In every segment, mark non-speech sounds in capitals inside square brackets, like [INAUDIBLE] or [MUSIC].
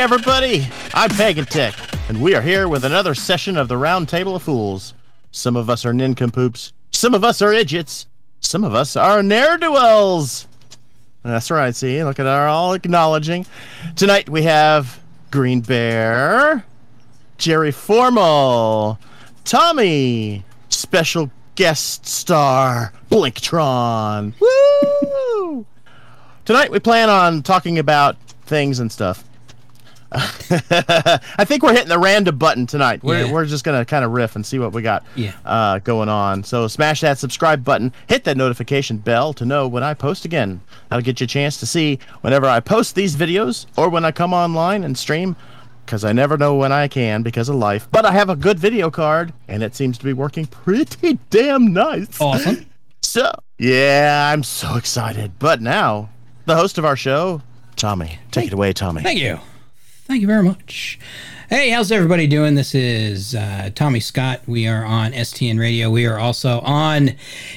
everybody. I'm Pagan Tech, and we are here with another session of the Round Table of Fools. Some of us are nincompoops, some of us are idiots, some of us are ne'er do wells. That's right, see, look at our all acknowledging. Tonight we have Green Bear, Jerry Formal, Tommy, special guest star, Blinktron. Woo! Tonight we plan on talking about things and stuff. [LAUGHS] I think we're hitting the random button tonight. We're, Yeah. we're just gonna kind of riff and see what we got Yeah. uh, going on. So smash that subscribe button, hit that notification bell to know when I post again. That'll get you a chance to see whenever I post these videos or when I come online and stream. Because I never know when I can because of life. But I have a good video card, and it seems to be working pretty [LAUGHS] damn nice. Awesome. [LAUGHS] So, yeah, I'm so excited. But now, the host of our show, Tommy. Take it away, Tommy. Thank you. Thank you very much. Hey, how's everybody doing? This is uh, Tommy Scott. We are on STN Radio. We are also on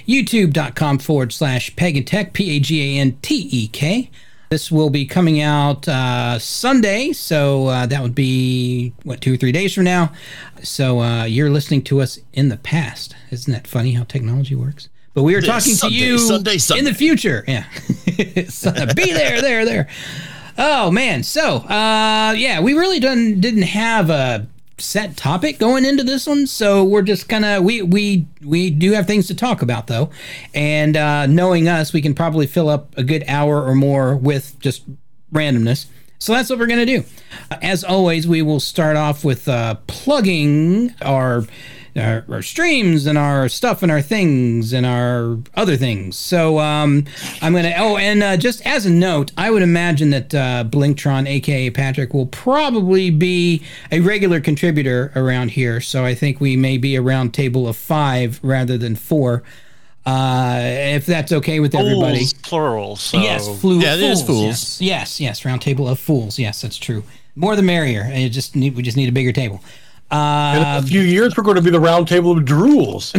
youtube.com forward slash pagan tech, P A G A N T E K. This will be coming out uh, Sunday, so uh, that would be, what, two or three days from now. So uh, you're listening to us in the past. Isn't that funny how technology works? But we are talking Sunday, to you Sunday, Sunday. in the future. Yeah. [LAUGHS] Be there, there, there. Oh man, so uh yeah, we really didn't didn't have a set topic going into this one, so we're just kind of we we we do have things to talk about though, and uh, knowing us, we can probably fill up a good hour or more with just randomness. So that's what we're gonna do. Uh, As always, we will start off with uh, plugging our our, our streams and our stuff and our things and our other things. So um, I'm gonna. Oh, and uh, just as a note, I would imagine that uh, Blinktron, aka Patrick, will probably be a regular contributor around here. So I think we may be around table of five rather than four. Uh, if that's okay with everybody. Fools, plural. So Yes, flu- Yeah, it is fools. Yes, yes, yes, round table of fools. Yes, that's true. More the merrier. It just need, we just need a bigger table. Uh, In a few years, we're going to be the round table of drools.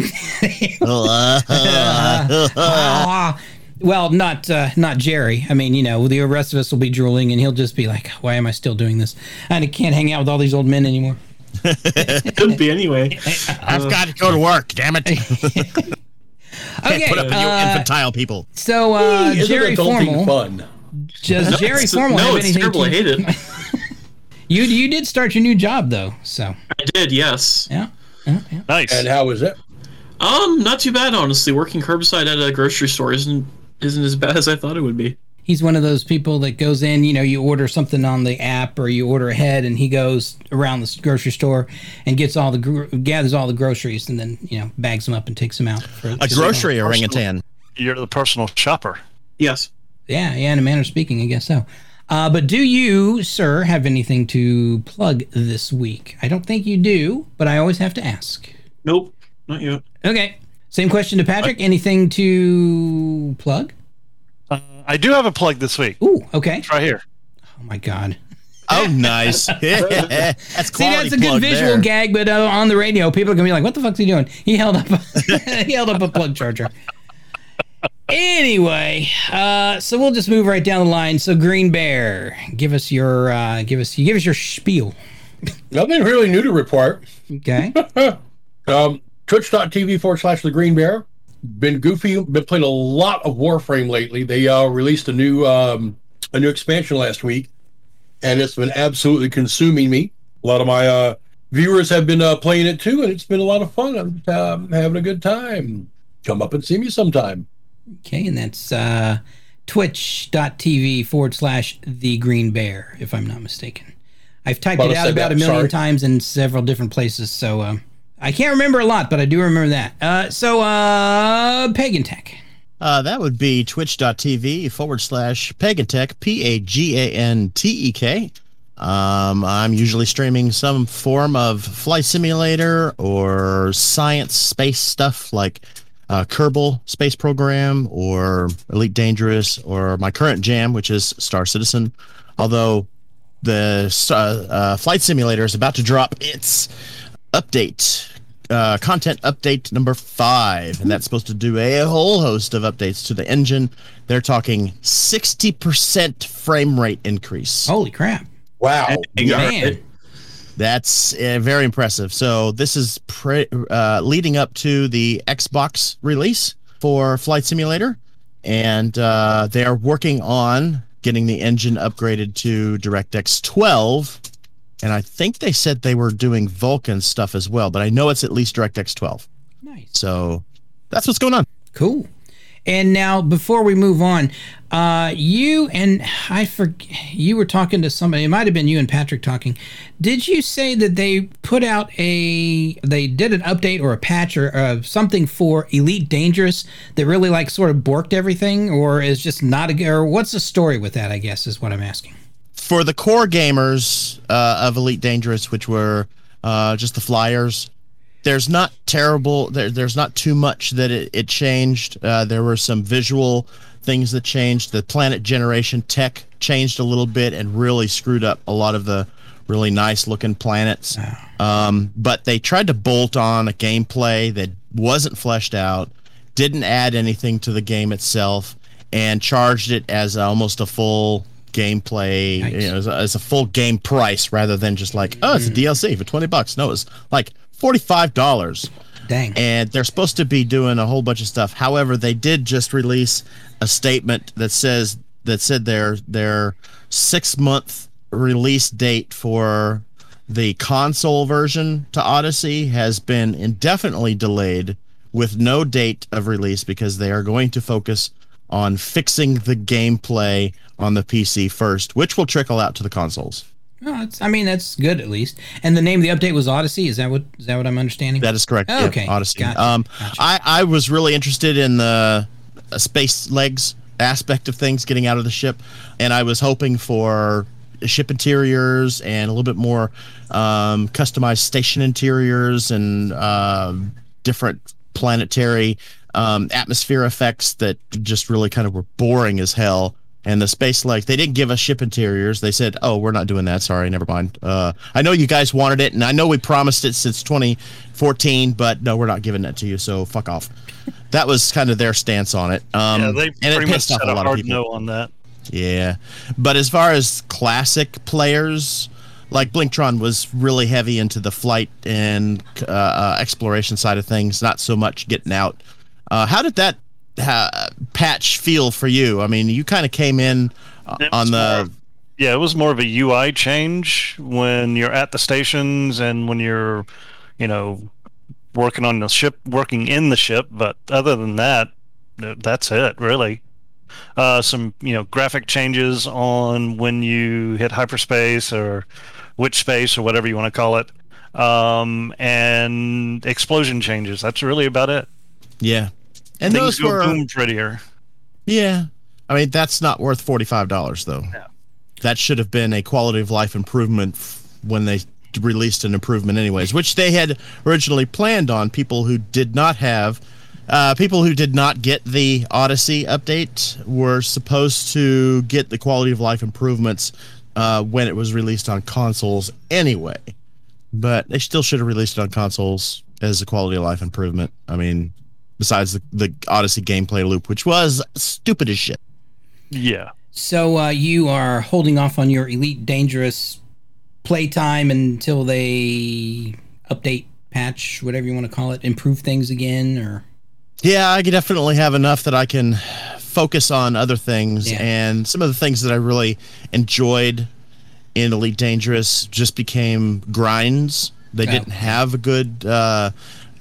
ah, [LAUGHS] [LAUGHS] well, not uh, not Jerry. I mean, you know, the rest of us will be drooling, and he'll just be like, "Why am I still doing this? And I can't hang out with all these old men anymore." [LAUGHS] Couldn't be anyway. I've got to go to work, damn it. Can't Okay, put up with you uh, infantile people. so uh, Jerry Formal, fun? does Jerry It's- Formal no, have it's anything? terrible. I hate it. You you did start your new job though, so I did, yes. yeah. yeah, yeah. Nice. And how was it? Um, not too bad, honestly. Working curbside at a grocery store isn't isn't as bad as I thought it would be. He's one of those people that goes in, you know, you order something on the app or you order ahead, and he goes around the grocery store and gets all the gro- gathers all the groceries, and then you know bags them up and takes them out. For, A grocery orangutan. You're the personal shopper. Yes. Yeah, yeah. In a manner of speaking, I guess so. Uh, but do you, sir, have anything to plug this week? I don't think you do, but I always have to ask. Nope. Not yet. Okay. Same question to Patrick. Anything to plug? Uh, I do have a plug this week. Ooh, okay. It's right here. Oh my God. Oh, nice. [LAUGHS] that's cool. [LAUGHS] See, quality that's a good visual there. gag, but uh, on the radio, people are gonna be like, "What the fuck's he doing?" He held up, [LAUGHS] he held up a plug charger. Anyway, uh, so we'll just move right down the line. So, Green Bear, give us your, uh, give us, you give us your spiel. Nothing really new to report. Okay. [LAUGHS] Um, Twitch.tv forward slash the Green Bear. Been goofy. Been playing a lot of Warframe lately. They uh, released a new um, a new expansion last week, and it's been absolutely consuming me. A lot of my uh, viewers have been uh, playing it too, and it's been a lot of fun. I'm um, having a good time. Come up and see me sometime. Okay, and that's uh, twitch.tv forward slash the Green Bear, if I'm not mistaken. I've typed Well, it out about that, a million sorry. times in several different places, so um, I can't remember a lot, but I do remember that. Uh, so, uh, Pagan Tech. Uh, that would be twitch.tv forward slash Pagantek, P A G A N T E K. Um, I'm usually streaming some form of flight simulator or science space stuff like uh, Kerbal Space Program or Elite Dangerous or my current jam, which is Star Citizen. Although the uh, uh, flight simulator is about to drop its update uh, content update number five, and that's supposed to do a whole host of updates to the engine. They're talking 60% frame rate increase. Holy crap. Wow. Yeah. Man. That's uh, very impressive. So this is pre- uh, leading up to the Xbox release for Flight Simulator, and uh, they are working on getting the engine upgraded to DirectX 12. And I think they said they were doing Vulkan stuff as well, but I know it's at least DirectX 12. Nice. So that's what's going on. Cool. And now, before we move on, uh, you and I forget you were talking to somebody. It might have been you and Patrick talking. Did you say that they put out a they did an update or a patch or uh, something for Elite Dangerous that really like sort of borked everything, or is just not a or what's the story with that? I guess is what I'm asking. for the core gamers uh, of Elite Dangerous, which were uh, just the flyers, there's not terrible. There, there's not too much that it, it changed. Uh, there were some visual things that changed. The planet generation tech changed a little bit and really screwed up a lot of the really nice looking planets. Um, but they tried to bolt on a gameplay that wasn't fleshed out, didn't add anything to the game itself, and charged it as almost a full gameplay, Nice. you know, as a, as a full game price rather than just like, oh, it's a DLC for 20 bucks. No, it's like $45 Dang. and they're supposed to be doing a whole bunch of stuff. However, they did just release a statement that says that said their their six month release date for the console version to Odyssey has been indefinitely delayed with no date of release because they are going to focus on fixing the gameplay on the PC first, which will trickle out to the consoles. Oh, it's, I mean, that's good at least. And the name of the update was Odyssey. Is that what is that what I'm understanding? That is correct. Oh, yeah, okay. Odyssey. Gotcha. Um, Gotcha. I, I was really interested in the uh, space legs aspect of things getting out of the ship, and I was hoping for ship interiors and a little bit more um, customized station interiors and um different planetary um, atmosphere effects that just really kind of were boring as hell. And the space like they didn't give us ship interiors. They said, "Oh, we're not doing that. Sorry, never mind." Uh, I know you guys wanted it, and I know we promised it since 2014, but no, we're not giving that to you. So fuck off. [LAUGHS] That was kind of their stance on it. Um, yeah, they and it pretty much pissed off a a lot of hard people. no on that. Yeah, but as far as classic players, like Blinktron was really heavy into the flight and uh, uh, exploration side of things, not so much getting out. Uh, how did that uh, patch feel for you? I mean, you kind of came in on the more- Yeah, it was more of a UI change when you're at the stations and when you're, you know, working on the ship, working in the ship. But other than that, that's it, really. Uh, some, you know, graphic changes on when you hit hyperspace or witch space or whatever you want to call it. Um, and explosion changes. That's really about it. yeah, and Things those were boom prettier. yeah. I mean, that's not worth forty five dollars though. That should have been a quality of life improvement when they released an improvement, anyways, which they had originally planned on. People who did not have, uh, people who did not get the Odyssey update were supposed to get the quality of life improvements uh, when it was released on consoles anyway. But they still should have released it on consoles as a quality of life improvement. I mean, besides the, the Odyssey gameplay loop, which was stupid as shit. Yeah. So uh, you are holding off on your Elite Dangerous playtime until they update, patch, whatever you want to call it, improve things again, or Yeah, I could definitely have enough that I can focus on other things. Yeah. And some of the things that I really enjoyed in Elite Dangerous just became grinds. They Oh. didn't have a good uh,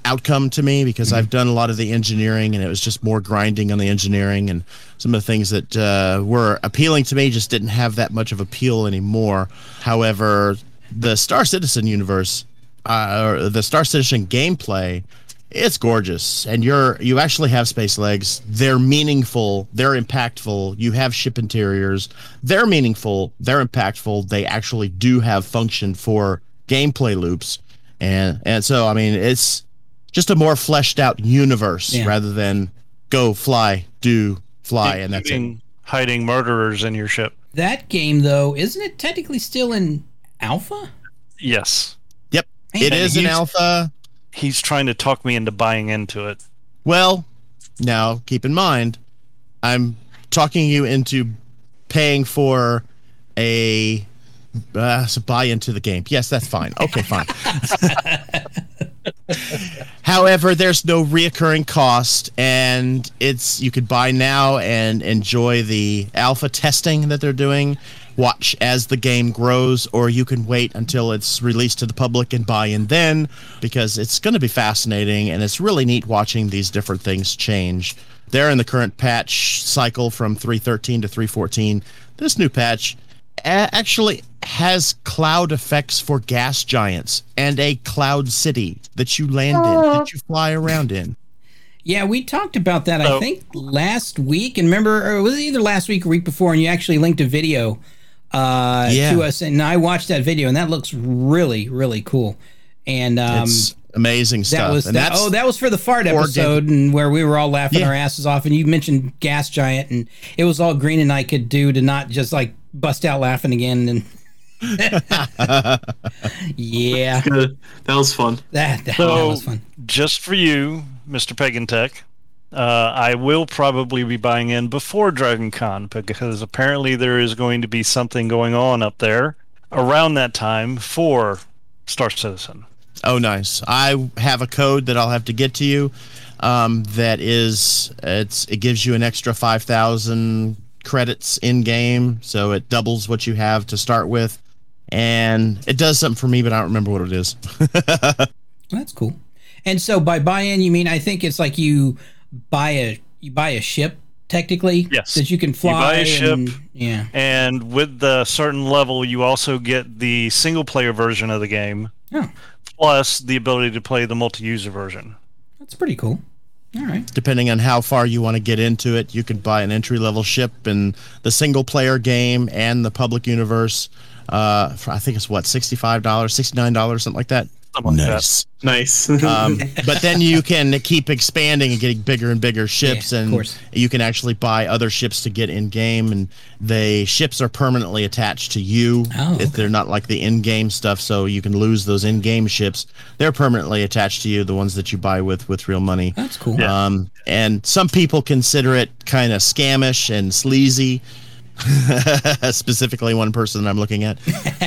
outcome to me because Mm-hmm. I've done a lot of the engineering and it was just more grinding on the engineering. And some of the things that uh, were appealing to me just didn't have that much of appeal anymore. However, the Star Citizen universe, uh, or the Star Citizen gameplay, it's gorgeous. And you're you actually have space legs. They're meaningful. They're impactful. You have ship interiors. They're meaningful. They're impactful. They actually do have function for gameplay loops. And and so i mean it's just a more fleshed out universe Yeah. rather than go fly do fly and that's it hiding murderers in your ship. that game though, isn't it technically still in alpha? Yes. yep Man, it is an he's- alpha He's trying to talk me into buying into it. Well, now keep in mind, I'm talking you into paying for a uh, so buy into the game. Yes, that's fine. Okay, fine. [LAUGHS] [LAUGHS] [LAUGHS] However, there's no reoccurring cost, and it's you could buy now and enjoy the alpha testing that they're doing. Watch as the game grows, or you can wait until it's released to the public and buy in then, because it's going to be fascinating and it's really neat watching these different things change. They're in the current patch cycle from 313 to 314. This new patch actually has cloud effects for gas giants and a cloud city that you land in, that you fly around in. Yeah, we talked about that. I think last week, and remember, or was it either last week or week before? And you actually linked a video uh, Yeah. to us, and I watched that video, and that looks really, really cool. And um, It's amazing that stuff. was and that, that's oh, that was for the fart for episode, and where we were all laughing Yeah. our asses off. And you mentioned gas giant, and it was all Green and I could do to not just like bust out laughing again. And yeah, That was fun. that that, So- that was fun. just for you, Mr. Pagan Tech, uh, I will probably be buying in before Dragon Con because apparently there is going to be something going on up there around that time for Star Citizen. Oh, nice. I have a code that I'll have to get to you. Um, that is, it's it gives you an extra five thousand credits in game, so it doubles what you have to start with, and it does something for me, but I don't remember what it is. [LAUGHS] That's cool. And so by buy-in, you mean I think it's like you buy a you buy a ship technically Yes. that you can fly. You buy a ship. and- yeah. And with the certain level, you also get the single player version of the game, Oh, plus the ability to play the multi user version. that's pretty cool. All right. Depending on how far you want to get into it, you could buy an entry level ship in the single player game and the public universe. Uh, for, I think it's what sixty five dollars, sixty nine dollars, something like that. Something like that. nice. Nice. um, [LAUGHS] but then you can keep expanding and getting bigger and bigger ships, Yeah, and course. you can actually buy other ships to get in game, and the ships are permanently attached to you. Oh, If they're not like the in-game stuff, so you can lose those in-game ships. They're permanently attached to you, the ones that you buy with with real money. That's cool. Yeah. Um, and some people consider it kind of scamish and sleazy. [LAUGHS] Specifically, one person I'm looking at.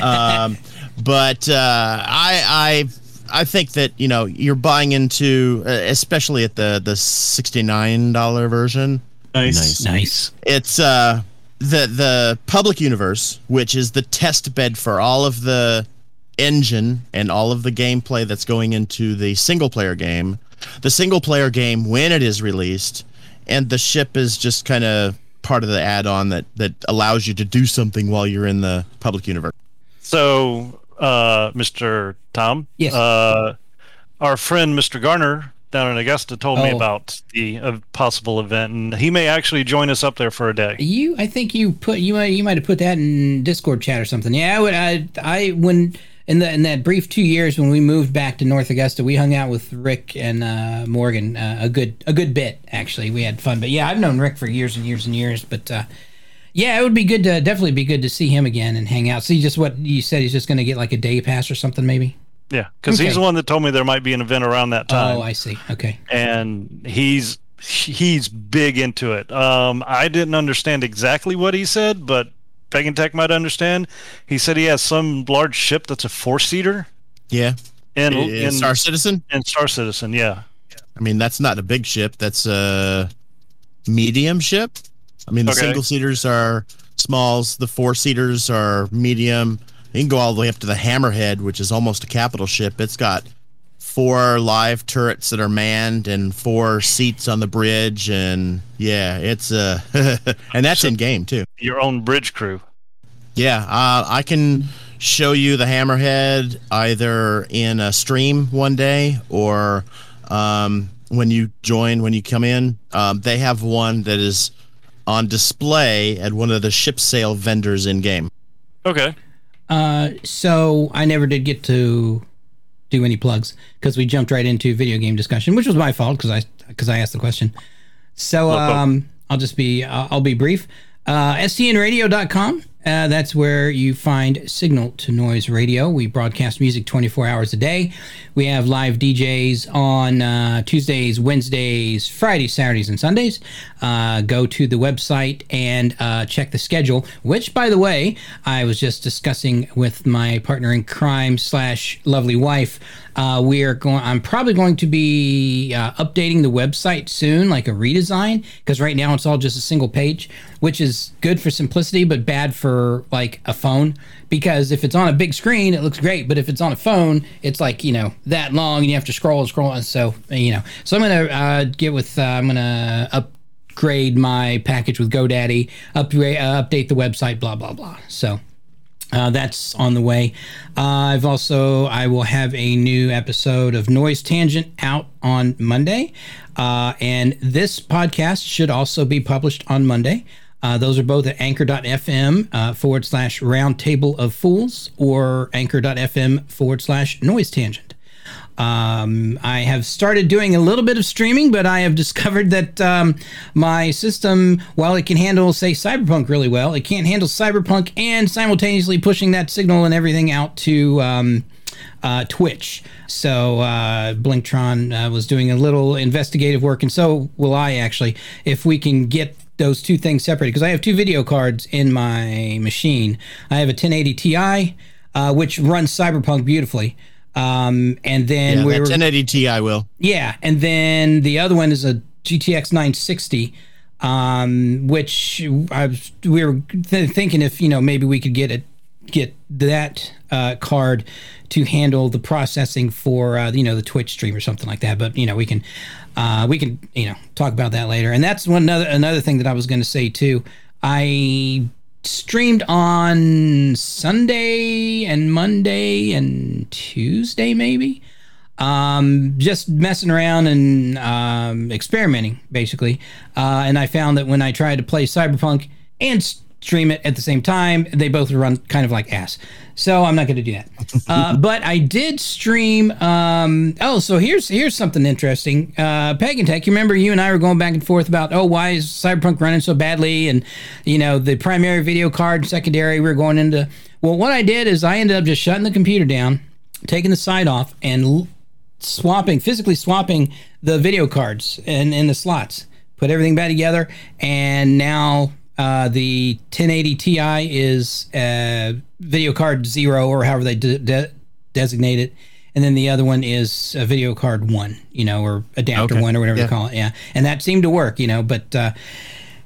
Um, [LAUGHS] but uh, I, I, I think that you know you're buying into, uh, especially at the the sixty nine dollar version. nice. Nice. It's uh, the the public universe, which is the test bed for all of the engine and all of the gameplay that's going into the single player game. The single player game, when it is released, and the ship is just kind of part of the add on that that allows you to do something while you're in the public universe. So, uh, Mr. Tom, Yes. uh, our friend Mr. Garner down in Augusta told me Oh. about the uh, possible event, and he may actually join us up there for a day. You, I think you put you might you might have put that in Discord chat or something. Yeah, I would. I I when in the in that brief two years when we moved back to North Augusta, we hung out with Rick and uh, Morgan uh, a good a good bit. Actually, we had fun. But yeah, I've known Rick for years and years and years. But uh, yeah, it would be good to definitely be good to see him again and hang out. See just what you said. He's just going to get like a day pass or something, maybe. Yeah, because he's the one that told me there might be an event around that time, Oh, I see. Okay. and he's he's big into it. Um, I didn't understand exactly what he said, but Pagan Tech might understand. He said he has some large ship that's a four seater Yeah, And, in in, Star Citizen. And Star Citizen. Yeah, I mean, that's not a big ship. That's a medium ship. I mean, the Okay. single seaters are smalls. The four seaters are medium. You can go all the way up to the Hammerhead, which is almost a capital ship. It's got four live turrets that are manned and four seats on the bridge, and yeah, it's uh, [LAUGHS] and that's in game too. your own bridge crew. Yeah, uh, I can show you the Hammerhead either in a stream one day or um, when you join, when you come in. Um, they have one that is on display at one of the ship sale vendors in game. Okay. Uh, so I never did get to do any plugs because we jumped right into video game discussion, which was my fault because I because I asked the question. So um, I'll just be I'll, I'll be brief. Uh, stnradio.com, uh, that's where you find Signal to Noise Radio. We broadcast music 24 hours a day. We have live DJs on uh, Tuesdays, Wednesdays, Fridays, Saturdays, and Sundays. Uh, go to the website and uh, check the schedule, which, by the way, I was just discussing with my partner in crime slash lovely wife. Uh, we are going. I'm probably going to be uh, updating the website soon, like a redesign, because right now it's all just a single page, which is good for simplicity, but bad for like a phone. Because if it's on a big screen, it looks great, but if it's on a phone, it's like you know that long, and you have to scroll and scroll, and so you know. So I'm gonna uh, get with. Uh, I'm gonna upgrade my package with GoDaddy, upgrade, uh, update the website, blah blah blah. So. Uh, that's on the way. Uh, I've also I will have a new episode of Noise Tangent out on Monday, uh, and this podcast should also be published on Monday. Uh, those are both at anchor.fm uh, forward slash roundtable of fools or anchor.fm forward slash noise tangent. Um, I have started doing a little bit of streaming, but I have [LAUGHS] discovered that um, my system, while it can handle, say, Cyberpunk really well, it can't handle Cyberpunk and simultaneously pushing that signal and everything out to um, uh, Twitch. So uh, Blinktron uh, was doing a little investigative work, and so will I actually, if we can get those two things separated, because I have two video cards in my machine. I have a 1080 Ti, uh, which runs Cyberpunk beautifully. Um, and then Yeah, we that were, 1080 Ti will. yeah, and then the other one is a GTX 960, um, which I was, we were th- thinking if you know maybe we could get it get that uh, card to handle the processing for uh, you know the Twitch stream or something like that. But you know we can uh, we can you know talk about that later. And that's one another another thing that I was going to say too. I streamed on Sunday and Monday and Tuesday maybe um, just messing around and um, experimenting basically uh, and i found that when i tried to play cyberpunk and stream it at the same time they both run kind of like ass so i'm not going to do that. [LAUGHS] Uh, but i did stream um, oh so here's here's something interesting. Uh, pagan tech you remember you and i were going back and forth about oh why is cyberpunk running so badly? And you know the primary video card secondary we were going into well what i did is i ended up just shutting the computer down taking the side off and l- swapping physically swapping the video cards and in the slots. Put everything back together and now uh, the 1080 ti is uh, video card zero or however they de- de- designate it. And then the other one is a video card one you know or adapter Okay. one or whatever Yeah. they call it. Yeah. And that seemed to work you know but uh,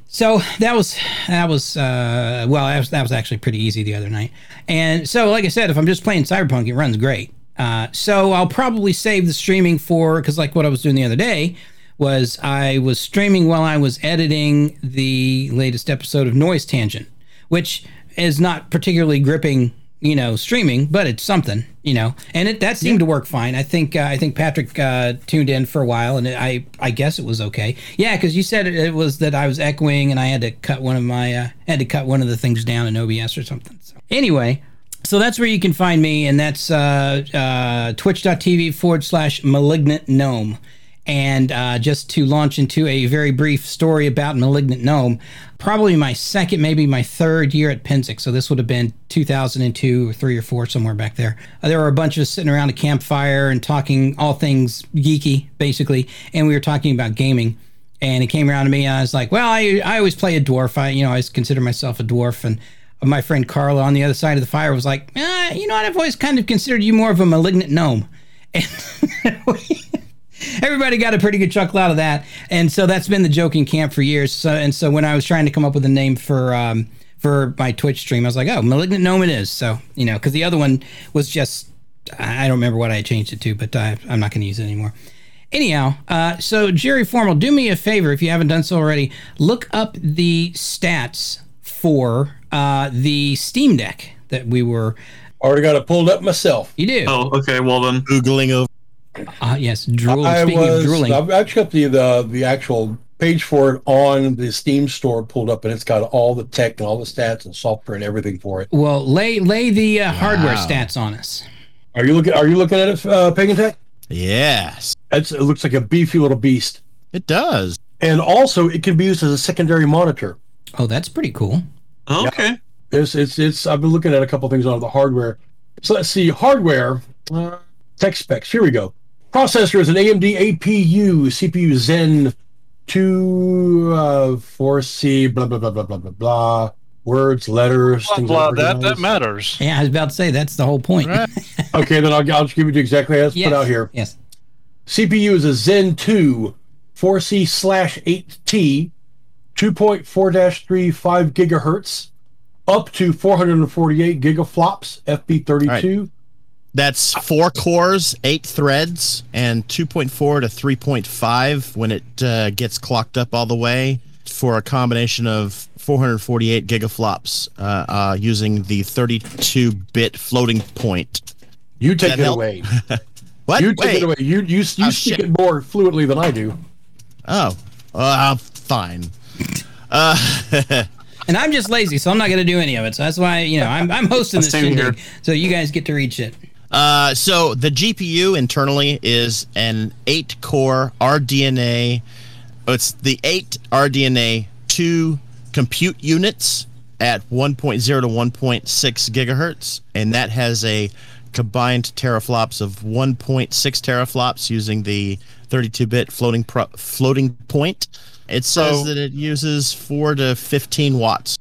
so that was that was uh, well that was, that was actually pretty easy the other night. And so like i said if i'm just playing cyberpunk it runs great. Uh, so i'll probably save the streaming for because like what i was doing the other day was i was streaming while i was editing the latest episode of noise tangent which is not particularly gripping you know streaming but it's something you know. And it that seemed to work fine. I think uh, i think patrick uh, tuned in for a while and it, i i guess it was okay. Yeah because you said it, it was that i was echoing and i had to cut one of my uh, had to cut one of the things down in obs or something so. Anyway so that's where you can find me and that's uh, uh, twitch.tv forward slash malignant gnome and uh, just to launch into a very brief story about Malignant Gnome, probably my second, maybe my third year at Pennsic. So this would have been 2002 or three or four, somewhere back there. Uh, there were a bunch of us sitting around a campfire and talking all things geeky, basically. And we were talking about gaming. And it came around to me, and I was like, well, I, I always play a dwarf. I, you know, I always consider myself a dwarf. And my friend Carla on the other side of the fire was like, eh, you know what? I've always kind of considered you more of a malignant gnome. [LAUGHS] And [LAUGHS] everybody got a pretty good chuckle out of that, and so that's been the joke in camp for years. So and so when I was trying to come up with a name for um, for my Twitch stream, I was like, oh, malignant gnome it is. So you know, because the other one was just I don't remember what I changed it to, but I, I'm not going to use it anymore. Anyhow, uh, so Jerry Formal, do me a favor if you haven't done so already. Look up the stats for uh, the Steam Deck that we were. Already got it pulled up myself. You do, Oh, okay. Well then, Googling over. Uh, yes, drooling. I Speaking was. of drooling, I've actually got the, the the actual page for it on the Steam store pulled up, and it's got all the tech and all the stats and software and everything for it. well, lay lay the uh, hardware stats on us. Are you looking? Are you looking at it, uh, Pagan Tech? Yes, It's, it looks like a beefy little beast, it does. and also it can be used as a secondary monitor. Oh, that's pretty cool. okay. It's it's it's. I've been looking at a couple things on the hardware. So let's see hardware uh, tech specs. Here we go. Processor is an AMD APU CPU Zen two uh, four C blah blah blah blah blah blah blah. Words, letters, Blah, things blah, like that that matters. Yeah, I was about to say that's the whole point. Right. [LAUGHS] Okay, then I'll, I'll just give it to you exactly as yes. put out here. Yes. CPU is a Zen 2 4C slash 8T 2.4-35 gigahertz up to 448 gigaflops FP32. That's four cores, eight threads, and 2.4 to 3.5 when it uh, gets clocked up all the way for a combination of 448 gigaflops uh, uh, using the 32-bit floating point. You take That it help? away. [LAUGHS] What? You take Wait. it away. You you, you Oh, speak shit. it more fluently than I do. Oh, uh, fine. Uh, [LAUGHS] And I'm just lazy, so I'm not going to do any of it. So that's why you know I'm I'm hosting [LAUGHS] this shindig, so you guys get to read shit. Uh, so the GPU internally is an eight-core RDNA. It's the eight RDNA two compute units at 1.0 to 1.6 gigahertz, and that has a combined teraflops of 1.6 teraflops using the 32-bit floating pro- floating point. It says So- that it uses four to 15 watts.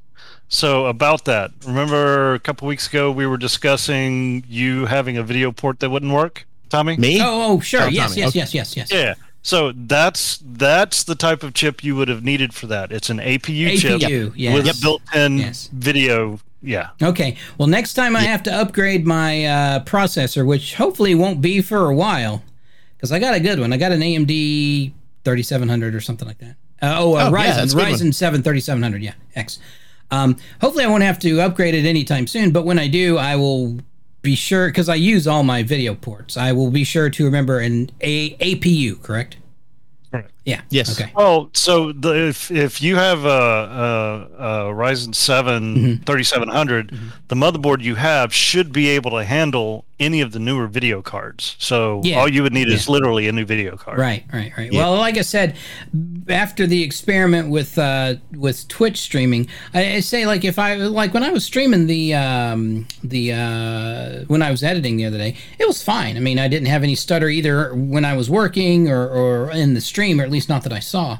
So about that, remember a couple weeks ago we were discussing you having a video port that wouldn't work, Tommy? Me? Oh, oh, sure. Oh, yes, yes, okay. yes, yes, yes. Yeah. So that's that's the type of chip you would have needed for that. It's an APU, chip APU, yes. with a built-in Yes. video. Yeah. Okay. Well, next time I have to upgrade my uh, processor, which hopefully won't be for a while, because I got a good one. I got an AMD 3700 or something like that. Uh, oh, uh, Oh, yeah, Ryzen, that's a good Ryzen 7 3700. Yeah, X. Um, hopefully, I won't have to upgrade it anytime soon. But when I do, I will be sure because I use all my video ports. I will be sure to remember an a APU. Correct. Correct. Yeah. Yes. Okay. Oh, so the, if if you have a, a, a Ryzen 7 3700, the motherboard you have should be able to handle any of the newer video cards. So Yeah. all you would need is literally a new video card. Right, right, right. Well, like I said, after the experiment with uh, with Twitch streaming, I, I say like if I like when I was streaming the um, the uh, when I was editing the other day, it was fine. I mean, I didn't have any stutter either when I was working or, or in the stream, or least not that I saw.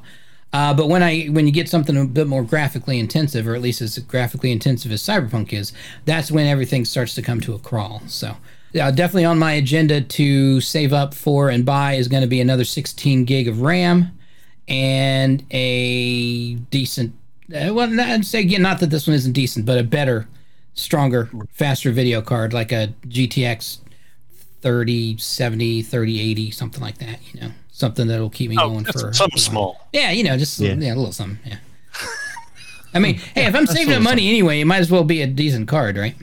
Uh, but when I when you get something a bit more graphically intensive, or at least as graphically intensive as Cyberpunk is, that's when everything starts to come to a crawl. So, definitely on my agenda to save up for and buy is going to be another 16 gig of RAM and a decent. Uh, well, I'd say again, not that this one isn't decent, but a better, stronger, faster video card like a GTX 3070, 3080, something like that. You know, something that'll keep me Oh, going for something small. yeah, you know, just Yeah. yeah. a little something. Yeah. [LAUGHS] I mean, hey, if I'm saving up money anyway, it might as well be a decent card, right?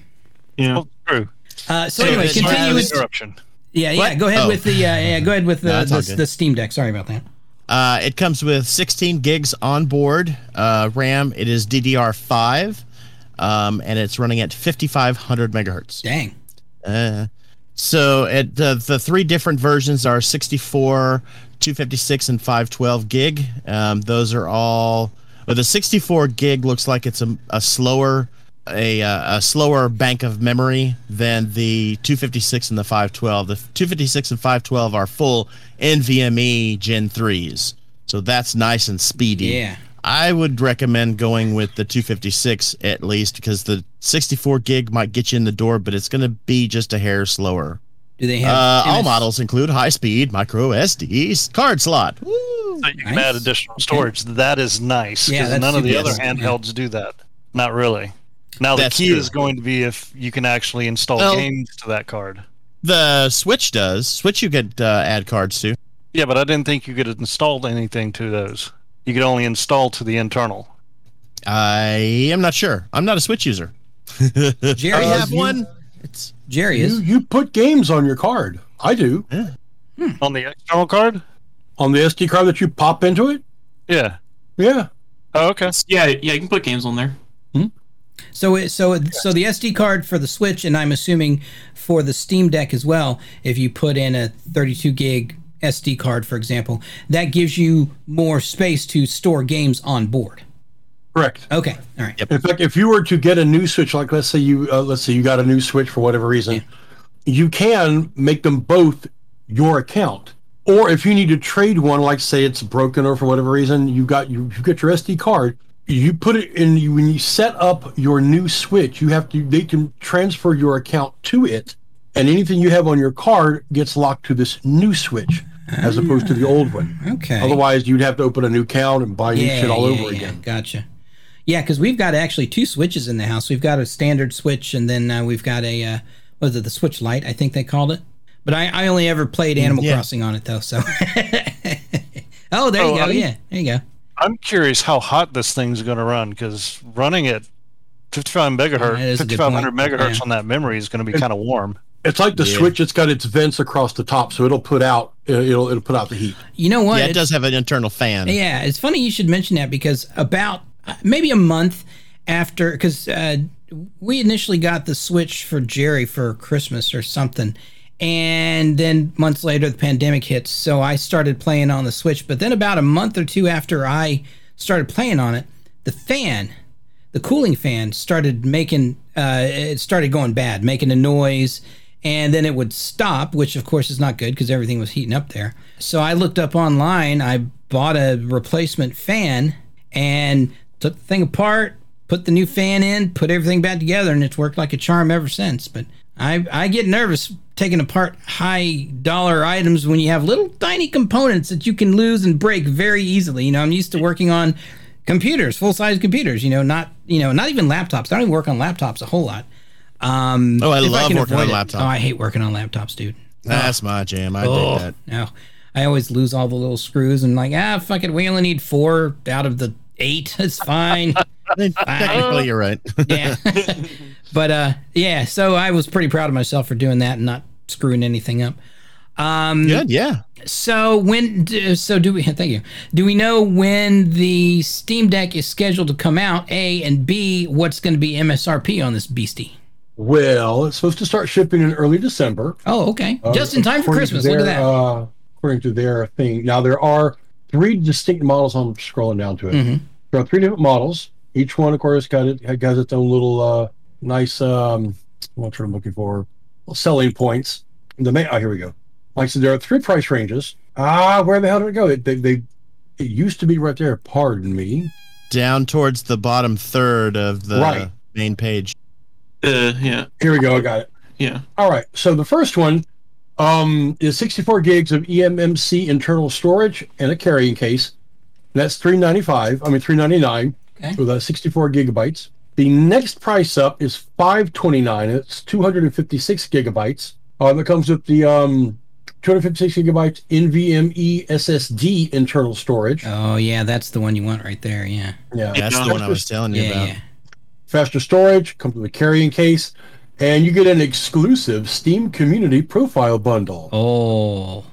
Yeah. Well, true. Uh, so So anyway, it continue with Interruption. yeah, yeah. What? Go ahead Oh. with the uh, yeah. Go ahead with the No, the, the Steam Deck. Sorry about that. Uh, it comes with 16 gigs on board uh, RAM. It is DDR5, um, and it's running at 5500 megahertz. Dang. Uh, so uh, the three different versions are 64, 256, and 512 gig. Um, those are all. Well, the 64 gig looks like it's a, a slower a, a slower bank of memory than the 256 and the 512. The 256 and 512 are full NVMe Gen 3s. So that's nice and speedy. Yeah. I would recommend going with the 256 at least because the 64 gig might get you in the door, but it's going to be just a hair slower. Do they have Uh, all models include high speed micro SD card slot. Woo! So you can Nice. add additional storage. That is nice Yeah, because that's none of the other nice. handhelds do that. Not really. Now the That's key true. is going to be if you can actually install Well- games to that card. The Switch does. Switch you could uh, add cards to. Yeah, but I didn't think you could install anything to those. You could only install to the internal. I am not sure. I'm not a Switch user. [LAUGHS] Jerry I Uh, have you- one. It's Jerry You is. you put games on your card. I do On the external card? on the SD card that you pop into it. Yeah. Yeah. Oh, okay. Yeah, yeah, you can put games on there. So it, so it, so the SD card for the Switch, and I'm assuming for the Steam Deck as well. If you put in a 32 gig SD card, for example, that gives you more space to store games on board. Correct. Okay, all right. Yep. In fact, if you were to get a new switch, like let's say you uh, let's say you got a new switch for whatever reason, you can make them both your account. Or if you need to trade one, like say it's broken or for whatever reason, you got you you get your SD card, you put it in. You, when you set up your new switch, you have to they can transfer your account to it, and anything you have on your card gets locked to this new switch as opposed to the old one. Okay. Otherwise, you'd have to open a new account and buy new shit all over again. Gotcha. Yeah, because we've got actually two switches in the house. We've got a standard switch, and then uh, we've got a uh, was it, the Switch Lite? I think they called it. But I, I only ever played Animal yeah. Crossing on it though. So. [LAUGHS] oh, there you Oh, go. I'm- yeah, there you go. I'm curious how hot this thing's going to run because running it 55 megahertz, is a good 5500 megahertz Yeah. on that memory is going to be kind of warm. It's like the Yeah. switch. It's got its vents across the top, so it'll put out. uh, It'll it'll put out the heat. You know what? Yeah, it It's- does have an internal fan. Yeah, it's funny you should mention that because about uh, maybe a month after, because uh, we initially got the Switch for Jerry for Christmas or something. And then months later, the pandemic hits. So I started playing on the Switch. But then about a month or two after I started playing on it, the fan, the cooling fan, started making, uh, it started going bad, making a noise. And then it would stop, which of course is not good because everything was heating up there. So I looked up online. I bought a replacement fan and took the thing apart, put the new fan in, put everything back together, and it's worked like a charm ever since. But I, I get nervous taking apart high dollar items when you have little tiny components that you can lose and break very easily. You know, I'm used to working on computers, full size computers. You know, not you know not even laptops. I don't even work on laptops a whole lot. Um, Oh, I love can working on avoid it. laptop. Oh, I hate working on laptops, dude. That's my jam. I Oh, dig that. no. I always lose all the little screws and like, ah, fuck it. We only need four out of the eight. [LAUGHS] It's fine. [LAUGHS] I technically, you're right. [LAUGHS] yeah. but uh, yeah, so I was pretty proud of myself for doing that and not screwing anything up. Um, Good, yeah. So when, d- so do we, thank you. Do we know when the Steam Deck is scheduled to come out? A and B, what's going to be MSRP on this beastie? Well, it's supposed to start shipping in early December. Oh, okay. uh, Just in time for according to Christmas. Look at that. Uh, according to their thing. Now there are three distinct models. I'm scrolling down to it. Mhm. There are three different models. Each one, of course, got it has its own little uh, nice. Um, what's what I'm looking for? Selling points. The main. Oh, here we go. Like I said, there are three price ranges. Ah, where the hell did it go? It, they, they, it used to be right there. Pardon me. Down towards the bottom third of the Right. main page. Uh, yeah, Here we go. I got it. yeah. All right. So the first one um, is 64 gigs of eMMC internal storage and a carrying case. That's 395. I mean 399 Okay. with uh, 64 gigabytes. The next price up is 529. It's 256 gigabytes. Um, it comes with the um, 256 gigabytes NVMe SSD internal storage. Oh, yeah, that's the one you want right there. Yeah. Yeah. That's the one I was telling you Yeah, about. yeah. Faster storage, comes with a carrying case, and you get an exclusive Steam Community Profile bundle. Oh.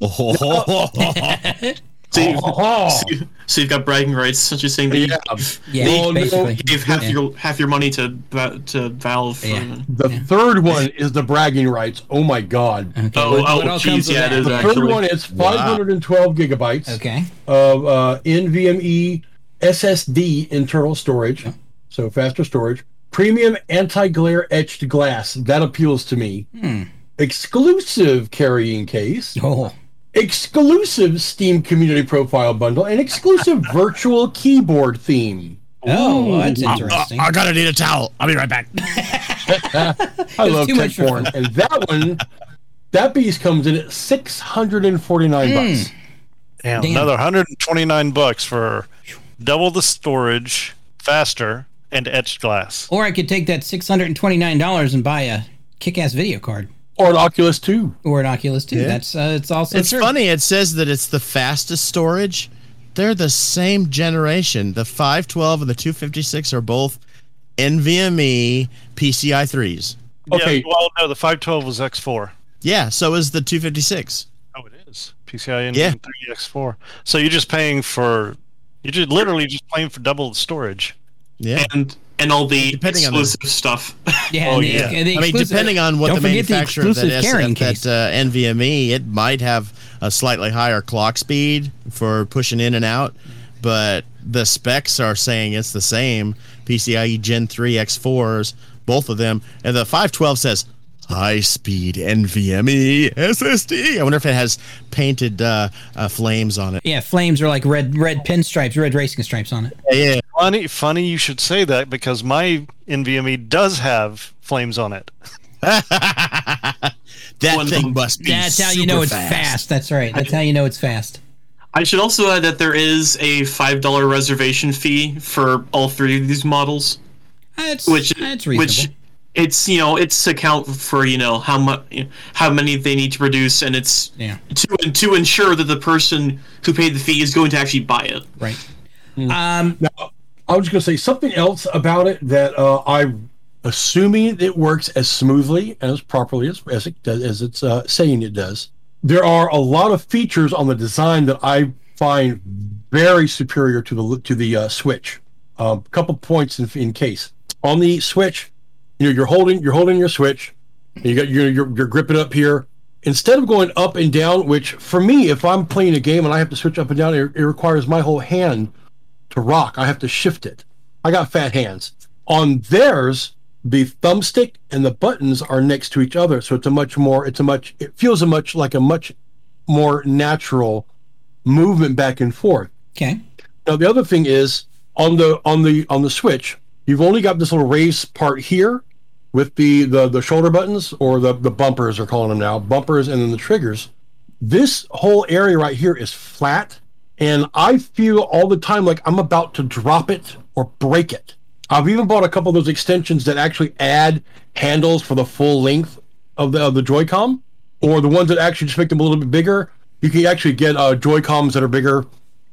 [LAUGHS] So, you, Oh, so, you- so you've got bragging rights, since you're saying that you yeah. Yeah, Oh, no. basically. gave half Yeah. your half your money to to Valve. For, Yeah. The third one is the bragging rights. Oh my god. Okay. Oh, what- oh, what geez, yeah, it that? is The actually. third one is 512 gigabytes Okay. of uh, NVMe SSD internal storage, so faster storage. Premium anti-glare etched glass that appeals to me. Hmm. Exclusive carrying case. [LAUGHS] Oh. exclusive Steam Community Profile bundle, and exclusive [LAUGHS] virtual keyboard theme. Oh, well, that's interesting. I gotta need a towel. I'll be right back. [LAUGHS] I love too tech porn, and that one, that beast comes in at six hundred and forty nine bucks. Damn, Damn. another 129 bucks for double the storage, faster, and etched glass. Or I could take that $629 and buy a kick-ass video card Or an Oculus Two. or an Oculus 2. Yeah. That's uh, it's also It's true. funny. It says that it's the fastest storage. They're the same generation. The 512 and the 256 are both NVMe PCI 3s. Okay. Yeah, well, no, the 512 was X4. Yeah, so is the 256. Oh, it is PCIe Gen Yeah. 3X4. So you're just paying for, you're just literally just paying for double the storage. Yeah. and and all the Depending on the- exclusive stuff. Yeah, [LAUGHS] Oh, and the- yeah. and the I mean, depending on what the manufacturer of that, exclusive carrying that uh, NVMe, it might have a slightly higher clock speed for pushing in and out, but the specs are saying it's the same PCIe Gen 3 X4s, both of them, and the 512 says high speed NVMe SSD. I wonder if it has painted uh, uh, flames on it. Yeah, flames are like red red pinstripes, red racing stripes on it. Yeah, Funny, funny you should say that because my NVMe does have flames on it. [LAUGHS] that One thing must be. That's how you know super it's fast. That's right. That's how you know it's fast. I should also add that there is a five dollar reservation fee for all three of these models, That's which that's reasonable. which it's you know it's to account for you know how much how many they need to produce, and it's yeah, to to ensure that the person who paid the fee is going to actually buy it. right. Um, Now, I was going to say something else about it that uh, I'm assuming it works as smoothly and as properly as, as it does, as it's uh, saying it does. There are a lot of features on the design that I find very superior to the to the uh, Switch. A um, couple points in, in case on the Switch, you know, you're holding you're holding your Switch, you got you're, you're you're gripping up here. Instead of going up and down, which for me, if I'm playing a game and I have to switch up and down, it, it requires my whole hand to rock. I have to shift it. I got fat hands. On theirs, the thumbstick and the buttons are next to each other, so it's a much more. It's a much. It feels a much like a much more natural movement back and forth. okay. Now the other thing is on the on the on the switch, you've only got this little raised part here with the the, the shoulder buttons or the the bumpers are calling them now bumpers and then the triggers. This whole area right here is flat, and I feel all the time like I'm about to drop it or break it. I've even bought a couple of those extensions that actually add handles for the full length of the of the Joy-Con, or the ones that actually just make them a little bit bigger. You can actually get uh, Joy-Cons that are bigger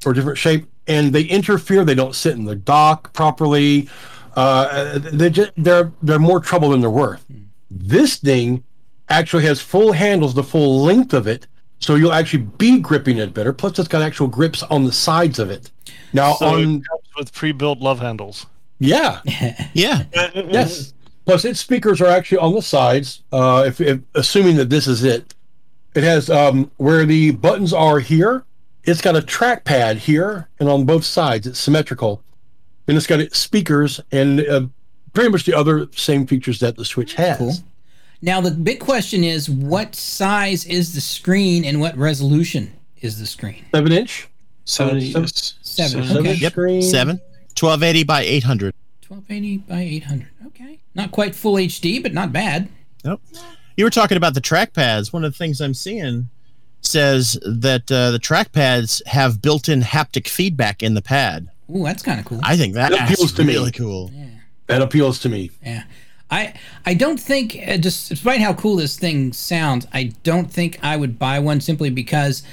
or different shape, and they interfere. They don't sit in the dock properly. Uh, they just, they're they're more trouble than they're worth. This thing actually has full handles, the full length of it, so you'll actually be gripping it better. Plus, it's got actual grips on the sides of it. Now, So on it comes with pre-built love handles. yeah, [LAUGHS] yeah. [LAUGHS] yes. Plus, its speakers are actually on the sides. Uh, if, if assuming that this is it, it has um, where the buttons are here. It's got a trackpad here and on both sides. It's symmetrical, and it's got its speakers and uh, pretty much the other same features that the Switch has. Cool. Now the big question is, what size is the screen and what resolution is the screen? Seven inch. Seven, Seven- yes. Seven. seven Okay. Yep. screen. Seven. 1280 by 800. 1280 by 800. Okay. Not quite full HD, but not bad. Nope. You were talking about the trackpads. One of the things I'm seeing says that uh, the trackpads have built-in haptic feedback in the pad. Ooh, that's kind of cool. I think that That appeals that's to me. really cool. That appeals to me. Yeah. I I don't think uh, just despite how cool this thing sounds, I don't think I would buy one simply because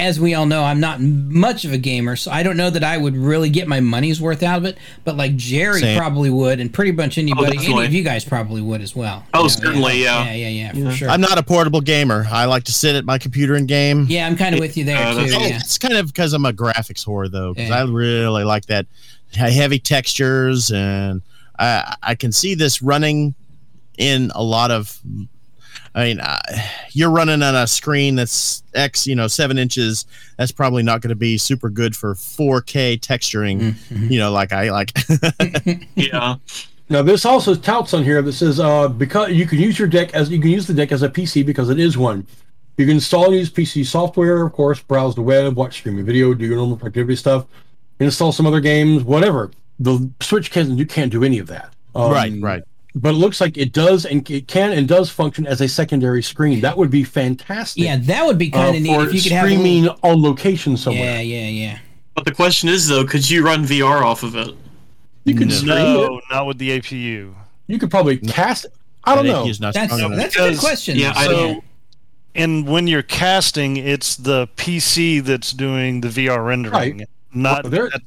as we all know, I'm not much of a gamer, so I don't know that I would really get my money's worth out of it. But like Jerry Same. probably would, and pretty much anybody, any of you guys probably would as well. Oh, You know, certainly, yeah. yeah, yeah, yeah, for sure. I'm not a portable gamer. I like to sit at my computer and game. yeah, I'm kind of with you there Uh, too. that's- Oh, Yeah. It's kind of because I'm a graphics whore, though, because Yeah. I really like that heavy textures, and I I can see this running in a lot of. I mean, uh, you're running on a screen that's X, you know, seven inches. That's probably not going to be super good for 4K texturing. Mm-hmm. You know, like I like. [LAUGHS] [LAUGHS] Yeah. Now this also touts on here that says uh, because you can use your deck as you can use the deck as a PC because it is one. You can install and use PC software, of course, browse the web, watch streaming video, do your normal productivity stuff, install some other games, whatever. The Switch can you can't do any of that. Um, right, right. But it looks like it does and it can and does function as a secondary screen. That would be fantastic. Yeah, that would be uh, kind of neat if you could have a streaming little, on location somewhere. Yeah, yeah, yeah. But the question is though, could you run VR off of it? You could No. stream it. No, not with the APU. You could probably cast it. I don't know. he's not That's strong that's a good question. yeah, I don't- And when you're casting, it's the PC that's doing the VR rendering, Right. not Well, there- the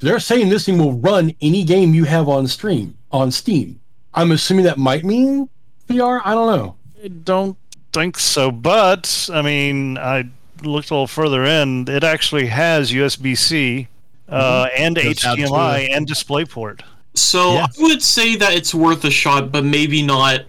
They're saying this thing will run any game you have on stream on Steam. I'm assuming that might mean VR. I don't know. I don't think so, but I mean, I looked a little further in. It actually has USB C uh, and Goes out to HDMI the- and DisplayPort. So Yeah. I would say that it's worth a shot, but maybe not.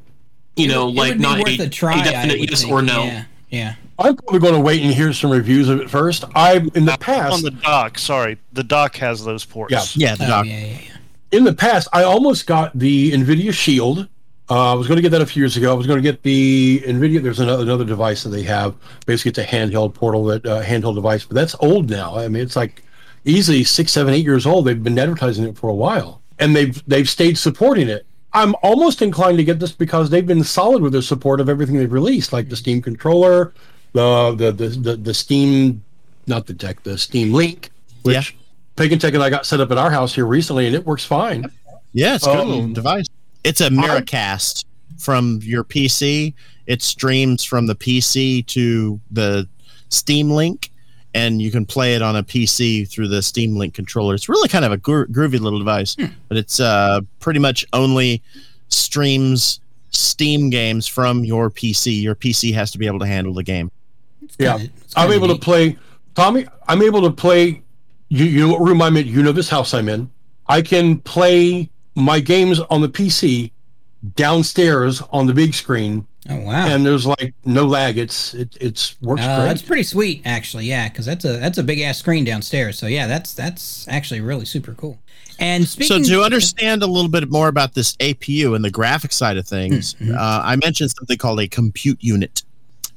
You know, It like not worth a, a try. a I definite yes think. or no. Yeah, yeah. I'm probably going to wait and hear some reviews of it first. I in the past on the dock. Sorry, the dock has those ports. Yeah. Yeah, the Oh, dock. yeah, yeah, yeah. in the past, I almost got the NVIDIA Shield. Uh, I was going to get that a few years ago. I was going to get the NVIDIA. There's another, another device that they have. Basically, it's a handheld portal, that uh, handheld device, but that's old now. I mean, it's like easily six, seven, eight years old. They've been advertising it for a while, and they've they've stayed supporting it. I'm almost inclined to get this because they've been solid with their support of everything they've released, like the Steam controller, the the the the, the Steam, not the Deck, the Steam Link, which Yeah. Pagantek and I got set up at our house here recently, and it works fine. Yeah, it's a good Um, little device. It's a Miracast from your PC. It streams from the PC to the Steam Link, and you can play it on a PC through the Steam Link controller. It's really kind of a gro- groovy little device, but it's uh, pretty much only streams Steam games from your PC. Your PC has to be able to handle the game. Yeah, kinda- it's I'm kinda able to play. Tommy, I'm able to play. You, you know what room I'm in? You know this house I'm in. I can play my games on the PC downstairs on the big screen, Oh wow. and there's like no lag. It's it it's works Uh, great. that's pretty sweet, actually. Yeah, because that's a that's a big ass screen downstairs. So yeah, that's that's actually really super cool. And So to understand a little bit more about this APU and the graphic side of things, Mhm. uh, I mentioned something called a compute unit.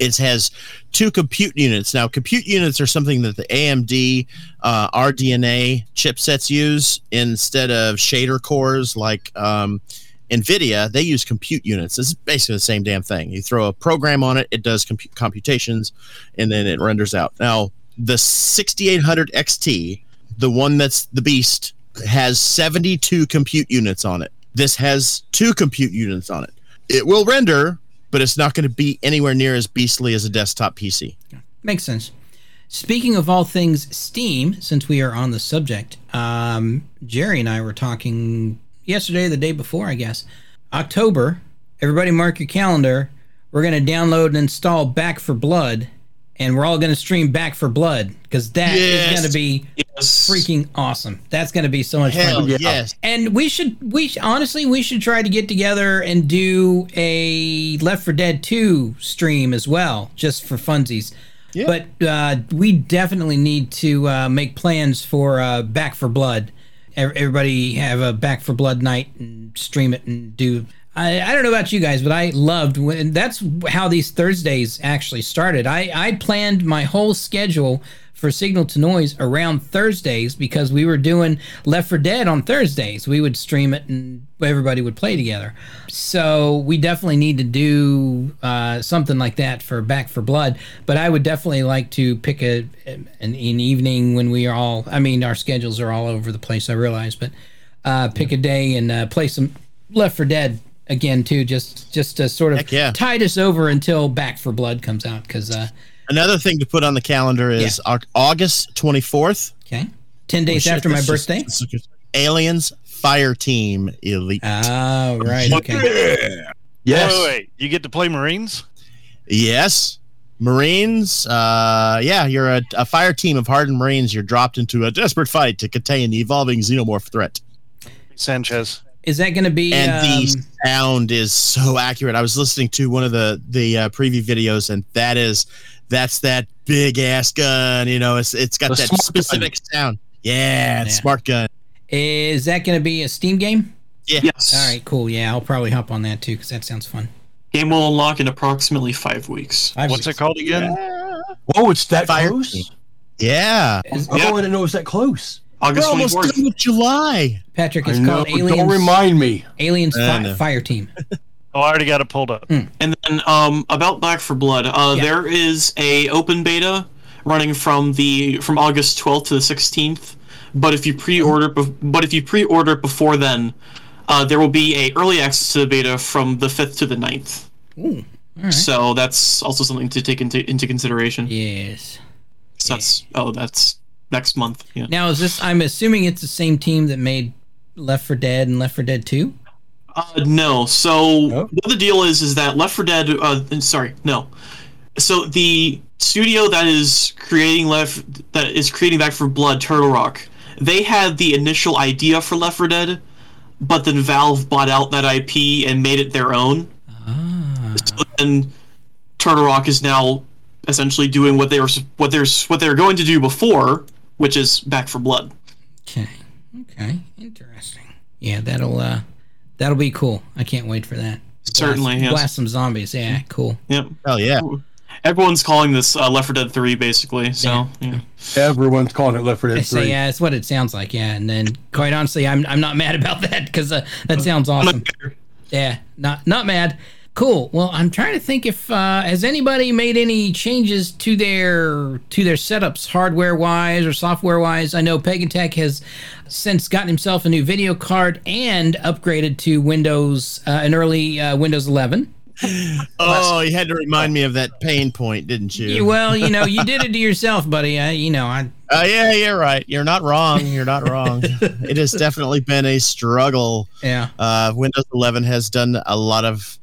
It has two compute units. Now, compute units are something that the AMD uh, RDNA chipsets use instead of shader cores like um, NVIDIA. They use compute units. It's basically the same damn thing. You throw a program on it, it does compu- computations, and then it renders out. Now, the 6800 XT, the one that's the beast, has 72 compute units on it. This has two compute units on it. It will render, but it's not going to be anywhere near as beastly as a desktop PC. makes sense. Speaking of all things Steam, since we are on the subject, um, Jerry and I were talking yesterday, the day before, I guess. October. Everybody, mark your calendar. We're gonna download and install Back 4 Blood, and we're all gonna stream Back 4 Blood because that is Yes. gonna be Yes. freaking awesome. That's gonna be so much fun. Hell Yeah. yes. And we should we sh- honestly we should try to get together and do a Left 4 Dead 2 stream as well, just for funsies. Yeah. But uh, we definitely need to uh, make plans for uh, Back 4 Blood. Everybody have a Back 4 Blood night and stream it and do. I, I don't know about you guys, but I loved when that's how these Thursdays actually started. I, I planned my whole schedule for Signal to Noise around Thursdays because we were doing Left 4 Dead on Thursdays. We would stream it and everybody would play together. So we definitely need to do uh, something like that for Back 4 Blood. But I would definitely like to pick a an, an evening when we are all. I mean, our schedules are all over the place. I realize, but uh, pick a day and uh, play some Left 4 Dead again too. Just just to sort of Heck yeah. tide us over until Back 4 Blood comes out because. Uh, Another thing to put on the calendar is Au- August 24th. okay, ten days Oh, shit, after my that's just- birthday. just- Aliens Fire Team Elite. Oh, right. Okay. yes. Wait, wait, wait. You get to play Marines? Yes. Marines, uh, yeah, you're a, a fire team of hardened Marines. You're dropped into a desperate fight to contain the evolving xenomorph threat. Sanchez. Is that going to be? and the um, sound is so accurate. I was listening to one of the the uh, preview videos, and that is that's that big ass gun. You know, it's it's got that smart specific sound. Yeah, the Yeah. smart gun. is that going to be a Steam game? Yes. All right, cool. Yeah, I'll probably hop on that too because that sounds fun. Game will unlock in approximately five weeks. Five What's weeks. it called again? Oh, it's that Fire close. team. Yeah, Is- I Yeah. didn't know it was that close. We're August almost 24th. done with July. Patrick, I it's know, called Aliens. don't remind me. Aliens I Fi- know. Fire Team. Oh, I already got it pulled up. And then um, about Back 4 Blood, uh, Yeah. there is a open beta running from the from August 12th to the 16th. But if you pre-order, bef- but if you pre-order before then, uh, there will be a early access to the beta from the 5th to the 9th. Ooh, all right. So that's also something to take into into consideration. Yes. So that's oh, that's next month. Yeah. Now, is this? I'm assuming it's the same team that made Left 4 Dead and Left 4 Dead Two. Uh, no. So No? what the deal is is that Left 4 Dead. Uh, sorry, no. So the studio that is creating Left that is creating Back 4 Blood, Turtle Rock, they had the initial idea for Left 4 Dead, but then Valve bought out that IP and made it their own. Ah. So then Turtle Rock is now essentially doing what they were what they're what they were going to do before, which is Back 4 Blood. Okay. Okay. Interesting. Yeah, that'll uh that'll be cool. I can't wait for that. Certainly, blast, yes. blast some zombies. Yeah, cool. Yep. Hell yeah. Everyone's calling this uh, Left 4 Dead 3, basically. So, yeah. Everyone's calling it Left 4 Dead say 3. yeah, it's what it sounds like. Yeah, and then quite honestly, I'm I'm not [LAUGHS] mad about that because uh, that sounds awesome. Yeah, not not mad. Cool. Well, I'm trying to think if uh, has anybody made any changes to their to their setups, hardware wise or software wise. I know Pagantek has since gotten himself a new video card and upgraded to Windows, uh, an early uh, Windows 11. [LAUGHS] Oh, you had to remind me of that pain point, didn't you? Well, you know, you did it to [LAUGHS] yourself, buddy. I, you know, I Uh, yeah, you're right. You're not wrong. You're not wrong. it has [LAUGHS] definitely been a struggle. yeah. Uh, Windows 11 has done a lot of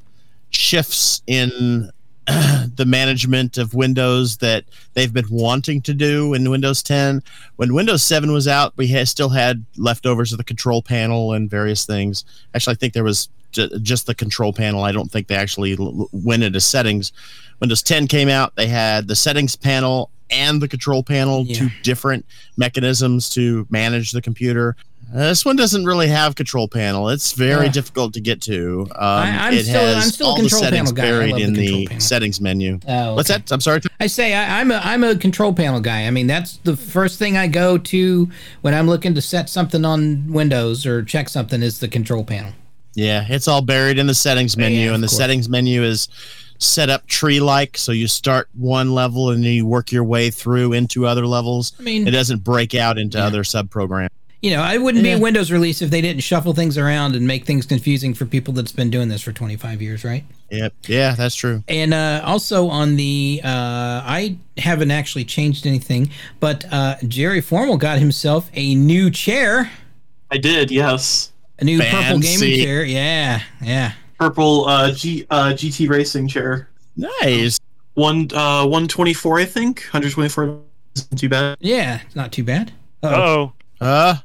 shifts in [CLEARS THROAT] the management of Windows that they've been wanting to do in Windows 10. When Windows 7 was out, we had, still had leftovers of the control panel and various things. Actually, I think there was ju- just the control panel. I don't think they actually l- went into settings. Windows 10 came out, they had the settings panel and the control panel, Yeah. two different mechanisms to manage the computer. Uh, this one doesn't really have control panel. It's very Yeah. difficult to get to. Um, I- I'm it still- I'm has still a all the control panel settings guy. Buried the in the panel. settings menu. Oh, What's that? I'm sorry. I say I, I'm a I'm a control panel guy. I mean, that's the first thing I go to when I'm looking to set something on Windows or check something is the control panel. Yeah, it's all buried in the settings menu, Yeah, and the course. settings menu is set up tree-like. So you start one level and then you work your way through into other levels. I mean, It doesn't break out into other sub-programs. You know, it wouldn't be a Windows release if they didn't shuffle things around and make things confusing for people that's been doing this for 25 years, right? Yep. Yeah, that's true. And uh, also on the, uh, I haven't actually changed anything, but uh, Jerry Formal got himself a new chair, I did, yes. a new purple gaming chair. Yeah, yeah. Purple uh, G, uh, GT racing chair. Nice. One uh, 124, I think. 124 isn't too bad. Yeah, it's not too bad. Oh, Uh,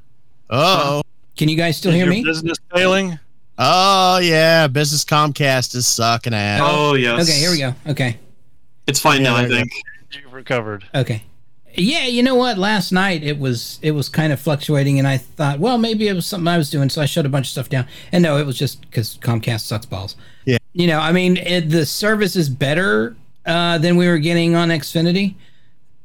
oh, Can you guys still is hear your me? business failing? oh yeah. Business Comcast is sucking ass. Oh, yes. Okay, here we go. Okay. It's fine Yeah, now, I there we go. think. You've recovered. Okay. Yeah, you know what? Last night it was it was kind of fluctuating, and I thought, well, maybe it was something I was doing, so I shut a bunch of stuff down. And no, it was just because Comcast sucks balls. Yeah. You know, I mean, it, the service is better uh, than we were getting on Xfinity,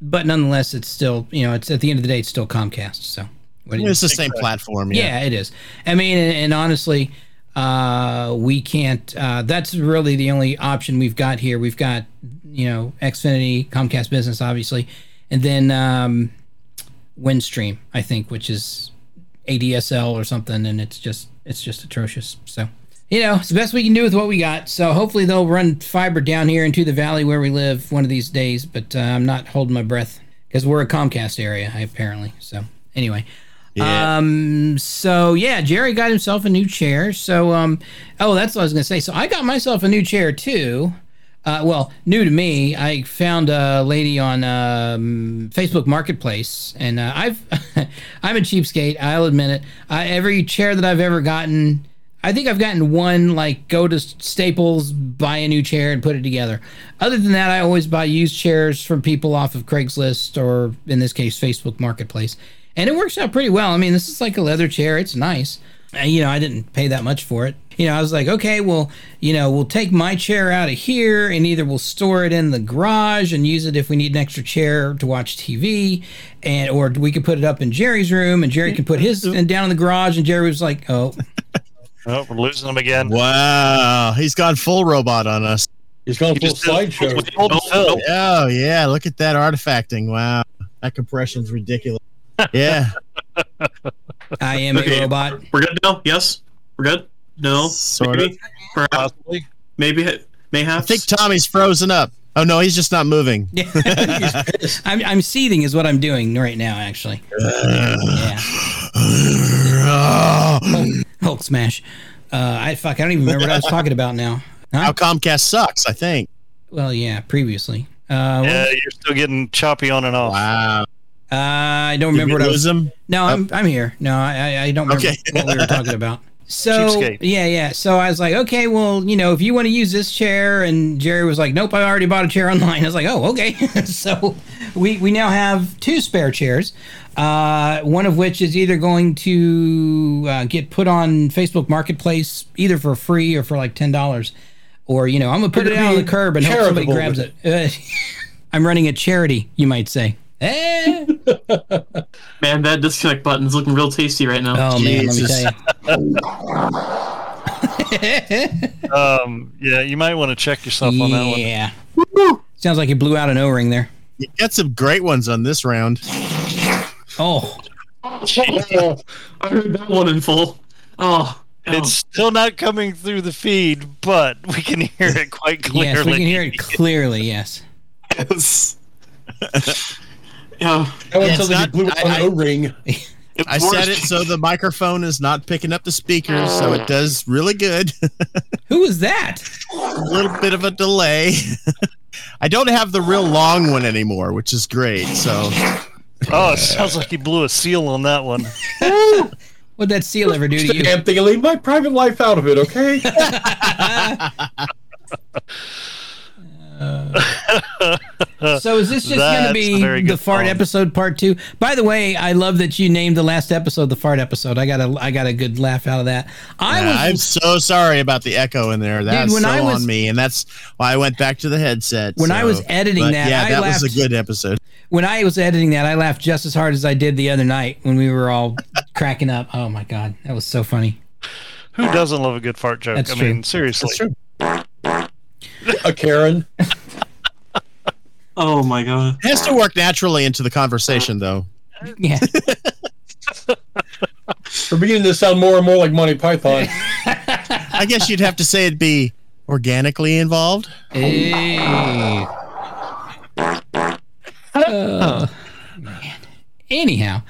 but nonetheless, it's still you know, it's at the end of the day, it's still Comcast. So. What It's the same platform. yeah, it is. I mean, and, and honestly, uh, we can't. Uh, that's really the only option we've got here. We've got you know Xfinity, Comcast Business, obviously, and then um, Windstream, I think, which is ADSL or something, and it's just it's just atrocious. So. You know, it's the best we can do with what we got. So hopefully they'll run fiber down here into the valley where we live one of these days. But uh, I'm not holding my breath because we're a Comcast area apparently. So anyway, Um. So yeah, Jerry got himself a new chair. So um. Oh, that's what I was gonna say. So I got myself a new chair too. Uh, well, new to me. I found a lady on um, Facebook Marketplace, and uh, I've [LAUGHS] I'm a cheapskate. I'll admit it. I, every chair that I've ever gotten, I think I've gotten one like go to Staples, buy a new chair, and put it together. Other than that, I always buy used chairs from people off of Craigslist or in this case Facebook Marketplace, and it works out pretty well. I mean, this is like a leather chair. It's nice. Uh, you know, I didn't pay that much for it. You know, I was like, okay, well, you know, we'll take my chair out of here and either we'll store it in the garage and use it if we need an extra chair to watch TV, and or we could put it up in Jerry's room and Jerry can put his [LAUGHS] and down in the garage. And Jerry was like, oh, [LAUGHS] Oh, we're losing them again. Wow, he's gone full robot on us. He's going You full just did- slideshow. Hold Nope, Phil. nope. Oh yeah, look at that artifacting. Wow, that compression's ridiculous. Yeah, [LAUGHS] I am Okay. a robot. We're good now? Yes? We're good? No? Sort maybe? Perhaps? Possibly. Maybe? Mayhaps? I think Tommy's frozen up. Oh no, he's just not moving. [LAUGHS] I'm, I'm seething is what I'm doing right now, actually. [SIGHS] Yeah. Oh, Hulk smash. Uh, I fuck. I don't even remember what I was talking about now. How Comcast sucks, I think. Well, yeah, previously. Uh, Yeah, you're still getting choppy on and off. Wow. Uh, I don't remember what I was lose him? No, I'm I'm here. No, I I- I don't remember Okay. [LAUGHS] what we were talking about. [LAUGHS] So Cheapskate. yeah, yeah. So I was like, okay, well, you know, if you want to use this chair, and Jerry was like, nope, I already bought a chair [LAUGHS] online. I was like, oh, okay. so we we now have two spare chairs, uh, one of which is either going to uh, get put on Facebook Marketplace either for free or for like ten dollars, or you know, I'm gonna put You're it out on the curb and hope somebody grabs with it. Uh, I'm running a charity, you might say. Eh. Man, that disconnect button is looking real tasty right now. Oh man, let me tell you. [LAUGHS] Um, yeah, you might want to check yourself on that one. Yeah. Sounds like you blew out an O-ring there. You got some great ones on this round. Oh, I heard that one in full. Oh, oh. It's still not coming through the feed, but we can hear it quite clearly. yes, we can hear it clearly. Yes. yes. [LAUGHS] [LAUGHS] yeah, That one Yeah, sounds it's not- you blew I- on I- an O-ring. [LAUGHS] it's I set it so the microphone is not picking up the speakers, so it does really good. [LAUGHS] Who was that? a little bit of a delay. [LAUGHS] I don't have the real long one anymore, which is great. So Oh, it sounds like you blew a seal on that one. What'd that seal ever do to you? Damn thing, leave my private life out of it, okay? Uh, so is this just going to be the fart song. episode part two? By the way, I love that you named the last episode the fart episode. I got a I got a good laugh out of that. I Yeah, was I'm so sorry about the echo in there. That's so I was- on me, and that's why I went back to the headset. When I was editing but that, yeah, I that was a good episode. when I was editing that, I laughed just as hard as I did the other night when we were all cracking up. Oh my god, that was so funny. Who doesn't love a good fart joke? That's I true. mean, seriously. A Karen. Oh my god. It has to work naturally into the conversation, though. Yeah. [LAUGHS] We're beginning to sound more and more like Monty Python. [LAUGHS] I guess you'd have to say it'd be organically involved. Hey. Man. [LAUGHS] Anyhow,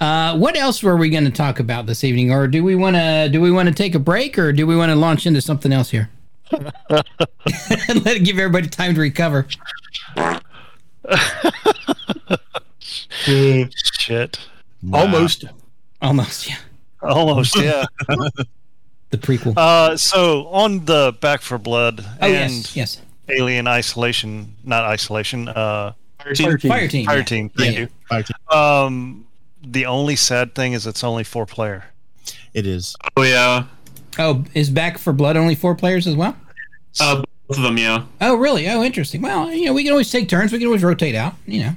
uh, what else were we going to talk about this evening, or do we want to do we want to take a break, or do we want to launch into something else here? And [LAUGHS] let it give everybody time to recover. Shit. Almost. Almost, yeah. Almost, yeah. [LAUGHS] The prequel. uh, so on the Back 4 Blood oh and yes, yes. Alien Isolation, not Isolation, uh, Fire team. Fire team. Fire team. Fire yeah. Team. Thank Yeah. you. Fire team. Um, the only sad thing is it's only four player. It is. Oh yeah. Oh, is Back 4 Blood only four players as well? Uh, both of them, yeah. Oh, really? Oh, interesting. Well, you know, we can always take turns. We can always rotate out. You know.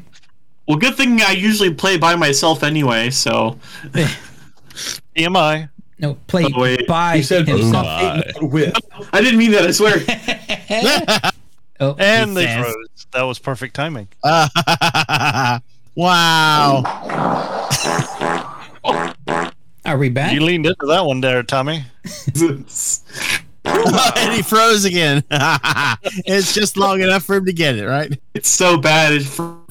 Well, good thing I usually play by myself anyway. So [LAUGHS] EMI. No, play Oh, wait. by He said himself. not with. I didn't mean that. I swear. [LAUGHS] [LAUGHS] Oh, And they froze. That was perfect timing. wow. Are we back? You leaned into that one there, Tommy. [LAUGHS] and he froze again. [LAUGHS] it's just long enough for him to get it, right? it's so bad. It's fr- All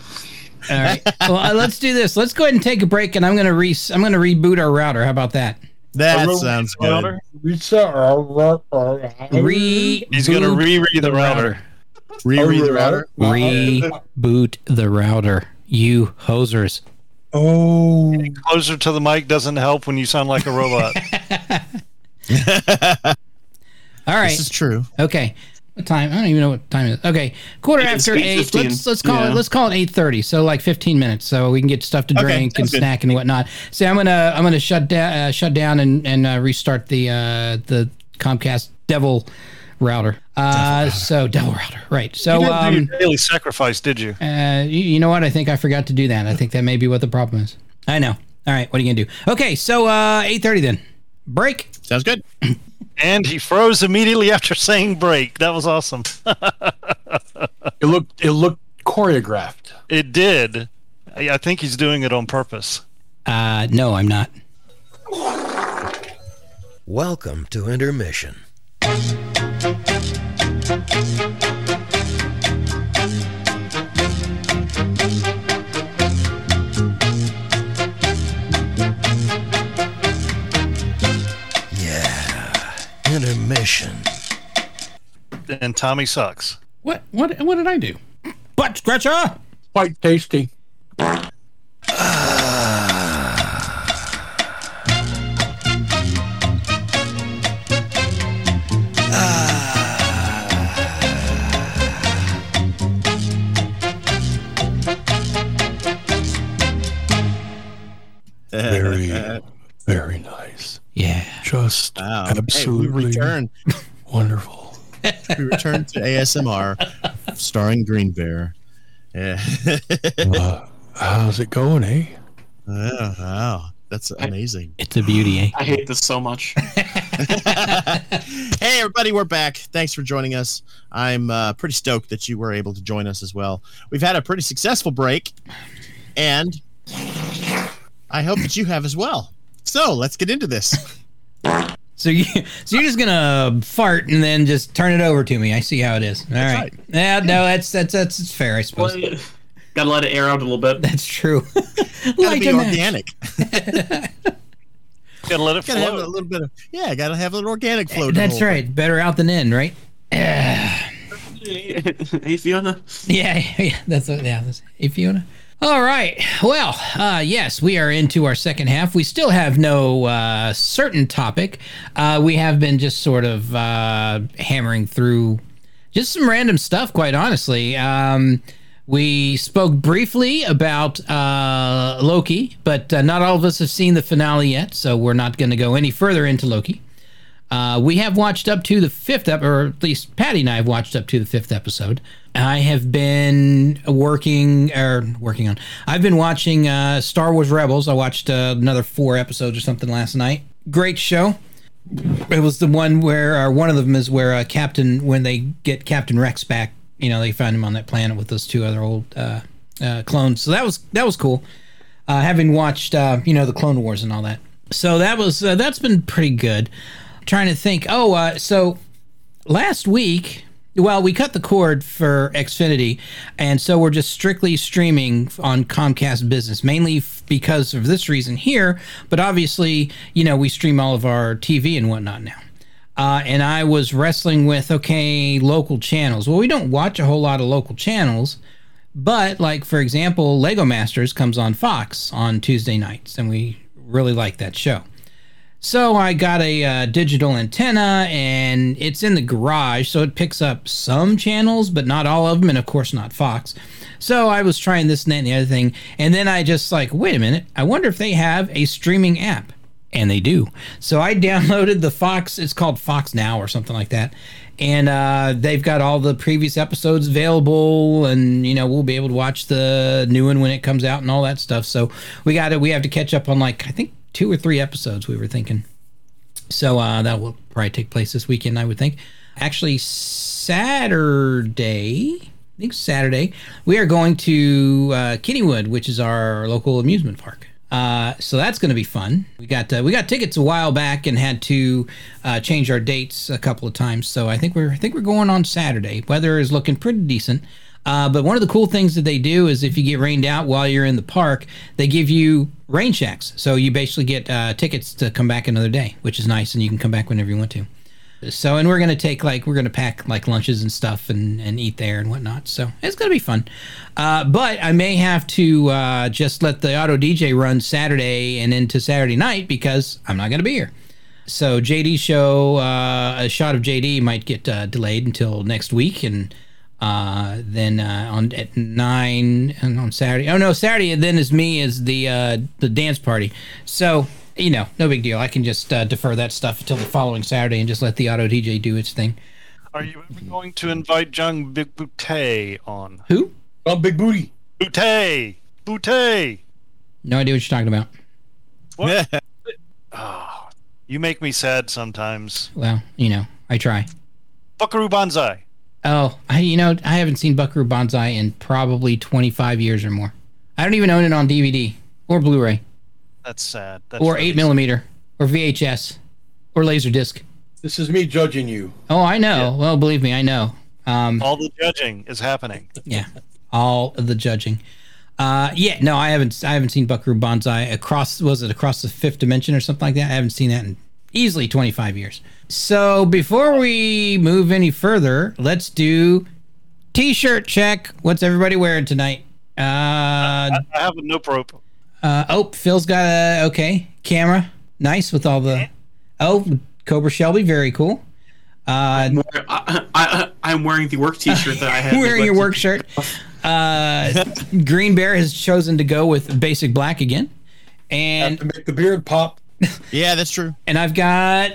right. Well, uh, let's do this. Let's go ahead and take a break, and I'm gonna re I'm gonna reboot our router. How about that? That sounds good. Re. He's going to re reread the router. Reread the router. Reboot the router. You hosers. Oh, Closer to the mic doesn't help when you sound like a robot. [LAUGHS] All right. This is true. Okay. What time? I don't even know what time it is. Okay, quarter It's after eight. 8:15. Let's let's call it Yeah. let's call it eight thirty. So like fifteen minutes, so we can get stuff to Okay, drink and sounds good. snack and whatnot. So I'm gonna I'm gonna shut down uh, shut down and and uh, restart the uh, the Comcast Devil router. Uh, so Devil router, right? So you didn't do um, your daily sacrifice, did you? uh, you, you know what? I think I forgot to do that. I think that may be what the problem is. I know. All right, what are you gonna do? Okay, so uh, eight thirty then. Break. Sounds good. [CLEARS THROAT] And he froze immediately after saying break. That was awesome. it looked it looked choreographed. It did. I I think he's doing it on purpose. Uh, no, I'm not. Welcome to intermission. And Tommy sucks. What? What? What did I do? Butt scratcher. Quite tasty. very, very nice. Yeah. Just Wow. Hey, we absolutely return. [LAUGHS] wonderful. [LAUGHS] We return to ASMR, starring Green Bear. Yeah. Uh, how's it going, eh? wow, wow. That's amazing. It's a beauty, eh? I hate this so much. [LAUGHS] hey, everybody, we're back. Thanks for joining us. I'm uh, pretty stoked that you were able to join us as well. We've had a pretty successful break, and I hope that you have as well. So let's get into this. So you [LAUGHS] so you're just gonna fart and then just turn it over to me. I see how it is. All right. right. Yeah, no, that's that's that's, that's fair, I suppose. Well, Gotta let it air out a little bit. That's true. [LAUGHS] Gotta be organic. [LAUGHS] Gotta let it Gotta have a little bit of yeah. Gotta have an organic flow. That's whole right. Better out than in, right? Yeah, [SIGHS] hey Fiona. yeah, yeah. That's what. Yeah, that's, hey Fiona. All right. Well, uh, yes, we are into our second half. We still have no uh, certain topic. Uh, we have been just sort of uh, hammering through just some random stuff, quite honestly. Um, we spoke briefly about uh, Loki, but uh, not all of us have seen the finale yet, so we're not going to go any further into Loki. Uh, we have watched up to the fifth, ep- or at least Patty and I have watched up to the fifth episode. I have been working, or working on. I've been watching uh, Star Wars Rebels. I watched uh, another four episodes or something last night. Great show. It was the one where, or one of them is where uh, Captain, when they get Captain Rex back, you know, they find him on that planet with those two other old uh, clones. So that was that was cool. Having watched, you know, the Clone Wars and all that. So that was that's been pretty good. Trying to think. Oh, uh, so last week, well, we cut the cord for Xfinity, and so we're just strictly streaming on Comcast Business, mainly f- because of this reason here. But obviously, you know, we stream all of our TV and whatnot now. Uh, and I was wrestling with okay, local channels. Well, we don't watch a whole lot of local channels, but like for example, Lego Masters comes on Fox on Tuesday nights, and we really like that show. So I got a uh, digital antenna and it's in the garage, so it picks up some channels, but not all of them, and of course not Fox. So I was trying this and that and the other thing, and then I just like, wait a minute, I wonder if they have a streaming app. And they do. So I [LAUGHS] downloaded the Fox, it's called Fox Now or something like that. And uh, they've got all the previous episodes available, and you know we'll be able to watch the new one when it comes out and all that stuff. So we got to we have to catch up on like I think two or three episodes we were thinking. So uh, that will probably take place this weekend, I would think. Actually, Saturday, I think Saturday, we are going to uh, Kennywood, which is our local amusement park. Uh, so that's going to be fun. We got uh, we got tickets a while back and had to uh, change our dates a couple of times. So I think we're I think we're going on Saturday. Weather is looking pretty decent. Uh, but one of the cool things that they do is if you get rained out while you're in the park, they give you rain checks. So you basically get uh, tickets to come back another day, which is nice, and you can come back whenever you want to. So, and we're gonna take like we're gonna pack like lunches and stuff and and eat there and whatnot. So it's gonna be fun. Uh, but I may have to uh, just let the auto DJ run Saturday and into Saturday night because I'm not gonna be here. So JD show uh, a shot of JD might get uh, delayed until next week and. Uh, then uh, on at nine and on Saturday. Oh no, Saturday then is me as the uh, the dance party. So you know, no big deal. I can just uh, defer that stuff until the following Saturday and just let the auto DJ do its thing. Are you ever going to invite Jung Big Boutte on? Who? Oh, big booty. Boutte! Boutte! No idea what you're talking about. What? oh, you make me sad sometimes. Well, you know, I try. Buckaroo Banzai. Oh, I you know I haven't seen Buckaroo Banzai in probably 25 years or more. I don't even own it on DVD or Blu-ray That's sad. That's or really eight millimeter or VHS or Laserdisc. This is me judging you. Oh, I know. Well, believe me, I know. Um. All the judging is happening. [LAUGHS] yeah, all of the judging. Uh, yeah, no, I haven't. I haven't seen Buckaroo Banzai across. Was it across the fifth dimension or something like that? I haven't seen that in easily 25 years. So before we move any further, let's do t-shirt check. What's everybody wearing tonight? Uh, I, I have a nope rope. uh, oh, Phil's got a okay camera. Nice with all the. Oh, Cobra Shelby, very cool. Uh, I, I, I'm wearing the work T-shirt that I had. [LAUGHS] wearing your work shirt. Uh, Green Bear has chosen to go with basic black again, and to make the beard pop. [LAUGHS] Yeah, that's true. and I've got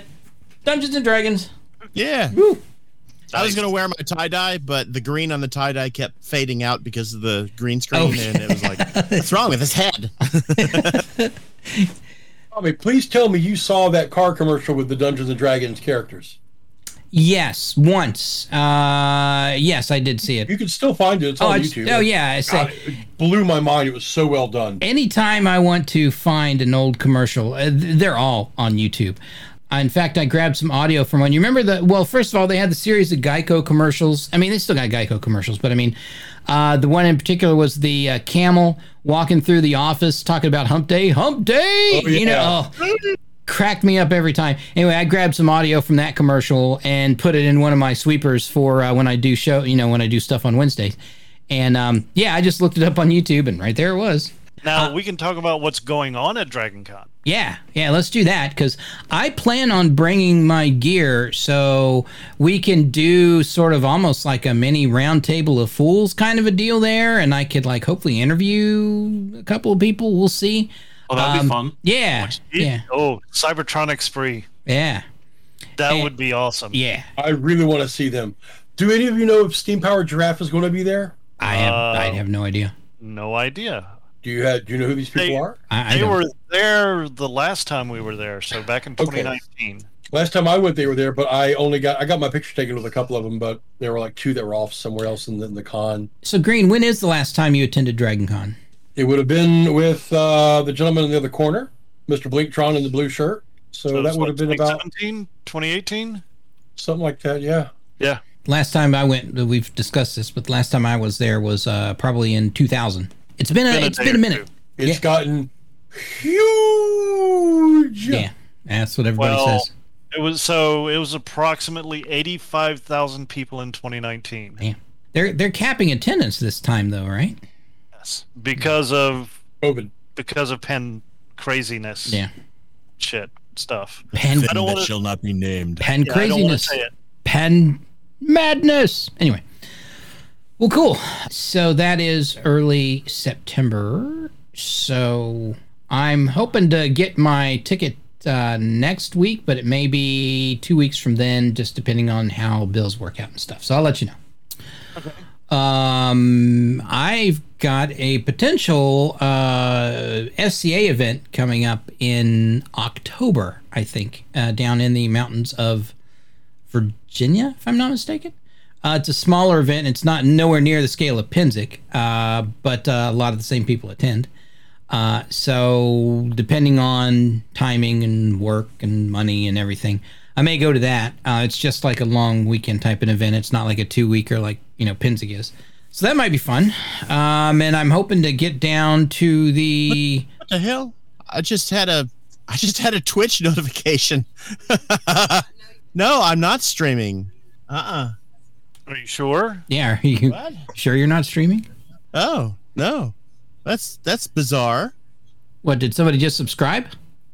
Dungeons and Dragons. Yeah. Woo. I was gonna wear my tie dye, but the green on the tie dye kept fading out because of the green screen, Oh. and it was like, "What's wrong with his head?" [LAUGHS] Tommy, please tell me you saw that car commercial with the Dungeons and Dragons characters. Yes, once. Uh, yes, I did see it. You can still find it. It's Oh, on I just- YouTube. oh yeah, I say. God, it blew my mind. It was so well done. anytime I want to find an old commercial, uh, they're all on YouTube. Uh, in fact, I grabbed some audio from one. You remember the? Well, first of all, they had the series of Geico commercials. I mean, they still got Geico commercials, but I mean, uh, the one in particular was the uh, camel walking through the office talking about Hump Day, Hump Day. You know, oh, cracked me up every time. Anyway, I grabbed some audio from that commercial and put it in one of my sweepers for uh, when I do show. You know, when I do stuff on Wednesdays. And um, yeah, I just looked it up on YouTube, and right there it was. Now we can talk about what's going on at Dragon Con. Yeah, yeah, let's do that because I plan on bringing my gear so we can do sort of almost like a mini round table of fools kind of a deal there, and I could like hopefully interview a couple of people. We'll see. Oh, that'd Um, be fun. Yeah, yeah, Oh, Cybertronic spree. yeah, That And- would be awesome. yeah. I really want to see them. Do any of you know if Steam Powered Giraffe is going to be there? I have, I Um, have no idea. No idea. Do you have? Do you know who these people They- are? I, I They don't. were there the last time we were there, so back in Okay. 2019. Last time I went, they were there, but I only got I got my picture taken with a couple of them, but there were like two that were off somewhere else in the, in the con. so, Green, when is the last time you attended Dragon Con? It would have been with uh, the gentleman in the other corner, Mr. Blinktron in the blue shirt. So, So that would what, have been about 2017, 2018. something like that. Yeah. Yeah. Last time I went, we've discussed this, but the last time I was there was uh, probably in 2000. It's been a, Been a it's day been a minute. two. It's Yeah. gotten huge. Yeah, that's what everybody Well, says. It was so it was approximately 85,000 people in 2019. Yeah. They're they're capping attendance this time though, right? Yes. Because of COVID. because of pen craziness. Yeah. Shit stuff. Pen I don't that wanna- shall not be named. pen Yeah, I don't craziness. say it. Pen madness. Anyway. Well, cool. So that is early September. So I'm hoping to get my ticket uh, next week, but it may be two weeks from then, just depending on how bills work out and stuff. So I'll let you know. Okay. Um, I've got a potential uh, SCA event coming up in October, I think, uh, down in the mountains of Virginia, if I'm not mistaken. Uh, it's a smaller event. It's not nowhere near the scale of Pennsic, uh, but uh, a lot of the same people attend. Uh, so depending on timing and work and money and everything, I may go to that. Uh, it's just like a long weekend type of event. It's not like a two weeker like you know Pennsic is. So that might be fun. Um, and I'm hoping to get down to the. What the hell? I just had a I just had a Twitch [LAUGHS] notification. [LAUGHS] no, I'm not streaming. Uh-uh. Are you sure? Yeah, are you What? sure you're not streaming? Oh, no. That's that's bizarre. What did somebody just subscribe?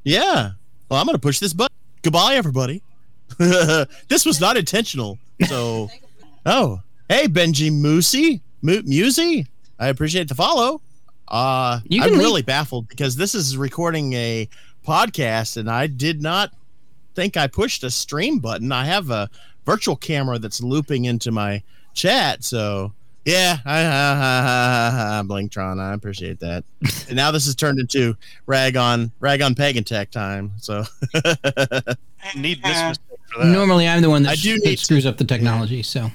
Yeah. Well, I'm going to push this button. Goodbye everybody. [LAUGHS] this was not intentional. So [LAUGHS] Oh, hey Benji Moosey, Mo- Musey. I appreciate the follow. Uh You I'm leave- really baffled because this is recording a podcast and I did not think I pushed a stream button. I have a virtual camera that's looping into my chat, so yeah, [LAUGHS] I, I, I, I, Blinktron. I appreciate that. [LAUGHS] and now this has turned into rag on rag on Pagantek time. So I need this [LAUGHS] mistake for that. Normally, I'm the one that, I do that need screws up the technology. So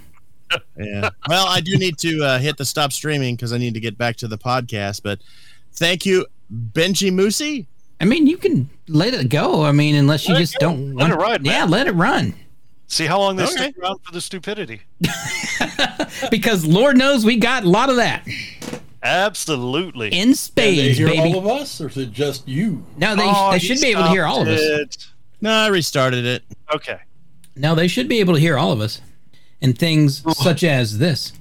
yeah. Well, I do need to uh, hit the stop streaming because I need to get back to the podcast. But thank you, Benji Moosey. I mean, you can let it go. I mean, unless you Let it just go. don't Let want. it ride, yeah, man. let it run. See how long they Okay. stick around for the stupidity. [LAUGHS] Because Lord knows we got a lot of that Absolutely. in Can they spades, hear baby. all of us, or is it just you? no, they Oh, they should be able to hear all of us. it. No, I restarted it. Okay. No, they should be able to hear all of us, and things oh. such as this.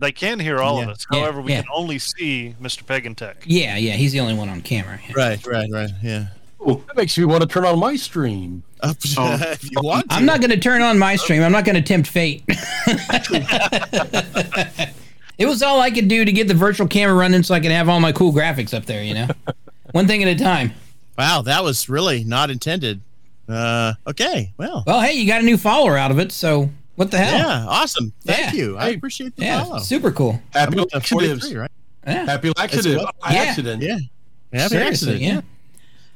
They can hear all of Yeah. us. Yeah, However, we yeah. can only see Mr. Pagan Tech. Yeah, yeah, he's the only one on camera. Yeah. Right, right, right. Yeah. That makes me want to turn on my stream. Up Oh. [LAUGHS] if you want to. I'm not going to turn on my stream. I'm not going to tempt fate. [LAUGHS] it was all I could do to get the virtual camera running so I could have all my cool graphics up there, you know? [LAUGHS] One thing at a time. Wow, that was really not intended. Uh, okay, well, Well, hey, you got a new follower out of it, so what the hell? yeah, awesome. Thank Yeah. you. I Hey, appreciate the Yeah, follow. super cool. Happy I'm up to laxatives. right? Yeah. Happy laxative. what? Yeah. Accident. Yeah. Happy Seriously, accident. yeah.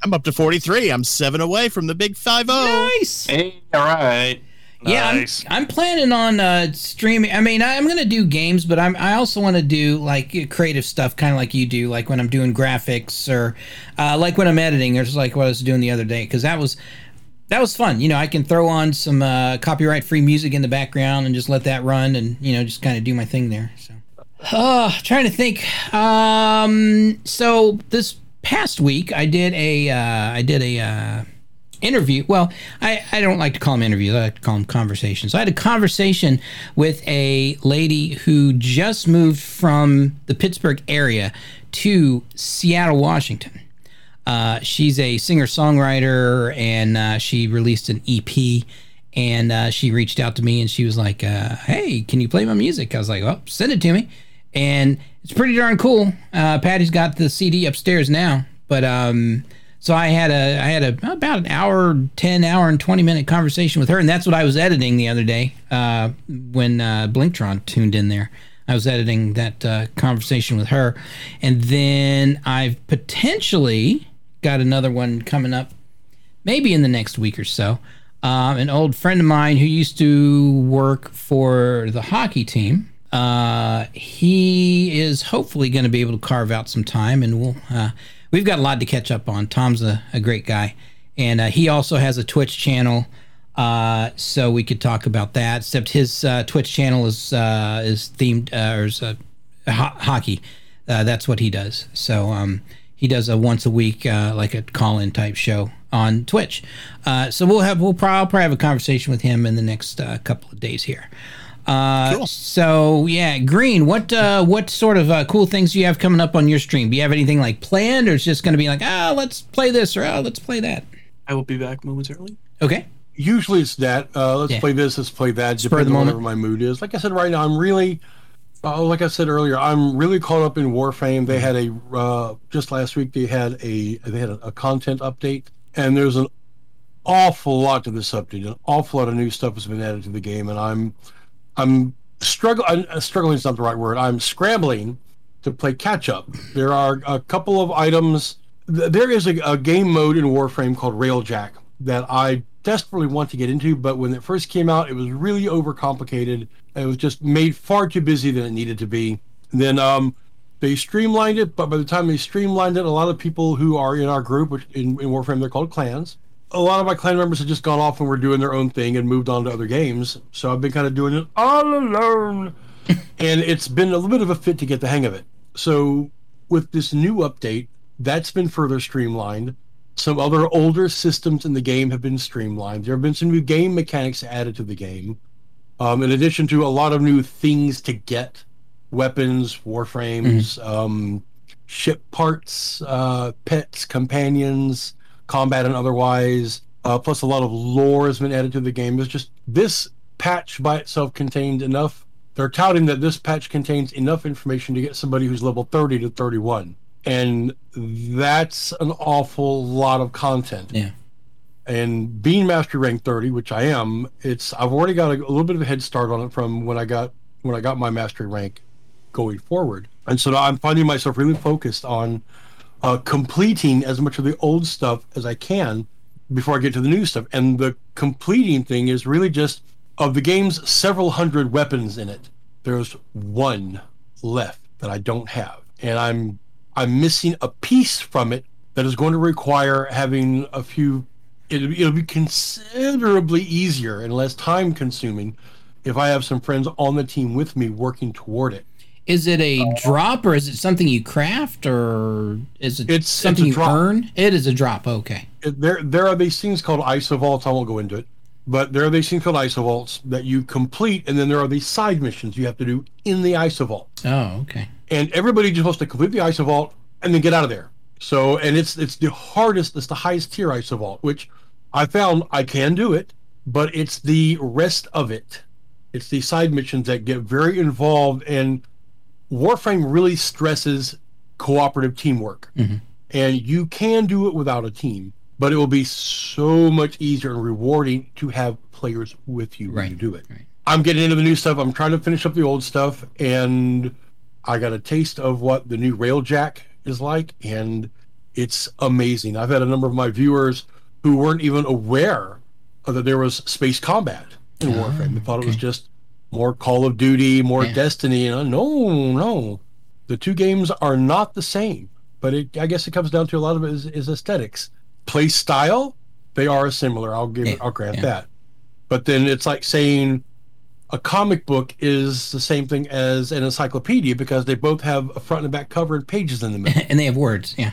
I'm up to 43. I'm seven away from the big five zero. Nice. Hey, all right. Yeah, I'm, I'm planning on uh, streaming. I mean, I, I'm going to do games, but I'm, I also want to do like creative stuff, kind of like you do, like when I'm doing graphics or uh, like when I'm editing, or just like what I was doing the other day, because that was that was fun. You know, I can throw on some uh, copyright free music in the background and just let that run, and you know, just kind of do my thing there. So, uh, trying to think. Um, so this past week, I did a uh, I did a. Uh, interview. Well, I, I don't like to call them interviews. I like to call them conversations. I had a conversation with a lady who just moved from the Pittsburgh area to Seattle, Washington. Uh, she's a singer songwriter and uh, she released an EP. And uh, she reached out to me and she was like, uh, Hey, can you play my music? I was like, Well, send it to me. And it's pretty darn cool. Uh, Patty's got the CD upstairs now. But um, so I had a I had a about an hour, ten hour and twenty minute conversation with her, and that's what I was editing the other day uh, when uh, Blinktron tuned in there. I was editing that uh, conversation with her, and then I've potentially got another one coming up, maybe in the next week or so. Um, an old friend of mine who used to work for the hockey team. Uh, he is hopefully going to be able to carve out some time, and we'll uh, we've got a lot to catch up on. Tom's a, a great guy, and uh, he also has a Twitch channel, uh, so we could talk about that. Except his uh, Twitch channel is uh, is themed or is ho- hockey. That's what he does. So um, he does a once a week like a call in type show on Twitch. So we'll have we'll probably, probably have a conversation with him in the next couple of days here. Uh, Cool. So yeah, Green. What uh, what sort of uh, cool things do you have coming up on your stream? Do you have anything like planned, or it's just going to be like, ah, let's play this or oh, let's play that? I will be back momentarily. Okay. Usually it's that. Uh, let's Yeah. play this. Let's play that. Spur of the Depending on moment. whatever my mood is. Like I said, right now I'm really, uh, like I said earlier, I'm really caught up in Warframe. They had a uh, just last week. They had a they had a, a content update, and there's an awful lot to this update. An awful lot of new stuff has been added to the game, and I'm I'm struggling. Struggling is not the right word. I'm scrambling to play catch up. There are a couple of items. There is a, a game mode in Warframe called Railjack that I desperately want to get into, but when it first came out, it was really overcomplicated. It was just made far too busy than it needed to be. Then um, they streamlined it, but by the time they streamlined it, a lot of people who are in our group, which in, in Warframe they're called clans, a lot of my clan members have just gone off and were doing their own thing and moved on to other games. So I've been kind of doing it all alone. [LAUGHS] and it's been a little bit of a fit to get the hang of it. So with this new update, that's been further streamlined. Some other older systems in the game have been streamlined. There have been some new game mechanics added to the game. Um, in addition to a lot of new things to get weapons, warframes, um, ship parts, uh, pets, companions, combat and otherwise. Uh, plus, a lot of lore has been added to the game. It's just this patch by itself contained enough. They're touting that this patch contains enough information to get somebody who's level 30 to 31. And that's an awful lot of content Yeah. and being mastery rank 30 which i am it's i've already got a, a little bit of a head start on it from when i got when i got my mastery rank going forward and so now i'm finding myself really focused on uh, completing as much of the old stuff as i can before i get to the new stuff and the completing thing is really just of the game's several hundred weapons in it there's one left that i don't have and i'm i'm missing a piece from it that is going to require having a few it'll, it'll be considerably easier and less time consuming if I have some friends on the team with me working toward it. Is it a uh, drop or is it something you craft or is it It's- something it's you drop. earn? It is a drop. Okay. It- There, there are these things called isovaults. I won't go into it, but there are these things called isovaults that you complete, and then there are these side missions you have to do in the isovault. Oh, okay. and everybody just wants to complete the isovault and then get out of there. So, and it's it's the hardest, it's the highest tier isovault, which I found I can do it, but it's the rest of it. It's the side missions that get very involved, and Warframe really stresses cooperative teamwork. Mm-hmm. and you can do it without a team, but it will be so much easier and rewarding to have players with you when you do it. right. I'm getting into the new stuff. I'm trying to finish up the old stuff, and I got a taste of what the new Railjack is like, and it's amazing. I've had a number of my viewers who weren't even aware that there was space combat in ah, Warframe. They thought it was just more Call of Duty, more Yeah. Destiny. And no, no, the two games are not the same. But it, I guess it comes down to a lot of it is, is aesthetics, play style. They are similar. I'll give. Yeah, I'll grant yeah. that. But then it's like saying a comic book is the same thing as an encyclopedia because they both have a front and back cover and pages in the middle. [LAUGHS] and they have words. Yeah.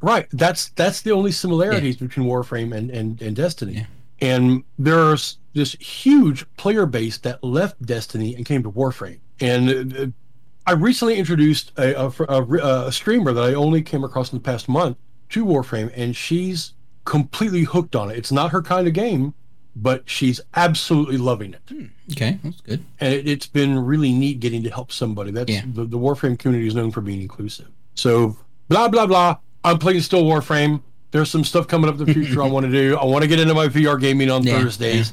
right. That's that's the only similarities between Warframe and, and, and Destiny. And there's this huge player base that left Destiny and came to Warframe. And uh, I recently introduced a, a, a, a streamer that I only came across in the past month to Warframe, and she's completely hooked on it. It's not her kind of game, but she's absolutely loving it Okay, that's good. and it, it's been really neat getting to help somebody. That's Yeah. the, the Warframe community is known for being inclusive. So blah blah blah. I'm playing still Warframe. There's some stuff coming up in the future I want to do. I want to get into my VR gaming on Yeah, Thursdays.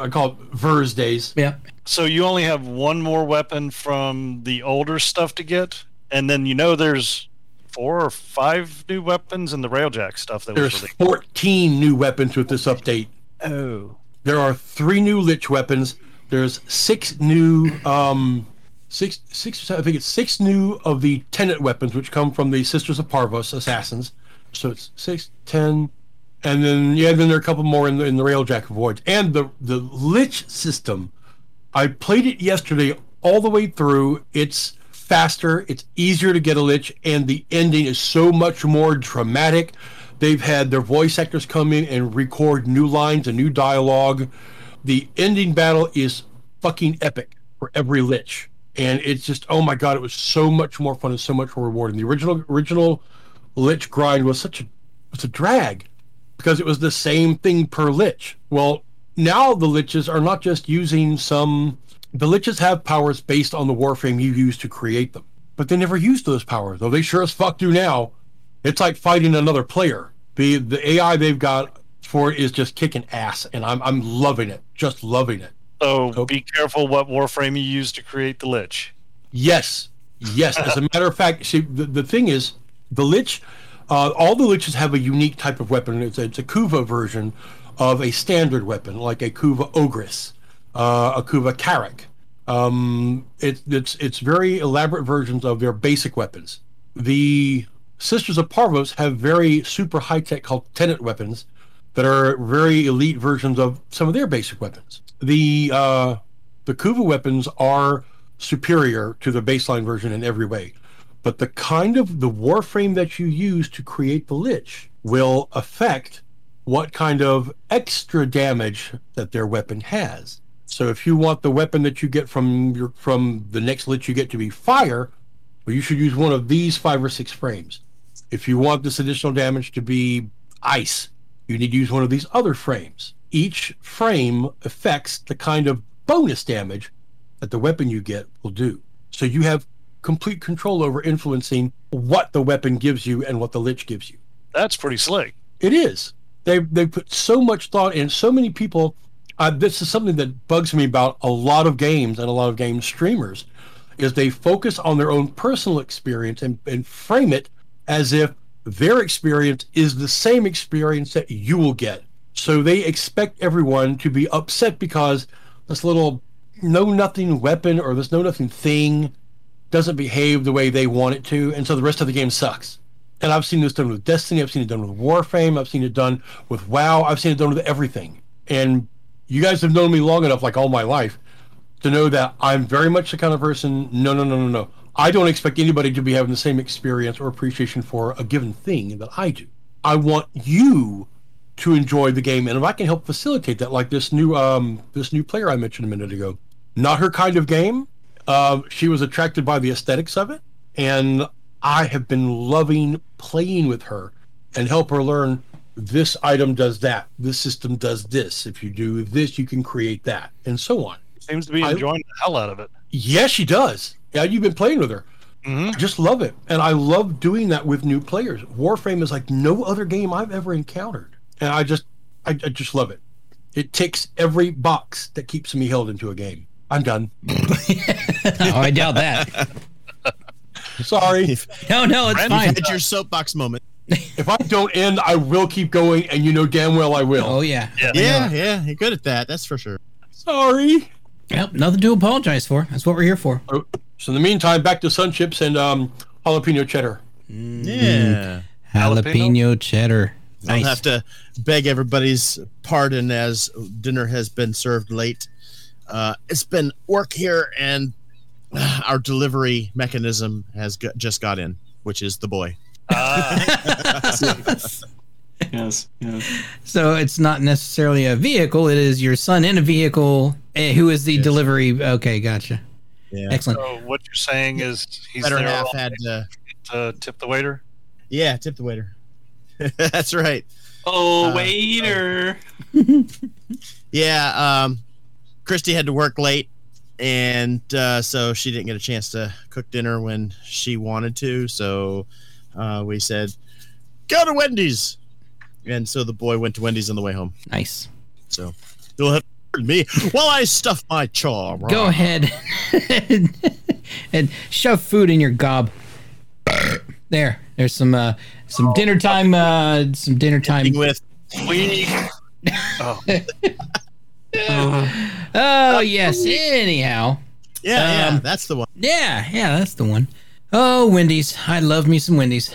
I call it Vers days. Yeah. So you only have one more weapon from the older stuff to get, and then you know there's four or five new weapons in the Railjack stuff that was There's released. 14 new weapons with this update. Oh, There are three new Lich weapons. There's six new, um, six, six. I think it's six new of the Tenet weapons, which come from the Sisters of Parvos assassins. So it's six, ten, and then yeah, then there are a couple more in the in the Railjack Void and the the Lich system. I played it yesterday all the way through. It's faster, it's easier to get a lich, and the ending is so much more dramatic. They've had their voice actors come in and record new lines and new dialogue. The ending battle is fucking epic for every lich. And it's just oh my god, it was so much more fun and so much more rewarding. The original original lich grind was such a was a drag because it was the same thing per lich. Well, now the liches are not just using some. The liches have powers based on the warframe you use to create them, but they never used those powers. Though they sure as fuck do now. It's like fighting another player. The the AI they've got for it is just kicking ass, and I'm I'm loving it, just loving it. so Oh. be careful what warframe you use to create the lich. Yes, yes. As a matter of fact, see, the, the thing is, the lich, uh, all the liches have a unique type of weapon. It's a, it's a Kuva version of a standard weapon, like a Kuva Ogris, uh, a Kuva Karak. Um, it, it's it's very elaborate versions of their basic weapons. The Sisters of Parvos have very super high tech called Tenet weapons that are very elite versions of some of their basic weapons. The uh, the Kuva weapons are superior to the baseline version in every way, but the kind of the warframe that you use to create the lich will affect what kind of extra damage that their weapon has. So if you want the weapon that you get from your from the next lich you get to be fire, well, you should use one of these five or six frames. If you want this additional damage to be ice, you need to use one of these other frames. Each frame affects the kind of bonus damage that the weapon you get will do. So you have complete control over influencing what the weapon gives you and what the lich gives you. That's pretty slick. It is. They they put so much thought in. So many people. Uh, this is something that bugs me about a lot of games and a lot of game streamers, is they focus on their own personal experience and, and frame it as if their experience is the same experience that you will get. So they expect everyone to be upset because this little know nothing weapon or this know nothing thing doesn't behave the way they want it to, and so the rest of the game sucks. And I've seen this done with Destiny, I've seen it done with Warframe, I've seen it done with WoW, I've seen it done with everything. And you guys have known me long enough, like all my life, to know that I'm very much the kind of person. No, no, no, no, no. I don't expect anybody to be having the same experience or appreciation for a given thing that I do. I want you to enjoy the game, and if I can help facilitate that, like this new um this new player I mentioned a minute ago, not her kind of game. Um, she was attracted by the aesthetics of it, and I have been loving playing with her and help her learn this item does that, this system does this. If you do this, you can create that, and so on. Seems to be I- enjoying the hell out of it. Yes, she does. Yeah, you've been playing with her. Mhm. I just love it, and I love doing that with new players. Warframe is like no other game I've ever encountered, and I just, I, I just love it. It ticks every box that keeps me held into a game. I'm done. [LAUGHS] oh, I doubt that. Sorry. No, no, it's Brandon, fine. Had your soapbox moment. if I don't end, I will keep going, and you know damn well I will. Oh yeah. Yeah, yeah, you're good at that. That's for sure. Sorry. Yep. Nothing to apologize for. That's what we're here for. Oh, So in the meantime, back to sun chips and um, jalapeno cheddar. Yeah. Jalapeno, Jalapeno? cheddar. I'll Nice. have to beg everybody's pardon as dinner has been served late. Uh, it's been work here, and uh, our delivery mechanism has got, just got in, which is the boy. Ah, [LAUGHS] Yes, yes. So it's not necessarily a vehicle. It is your son in a vehicle eh, who is the Yes. delivery. Okay, gotcha. Yeah. Excellent. so what you're saying is he's Better there half had to, to tip the waiter? yeah, tip the waiter. [LAUGHS] That's right. Oh, Uh, waiter. [LAUGHS] Yeah, um, Christy had to work late, and uh, so she didn't get a chance to cook dinner when she wanted to. So uh, we said, "Go to Wendy's," and so the boy went to Wendy's on the way home. Nice. So you'll have to pardon me while I stuff my chaw. Go ahead [LAUGHS] and shove food in your gob. There. There's some uh some dinner time uh some dinner time. with We. Oh, [LAUGHS] Uh, Oh yes. Anyhow. yeah, yeah, Um, that's the one. Yeah, yeah, that's the one. Oh, Wendy's. I love me some Wendy's.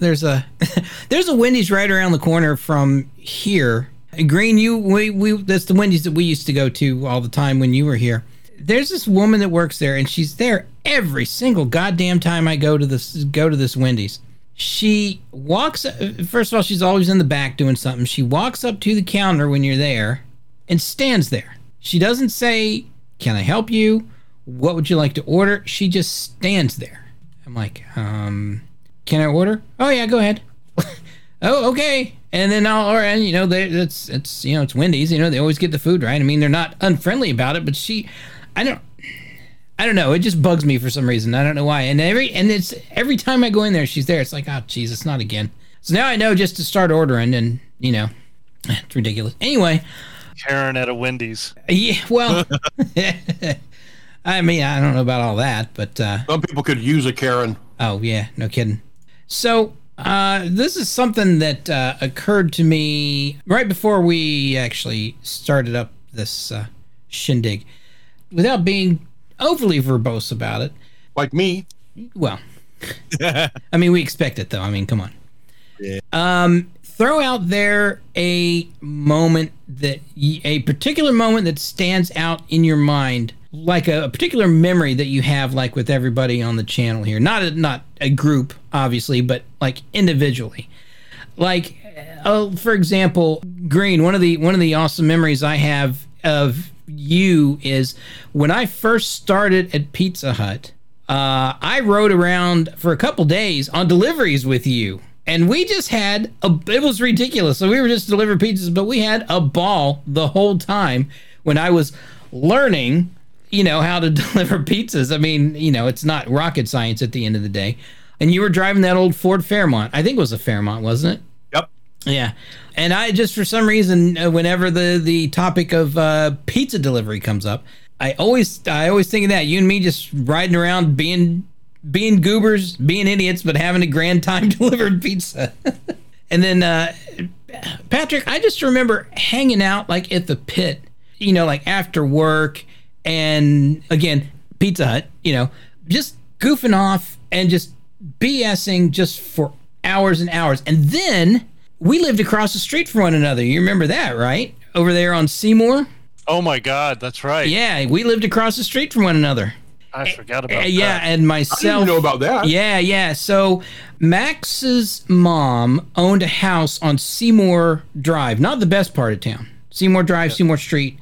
There's a [LAUGHS] there's a Wendy's right around the corner from here. Green, you we, we that's the Wendy's that we used to go to all the time when you were here. There's this woman that works there and she's there every single goddamn time I go to this go to this Wendy's. She walks first of all she's always in the back doing something. She walks up to the counter when you're there and stands there. She doesn't say, "Can I help you?" what would you like to order? She just stands there. I'm like, um, can I order? Oh yeah, go ahead. [LAUGHS] oh okay. And then I'll or and you know they it's it's you know it's Wendy's. You know they always get the food right. I mean they're not unfriendly about it, but she, I don't. I don't know. It just bugs me for some reason. I don't know why. And every and it's every time I go in there, she's there. It's like, oh, Jesus, not again. So now I know just to start ordering, and you know, [SIGHS] it's ridiculous. Anyway, Karen at a Wendy's. yeah. Well, [LAUGHS] I mean, I don't know about all that, but uh, Some people could use a Karen. Oh yeah, no kidding. So uh, this is something that uh, occurred to me right before we actually started up this uh, shindig. Without being overly verbose about it, Like me. well, [LAUGHS] I mean, we expect it though. I mean, come on. Yeah. Um, throw out there a moment that a particular moment that stands out in your mind, like a, a particular memory that you have, like with everybody on the channel here. Not a, not a group, obviously, but like individually. Like, uh, for example, Green. One of the one of the awesome memories I have of you is when I first started at Pizza Hut. Uh, I rode around for a couple days on deliveries with you, and we just had a. It was ridiculous. So we were just delivering pizzas, but we had a ball the whole time when I was learning, you know, how to [LAUGHS] deliver pizzas. I mean, you know, it's not rocket science at the end of the day. And you were driving that old Ford Fairmont. I think it was a Fairmont, wasn't it? Yep. Yeah, and I just for some reason, uh, whenever the the topic of uh, pizza delivery comes up, I always I always think of that. You and me just riding around being being goobers, being idiots, but having a grand time [LAUGHS] delivering pizza. and then uh, Patrick, I just remember hanging out like at the pit, you know, like after work, and again Pizza Hut, you know, just goofing off and just BSing just for hours and hours, and then we lived across the street from one another. You remember that, right? Over there on Seymour. Oh my God, that's right. Yeah, we lived across the street from one another. I forgot Uh, about yeah, that. and I didn't myself. know about that. Yeah, yeah. So Max's mom owned a house on Seymour Drive, not the best part of town. Seymour Drive, Seymour Street.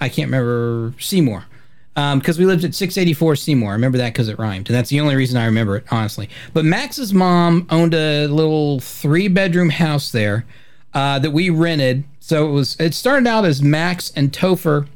I can't remember Seymour because we lived at 684 Seymour. I remember that because it rhymed, and that's the only reason I remember it, honestly. But Max's mom owned a little three-bedroom house there uh, that we rented. So it was. It started out as Max and Topher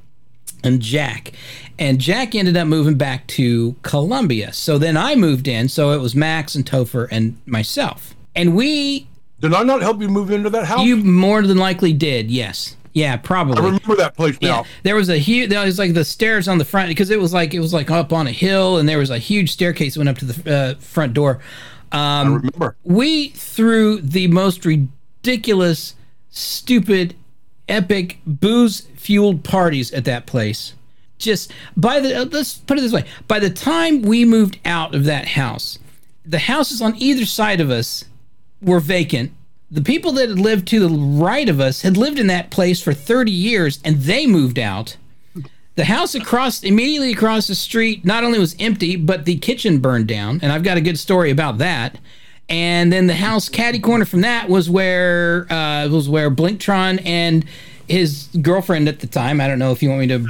and Jack. And Jack ended up moving back to Columbia. So then I moved in. So it was Max and Topher and myself. And we, Did I not help you move into that house? you more than likely did. Yes. Yeah, probably. I remember that place Yeah, now. there was a huge. There was like the stairs on the front because it was like it was like up on a hill, and there was a huge staircase that went up to the uh, front door. I remember. We threw the most ridiculous, stupid, epic booze fueled parties at that place. Just by the uh, let's put it this way: by the time we moved out of that house, the houses on either side of us were vacant. The people that had lived to the right of us had lived in that place for 30 years and they moved out. The house across immediately across the street not only was empty, but the kitchen burned down, and I've got a good story about that. And then the house caddy corner from that was where uh, was where Blinktron and his girlfriend at the time. I don't know if you want me to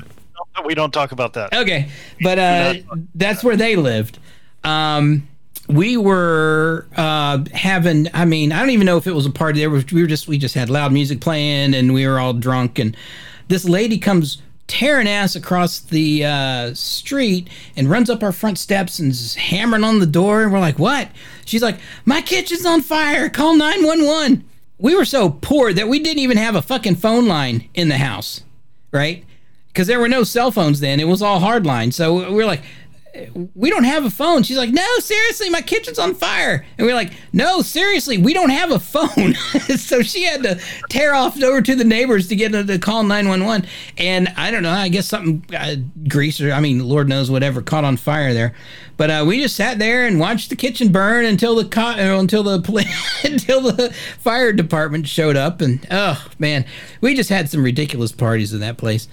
We don't talk about that. Okay, but uh, that's where they lived. Um, we were uh, having. I mean, I don't even know if it was a party. There was. We were just. We just had loud music playing, and we were all drunk. And this lady comes tearing ass across the uh, street and runs up our front steps and is hammering on the door. And we're like, "What?" She's like, "My kitchen's on fire. Call nine one one." We were so poor that we didn't even have a fucking phone line in the house, right? because there were no cell phones then. It was all hardline. So we are like, we don't have a phone. She's like, no, seriously, my kitchen's on fire. And we are like, no, seriously, we don't have a phone. [LAUGHS] so she had to tear off over to the neighbors to get to call 911. And I don't know, I guess something, uh, grease or, I mean, Lord knows whatever caught on fire there. But uh, we just sat there and watched the kitchen burn until the co- uh, until the [LAUGHS] until the fire department showed up. And oh man, we just had some ridiculous parties in that place.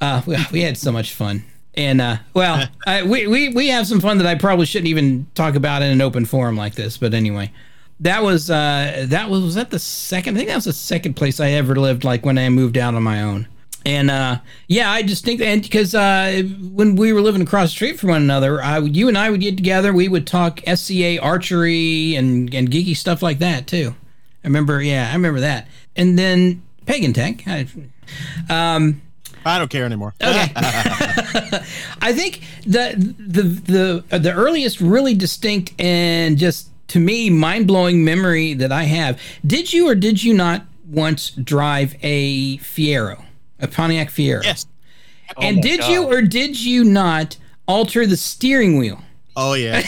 Uh, we, we had so much fun. And uh, well, [LAUGHS] I, we, we we have some fun that I probably shouldn't even talk about in an open forum like this. But anyway, that was uh, that was was that the second? I think that was the second place I ever lived. Like when I moved out on my own. And uh, yeah, I just think and because uh, when we were living across the street from one another, I, you and I would get together. We would talk SCA archery and and geeky stuff like that too. I remember, yeah, I remember that. And then Pagantek. I, um, I don't care anymore. Okay. [LAUGHS] [LAUGHS] I think the the the uh, the earliest really distinct and just to me mind blowing memory that I have. Did you or did you not once drive a Fiero, a Pontiac Fiero? Yes. And oh my did God. you or did you not alter the steering wheel Oh yeah.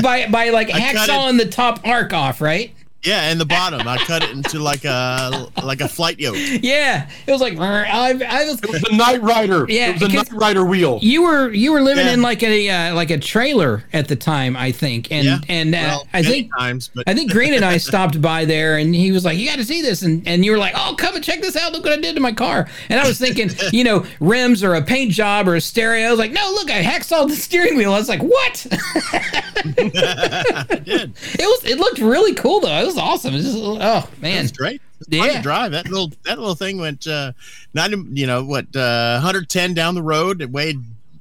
[LAUGHS] by by like cut hacksawing the top arc off, right? Yeah, and the bottom. I cut it into like a like a flight yoke. Yeah, it was like I, I was. It was a Knight Rider. Yeah, it was a because- Knight Rider wheel. You were you were living Yeah. in like a uh, like a trailer at the time, I think, and Yeah. and uh, Well, I think times, but I think Green and I [LAUGHS] stopped by there, and he was like, "You got to see this," and and you were like, "Oh, come and check this out! Look what I did to my car!" And I was thinking, [LAUGHS] you know, rims or a paint job or a stereo. I was like, "No, look, I hacksawed the steering wheel." I was like, "What?" [LAUGHS] I did. it was it looked really cool though. Was awesome. Was just, oh man, It's great. Yeah. to drive. That little that little thing went uh not you know what uh 110 down the road. It weighed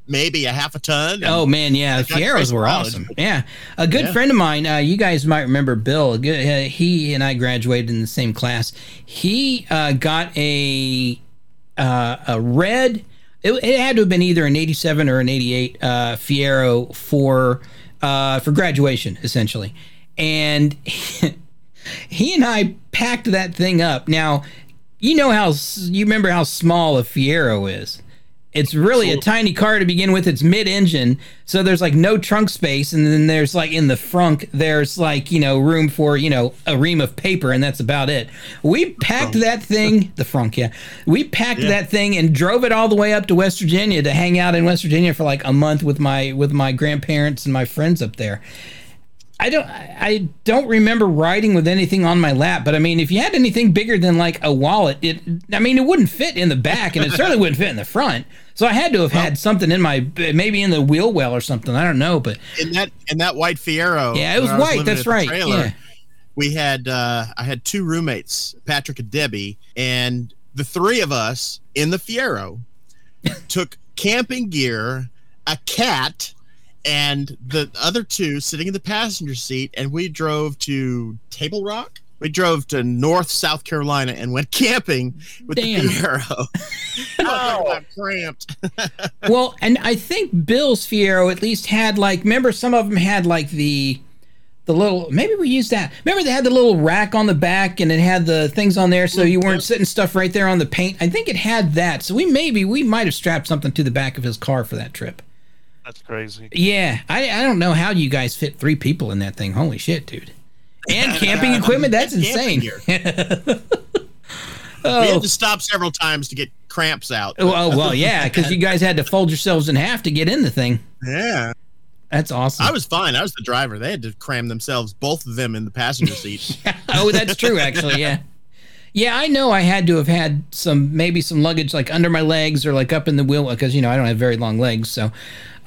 maybe a half a ton. Oh man, yeah, Fieros were mileage. awesome. Yeah, a good Yeah. friend of mine. Uh, you guys might remember Bill. good- Uh, he and I graduated in the same class. He uh, got a uh, a red. It, it had to have been either an '87 or an '88 uh, Fiero for uh, for graduation, essentially. And [LAUGHS] he and I packed that thing up. Now, you know how you remember how small a Fiero is. It's really a tiny car to begin with. It's mid-engine, so there's like no trunk space, and then there's like in the frunk, there's like you know room for you know a ream of paper, and that's about it. We packed that thing, [LAUGHS] the frunk, yeah. We packed that thing and drove it all the way up to West Virginia to hang out in West Virginia for like a month with my with my grandparents and my friends up there. I don't I don't remember riding with anything on my lap, but I mean if you had anything bigger than like a wallet, it I mean it wouldn't fit in the back and it certainly wouldn't fit in the front. So I had to have had something in my maybe in the wheel well or something. I don't know, but in that in that white Fiero. yeah, it was when white. That's right. trailer, Yeah. We had uh I had two roommates, Patrick and Debbie, and the three of us in the Fiero [LAUGHS] took camping gear, a cat, and the other two sitting in the passenger seat, and we drove to Table Rock We drove to North South Carolina and went camping with Damn. the Fiero. [LAUGHS] Oh. oh, I'm cramped. [LAUGHS] well, and I think Bill's Fiero at least had like remember some of them had like the the little maybe we used that. Remember they had the little rack on the back and it had the things on there so you weren't sitting stuff right there on the paint. I think it had that. So we maybe we might have strapped something to the back of his car for that trip. That's crazy. Yeah, I, I don't know how you guys fit three people in that thing. Holy shit, dude! And camping [LAUGHS] equipment, that's insane. [LAUGHS] We oh, had to stop several times to get cramps out. well, well, yeah, because you guys had to fold yourselves in half to get in the thing. Yeah. That's awesome. I was fine. I was the driver. They had to cram themselves, both of them, in the passenger seat. [LAUGHS] oh, that's true, actually. Yeah, yeah. I know I had to have had some maybe some luggage like under my legs or like up in the wheel because you know I don't have very long legs, so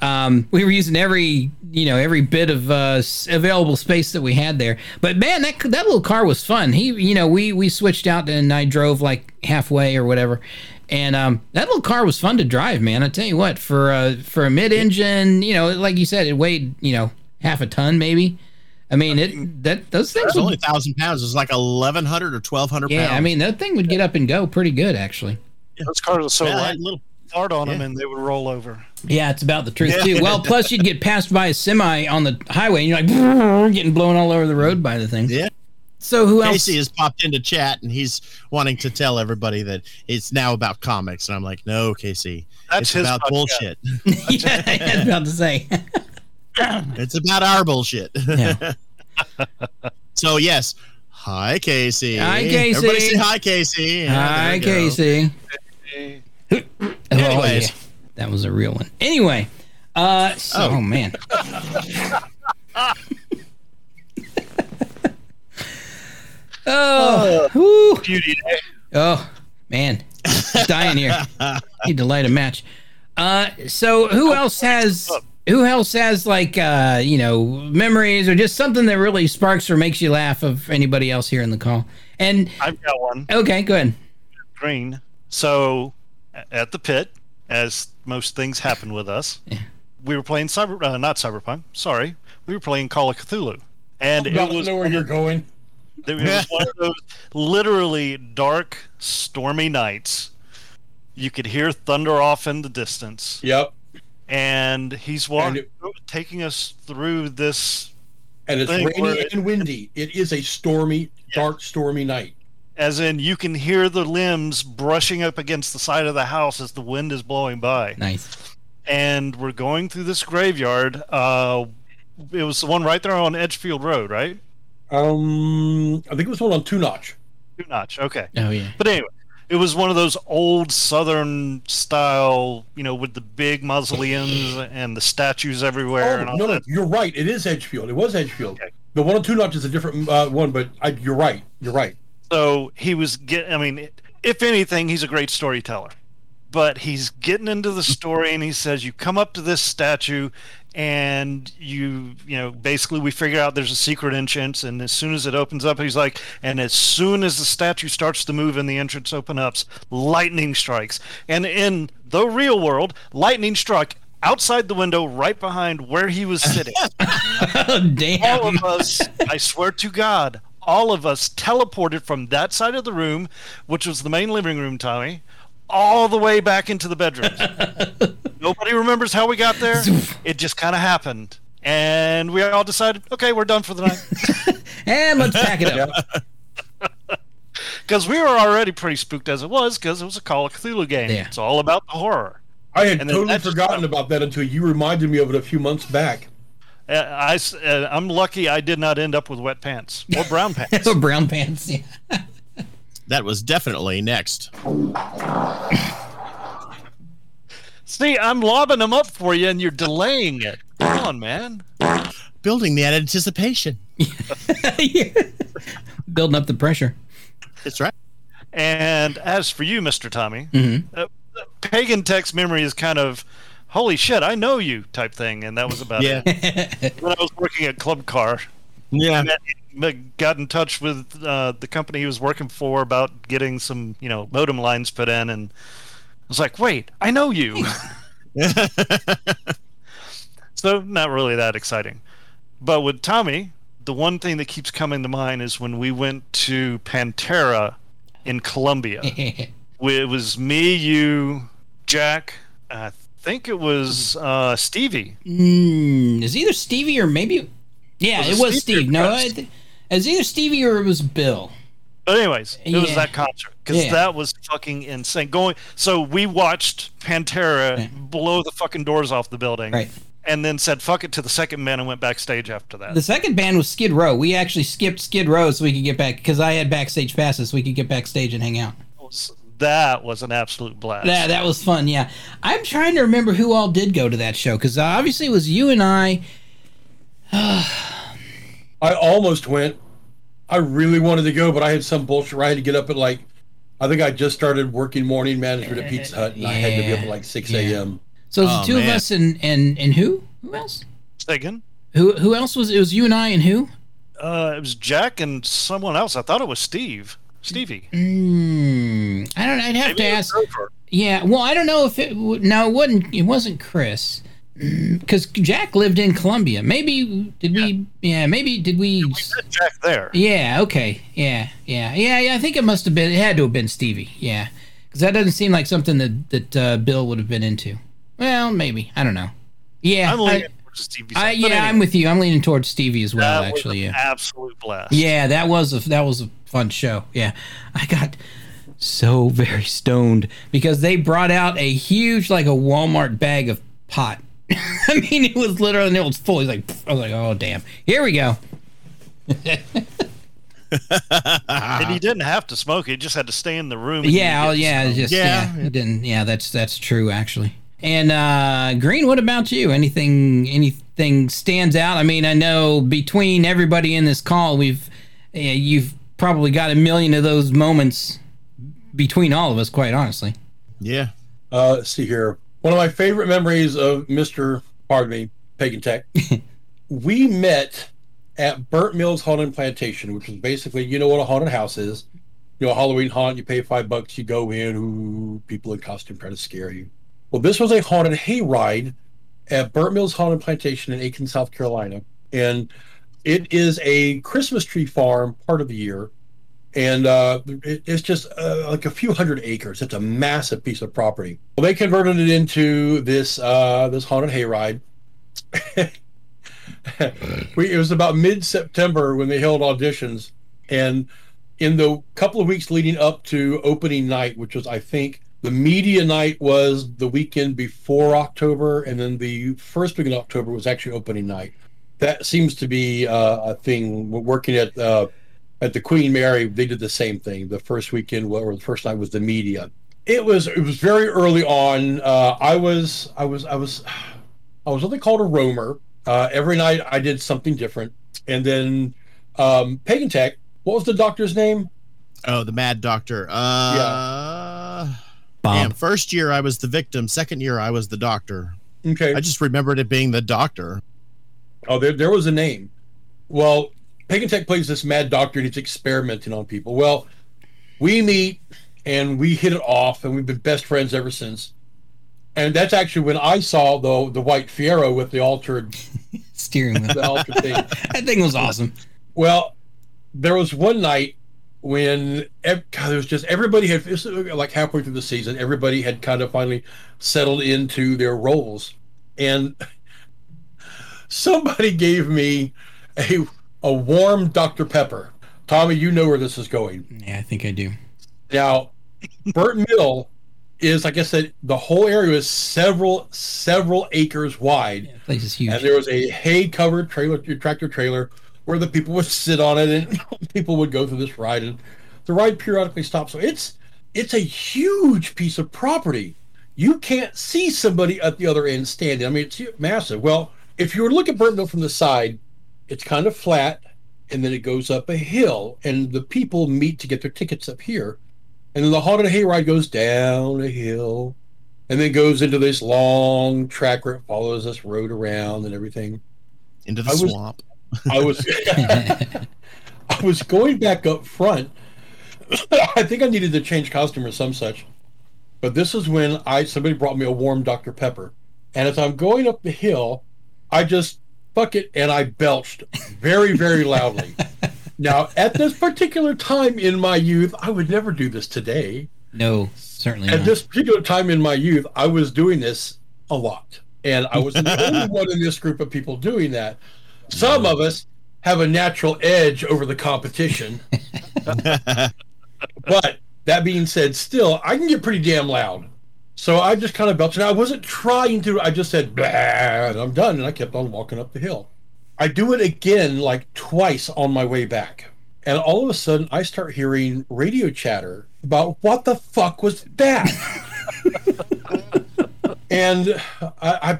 um, we were using every you know every bit of uh, available space that we had there. But man, that that little car was fun. He, you know, we we switched out and I drove like halfway or whatever. And um, that little car was fun to drive, man. I tell you what, for uh, for a mid-engine, you know, like you said, it weighed, you know, half a ton maybe. I mean, it that those things It's would only thousand pounds. It was like eleven hundred or twelve hundred yeah, pounds. I mean that thing would get up and go pretty good actually. Those cars are so Yeah, light, little. hard on them, and they would roll over. Yeah, it's about the truth Yeah. too. Well, plus you'd get passed by a semi on the highway and you're like getting blown all over the road by the thing. Yeah. So who else? Casey has popped into chat and he's wanting to tell everybody that it's now about comics, and I'm like, no, Casey, That's it's his about podcast. bullshit. [LAUGHS] yeah, I was about to say. [LAUGHS] [COUGHS] it's about our bullshit. Yeah. [LAUGHS] so yes, hi Casey. Hi, Casey. Everybody say hi Casey. Yeah, Hi, we go. Casey. Oh, Anyways. yeah. that was a real one. Anyway, uh, so, Oh. oh man. [LAUGHS] oh, whew. Beauty day. Oh man, dying here. [LAUGHS] Need to light a match. Uh, so who else has who else has like uh, you know memories or just something that really sparks or makes you laugh of anybody else here in the call? And I've got one. okay, good. Green. So at the pit, as most things happen with us, we were playing cyber, uh, not cyberpunk. Sorry, we were playing Call of Cthulhu, and it About to was know where you're going. [LAUGHS] It was one of those literally dark, stormy nights. You could hear thunder off in the distance, Yep. And he's walking, it- taking us through this, And it's rainy it- and windy. It is a stormy, dark, stormy night. as in you can hear the limbs brushing up against the side of the house as the wind is blowing by. Nice. And we're going through this graveyard. Uh, it was the one right there on Edgefield Road, right? Um, I think it was one on Two Notch. Two notch. Okay. Oh yeah. But anyway, it was one of those old Southern style, you know, with the big mausoleums and the statues everywhere. and Oh no, no, you're right. It is Edgefield. It was Edgefield. Okay. The one on Two Notch is a different uh, one, but I, you're right. You're right. So he was get. I mean, if anything, he's a great storyteller. But he's getting into the story, and he says, "You come up to this statue, and you, you know, basically we figure out there's a secret entrance, and as soon as it opens up, he's like, and as soon as the statue starts to move and the entrance opens up, lightning strikes. And in the real world, lightning struck outside the window, right behind where he was sitting." [LAUGHS] Oh all of us, I swear to God, all of us teleported from that side of the room, which was the main living room, Tommy, all the way back into the bedrooms. [LAUGHS] Nobody remembers how we got there. It just kind of happened. And we all decided, okay, we're done for the night. [LAUGHS] And let's pack it up. Because [LAUGHS] we were already pretty spooked as it was, because it was a Call of Cthulhu game. Yeah. It's all about the horror. I had And totally that just- forgotten about that until you reminded me of it a few months back. Uh, I, s- uh, I'm lucky I did not end up with wet pants or brown pants. Brown pants. Yeah. That was definitely next. See, I'm lobbing them up for you, and you're delaying it. Come on, man. Building the anticipation. [LAUGHS] Yeah. Building up the pressure. That's right. And as for you, Mr. Tommy, Mhm. uh, Pagantek's memory is kind of, holy shit, I know you type thing. And that was about Yeah. it. When I was working at Club Car, Yeah. I got in touch with uh, the company he was working for about getting some, you know, modem lines put in. And I was like, wait, I know you. [LAUGHS] [LAUGHS] so not really that exciting. But with Tommy, the one thing that keeps coming to mind is when we went to Pantera in Columbia. [LAUGHS] It was me, you, Jack. I think it was uh, Stevie. Mm, is either Stevie or maybe. Yeah, Was it it was Stevie Steve. No, I th- it was either Stevie or it was Bill. But anyways, it was that concert because Yeah. that was fucking insane. Going, so we watched Pantera Yeah. blow the fucking doors off the building, Right. And then said "fuck it" to the second band and went backstage after that. The second band was Skid Row. We actually skipped Skid Row so we could get back because I had backstage passes so we could get backstage and hang out. that was an absolute blast. Yeah, that was fun. Yeah, I'm trying to remember who all did go to that show because obviously it was you and I. [SIGHS] [SIGHS] [SIGHS] I almost went. I really wanted to go, but I had some bullshit. Where I had to get up at like, I think I just started working morning management at Pizza Hut, and I had to be up at like six Yeah. a.m. So it was Oh, the two of us and and and who? Who else? Say again? Who who else was it? Was you and I and who? Uh, it was Jack and someone else. I thought it was Steve. Stevie. Mm, I don't. I'd have Maybe to ask. Yeah. Well, I don't know if it. No, it wasn't. It wasn't Chris. Because Jack lived in Columbia. Maybe did we? Yeah. Maybe did we? We met Jack there. Yeah. Okay. Yeah. Yeah. Yeah. Yeah. I think it must have been. It had to have been Stevie. Yeah. Because that doesn't seem like something that that uh, Bill would have been into. Well, maybe. I don't know. Yeah. I'm I, leaning towards Stevie. I, yeah. anyway, I'm with you. I'm leaning towards Stevie as well. that was Actually. an Yeah. absolute blast. Yeah, that was a that was a fun show. Yeah, I got so very stoned because they brought out a huge like a Walmart bag of pot. [LAUGHS] I mean, it was literally and it was full. He's like, I was like, oh damn, here we go. [LAUGHS] and he didn't have to smoke. He just had to stay in the room. and Yeah, oh, yeah, just Yeah. yeah, it didn't. Yeah, that's that's true actually. And uh Green, what about you? Anything anything stands out? I mean, I know between everybody in this call, we've uh, you've probably got a million of those moments between all of us. Quite honestly. Yeah. Uh, let's see here. One of my favorite memories of Mr. Pardon me, Pagantek. [LAUGHS] we met at Burnt Mills Haunted Plantation, which is basically, you know what a haunted house is. You know, a Halloween haunt, you pay five bucks, you go in, ooh, people in costume try to scare you. Well, this was a haunted hayride at Burnt Mills Haunted Plantation in Aiken, South Carolina. And it is a Christmas tree farm part of the year. And uh, it, it's just uh, like a few hundred acres. It's a massive piece of property. Well, they converted it into this uh, this haunted hayride. [LAUGHS] we, it was about mid September when they held auditions, and in the couple of weeks leading up to opening night, which was I think the media night was the weekend before October, and then the first week in October was actually opening night. That seems to be uh, a thing. We're working at uh, at the Queen Mary, they did the same thing. The first weekend or the first night was the media. It was it was very early on. Uh, I was I was I was [SIGHS] I was what they called a roamer. Uh, every night I did something different, and then um, Pagantek. What was the doctor's name? Oh, the Mad Doctor. Uh, Bob. damn, first year I was the victim. Second year I was the doctor. Okay. I just remembered it being the doctor. Oh, there, there was a name. Well, Pagantek plays this mad doctor and he's experimenting on people. Well, we meet and we hit it off and we've been best friends ever since. And that's actually when I saw the the white Fiero with the altered [LAUGHS] Steering wheel. the altered thing. [LAUGHS] that thing was awesome. Well, there was one night when God, there was just everybody had uh, like halfway through the season, everybody had kind of finally settled into their roles, and [LAUGHS] somebody gave me a a warm Dr Pepper. Tommy, you know where this is going. Yeah, I think I do. Now, Burton Mill is, like I said, the whole area is several several acres wide. Yeah, place is huge. And there was a hay covered trailer, tractor trailer, where the people would sit on it and [LAUGHS] people would go through this ride. And the ride periodically stops. So it's it's a huge piece of property. You can't see somebody at the other end standing. I mean, it's massive. Well, if you were to look at Burtonville from the side, it's kind of flat, and then it goes up a hill, and the people meet to get their tickets up here. And then the haunted hayride goes down a hill, and then goes into this long track where it follows this road around and everything. Into the I was- swamp. I was [LAUGHS] [LAUGHS] I was going back up front. [COUGHS] I think I needed to change costume or some such. But this is when I somebody brought me a warm Dr. Pepper. And as I'm going up the hill, I just fuck it, and I belched very, very loudly. [LAUGHS] now, at this particular time in my youth, I would never do this today. No, certainly At not. this particular time in my youth, I was doing this a lot. And I wasn't the [LAUGHS] only one in this group of people doing that. Some of us have a natural edge over the competition. [LAUGHS] but that being said, still, I can get pretty damn loud. So I just kind of belched. And I wasn't trying to, I just said, blah, and I'm done. And I kept on walking up the hill. I do it again like twice on my way back. And all of a sudden, I start hearing radio chatter about what the fuck was that? [LAUGHS] and I, I,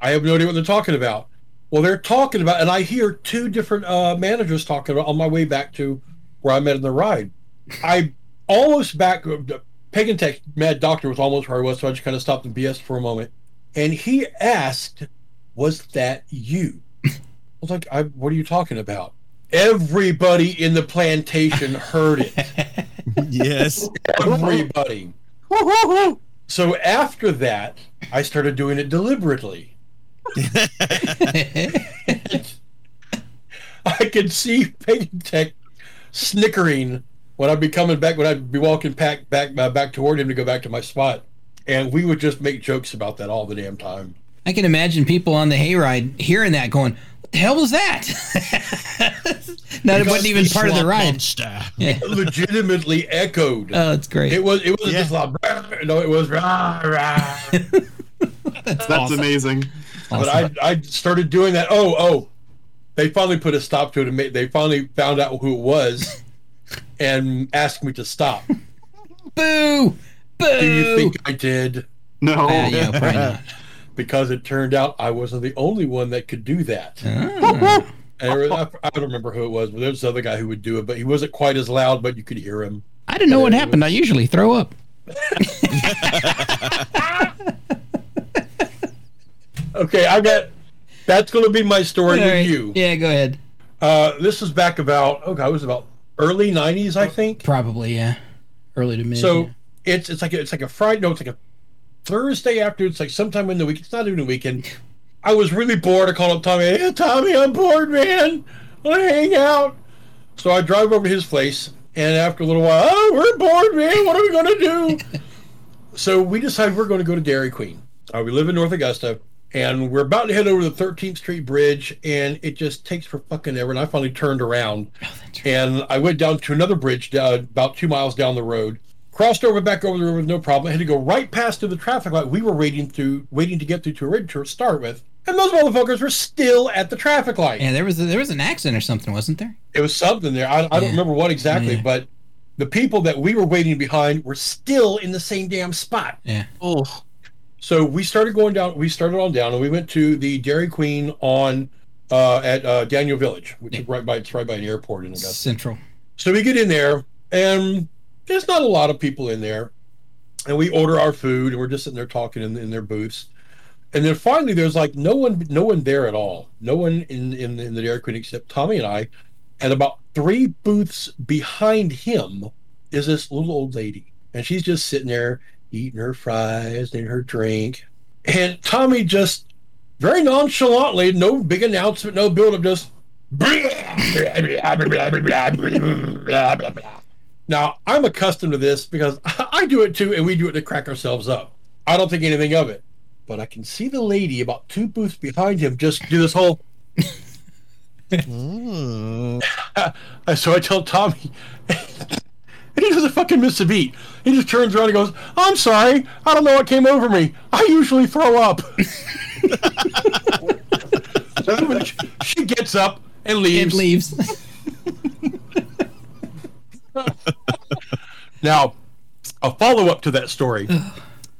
I have no idea what they're talking about. Well, they're talking about, and I hear two different uh, managers talking about on my way back to where I met in the ride. I almost back, Pagantek Mad Doctor was almost where I was, so I just kind of stopped and BS for a moment. And he asked, Was that you? I was like, I, What are you talking about? Everybody in the plantation heard it. [LAUGHS] yes. Everybody. [LAUGHS] So after that, I started doing it deliberately. [LAUGHS] I could see Pagantek snickering when I'd be coming back, when I'd be walking back back uh, back toward him to go back to my spot, and we would just make jokes about that all the damn time. I can imagine people on the hayride hearing that going, What the hell was that? [LAUGHS] no, it wasn't even part of the ride. monster. [LAUGHS] Yeah. Legitimately echoed. Oh, that's great. it was it was Yeah. just like no, it was rah, rah. [LAUGHS] That's awesome. amazing. But I I started doing that. Oh oh, they finally put a stop to it and they finally found out who it was, and asked me to stop. [LAUGHS] Boo! Boo! Do you think I did? No. Ah, yeah, probably not. [LAUGHS] Because it turned out I wasn't the only one that could do that. Ah. And was- I, I don't remember who it was, but there was this other guy who would do it, but he wasn't quite as loud, but you could hear him. I didn't know what happened. I usually throw up. [LAUGHS] Okay, I got. That's going to be my story All with you. Yeah, go ahead. Uh, this is back about. Oh God, it was about early '90s, I think. Probably, yeah. Early to mid. So yeah. it's it's like a, it's like a Friday. No, it's like a Thursday after. It's like sometime in the week. It's not even a weekend. I was really bored. I called up Tommy. Hey, Tommy, I'm bored, man. Want to hang out. So I drive over to his place, and after a little while, oh, we're bored, man. What are we gonna do? [LAUGHS] so we decide we're going to go to Dairy Queen. Uh, we live in North Augusta, and we're about to head over the 13th Street Bridge, and it just takes for fucking ever. And I finally turned around, and I went down to another bridge uh, about two miles down the road. Crossed over back over the river with no problem. I had to go right past to the traffic light we were waiting to waiting to get through to a ridge to start with, and those motherfuckers were still at the traffic light. yeah, there was a, there was an accident or something, wasn't there? It was something there. I, I don't remember what exactly, Yeah. but the people that we were waiting behind were still in the same damn spot. Yeah. Oh, So we started going down. We started on down, and we went to the Dairy Queen on uh, at uh, Daniel Village, which is right by it's right by an airport in Augusta. Central. So we get in there, and there's not a lot of people in there, and we order our food, and we're just sitting there talking in, in their booths. And then finally, there's like no one, no one there at all. No one in, in in the Dairy Queen except Tommy and I. And about three booths behind him is this little old lady, and she's just sitting there eating her fries and her drink. And Tommy just very nonchalantly, no big announcement, no build up, just. Now, I'm accustomed to this because I do it too, and we do it to crack ourselves up. I don't think anything of it. But I can see the lady about two booths behind him just do this whole. Mm. [LAUGHS] [LAUGHS] so I tell Tommy, and he doesn't fucking miss a beat. He just turns around and goes, I'm sorry. I don't know what came over me. I usually throw up. [LAUGHS] She gets up and leaves. leaves. [LAUGHS] Now, a follow up to that story.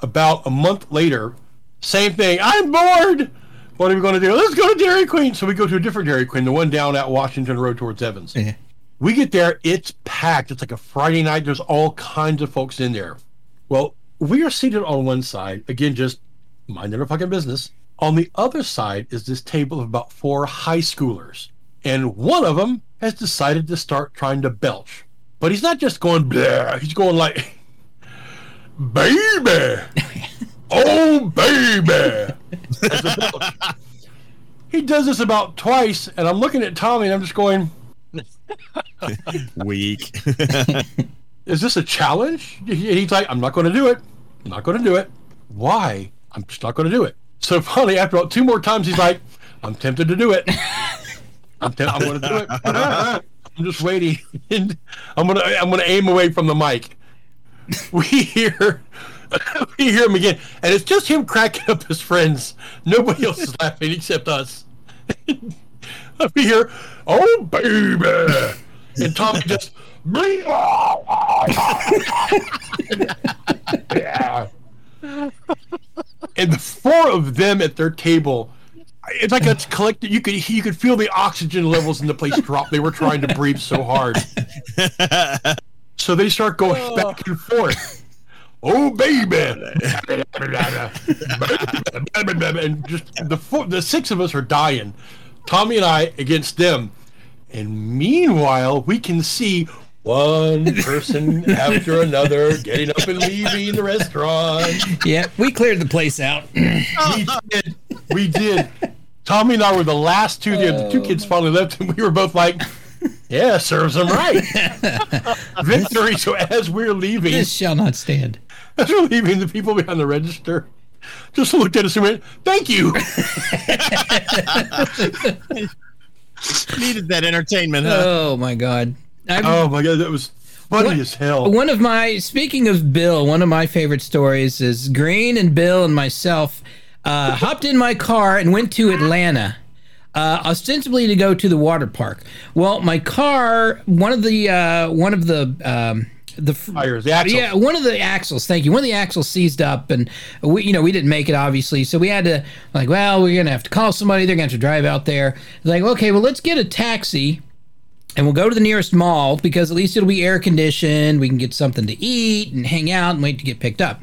about a month later, same thing. I'm bored. What are we going to do? Let's go to Dairy Queen. So we go to a different Dairy Queen, the one down at Washington Road towards Evans. Yeah. We get there, it's packed. It's like a Friday night. There's all kinds of folks in there. Well, we are seated on one side, again, just minding our fucking business. On the other side is this table of about four high schoolers. And one of them has decided to start trying to belch. But he's not just going blah, he's going like, [LAUGHS] baby, [LAUGHS] oh baby. As a belch. he does this about twice, and I'm looking at Tommy, and I'm just going, [LAUGHS] Weak. [LAUGHS] "Is this a challenge?" He's like, "I'm not going to do it. I'm not going to do it. Why? I'm just not going to do it." So [LAUGHS] finally, after about two more times, he's like, "I'm tempted to do it. I'm, tem- I'm going to do it. I'm just waiting. I'm gonna I'm gonna aim away from the mic." We hear. We hear him again, and it's just him cracking up his friends. Nobody else is laughing except us. We hear, "Oh baby," and Tommy just. [LAUGHS] yeah. And the four of them at their table, it's like it's collected. You could you could feel the oxygen levels in the place drop. They were trying to breathe so hard. So they start going oh. back and forth. Oh baby, [LAUGHS] and just the four, the six of us are dying. Tommy and I against them, and meanwhile we can see one [LAUGHS] person after another getting up and leaving the restaurant. Yeah, we cleared the place out. [CLEARS THROAT] We did. We did. Tommy and I were the last two there. The two kids oh. finally left, and we were both like, "Yeah, serves them right." [LAUGHS] Victory. So as we're leaving, this shall not stand. as we're leaving, the people behind the register just looked at us and went, "Thank you." [LAUGHS] Needed that entertainment, huh? Oh my god. I've, Oh my god, that was funny What- as hell. One of my speaking of Bill, one of my favorite stories is Green and Bill and myself uh, [LAUGHS] hopped in my car and went to Atlanta. Uh, ostensibly to go to the water park. Well, my car, one of the uh, one of the um, the Tires, the axles. yeah, one of the axles. Thank you. One of the axles seized up, and we, you know, we didn't make it obviously, so we had to like, well, we're gonna have to call somebody. They're gonna have to drive out there. Like, okay, well, let's get a taxi and we'll go to the nearest mall because at least it'll be air conditioned. We can get something to eat and hang out and wait to get picked up.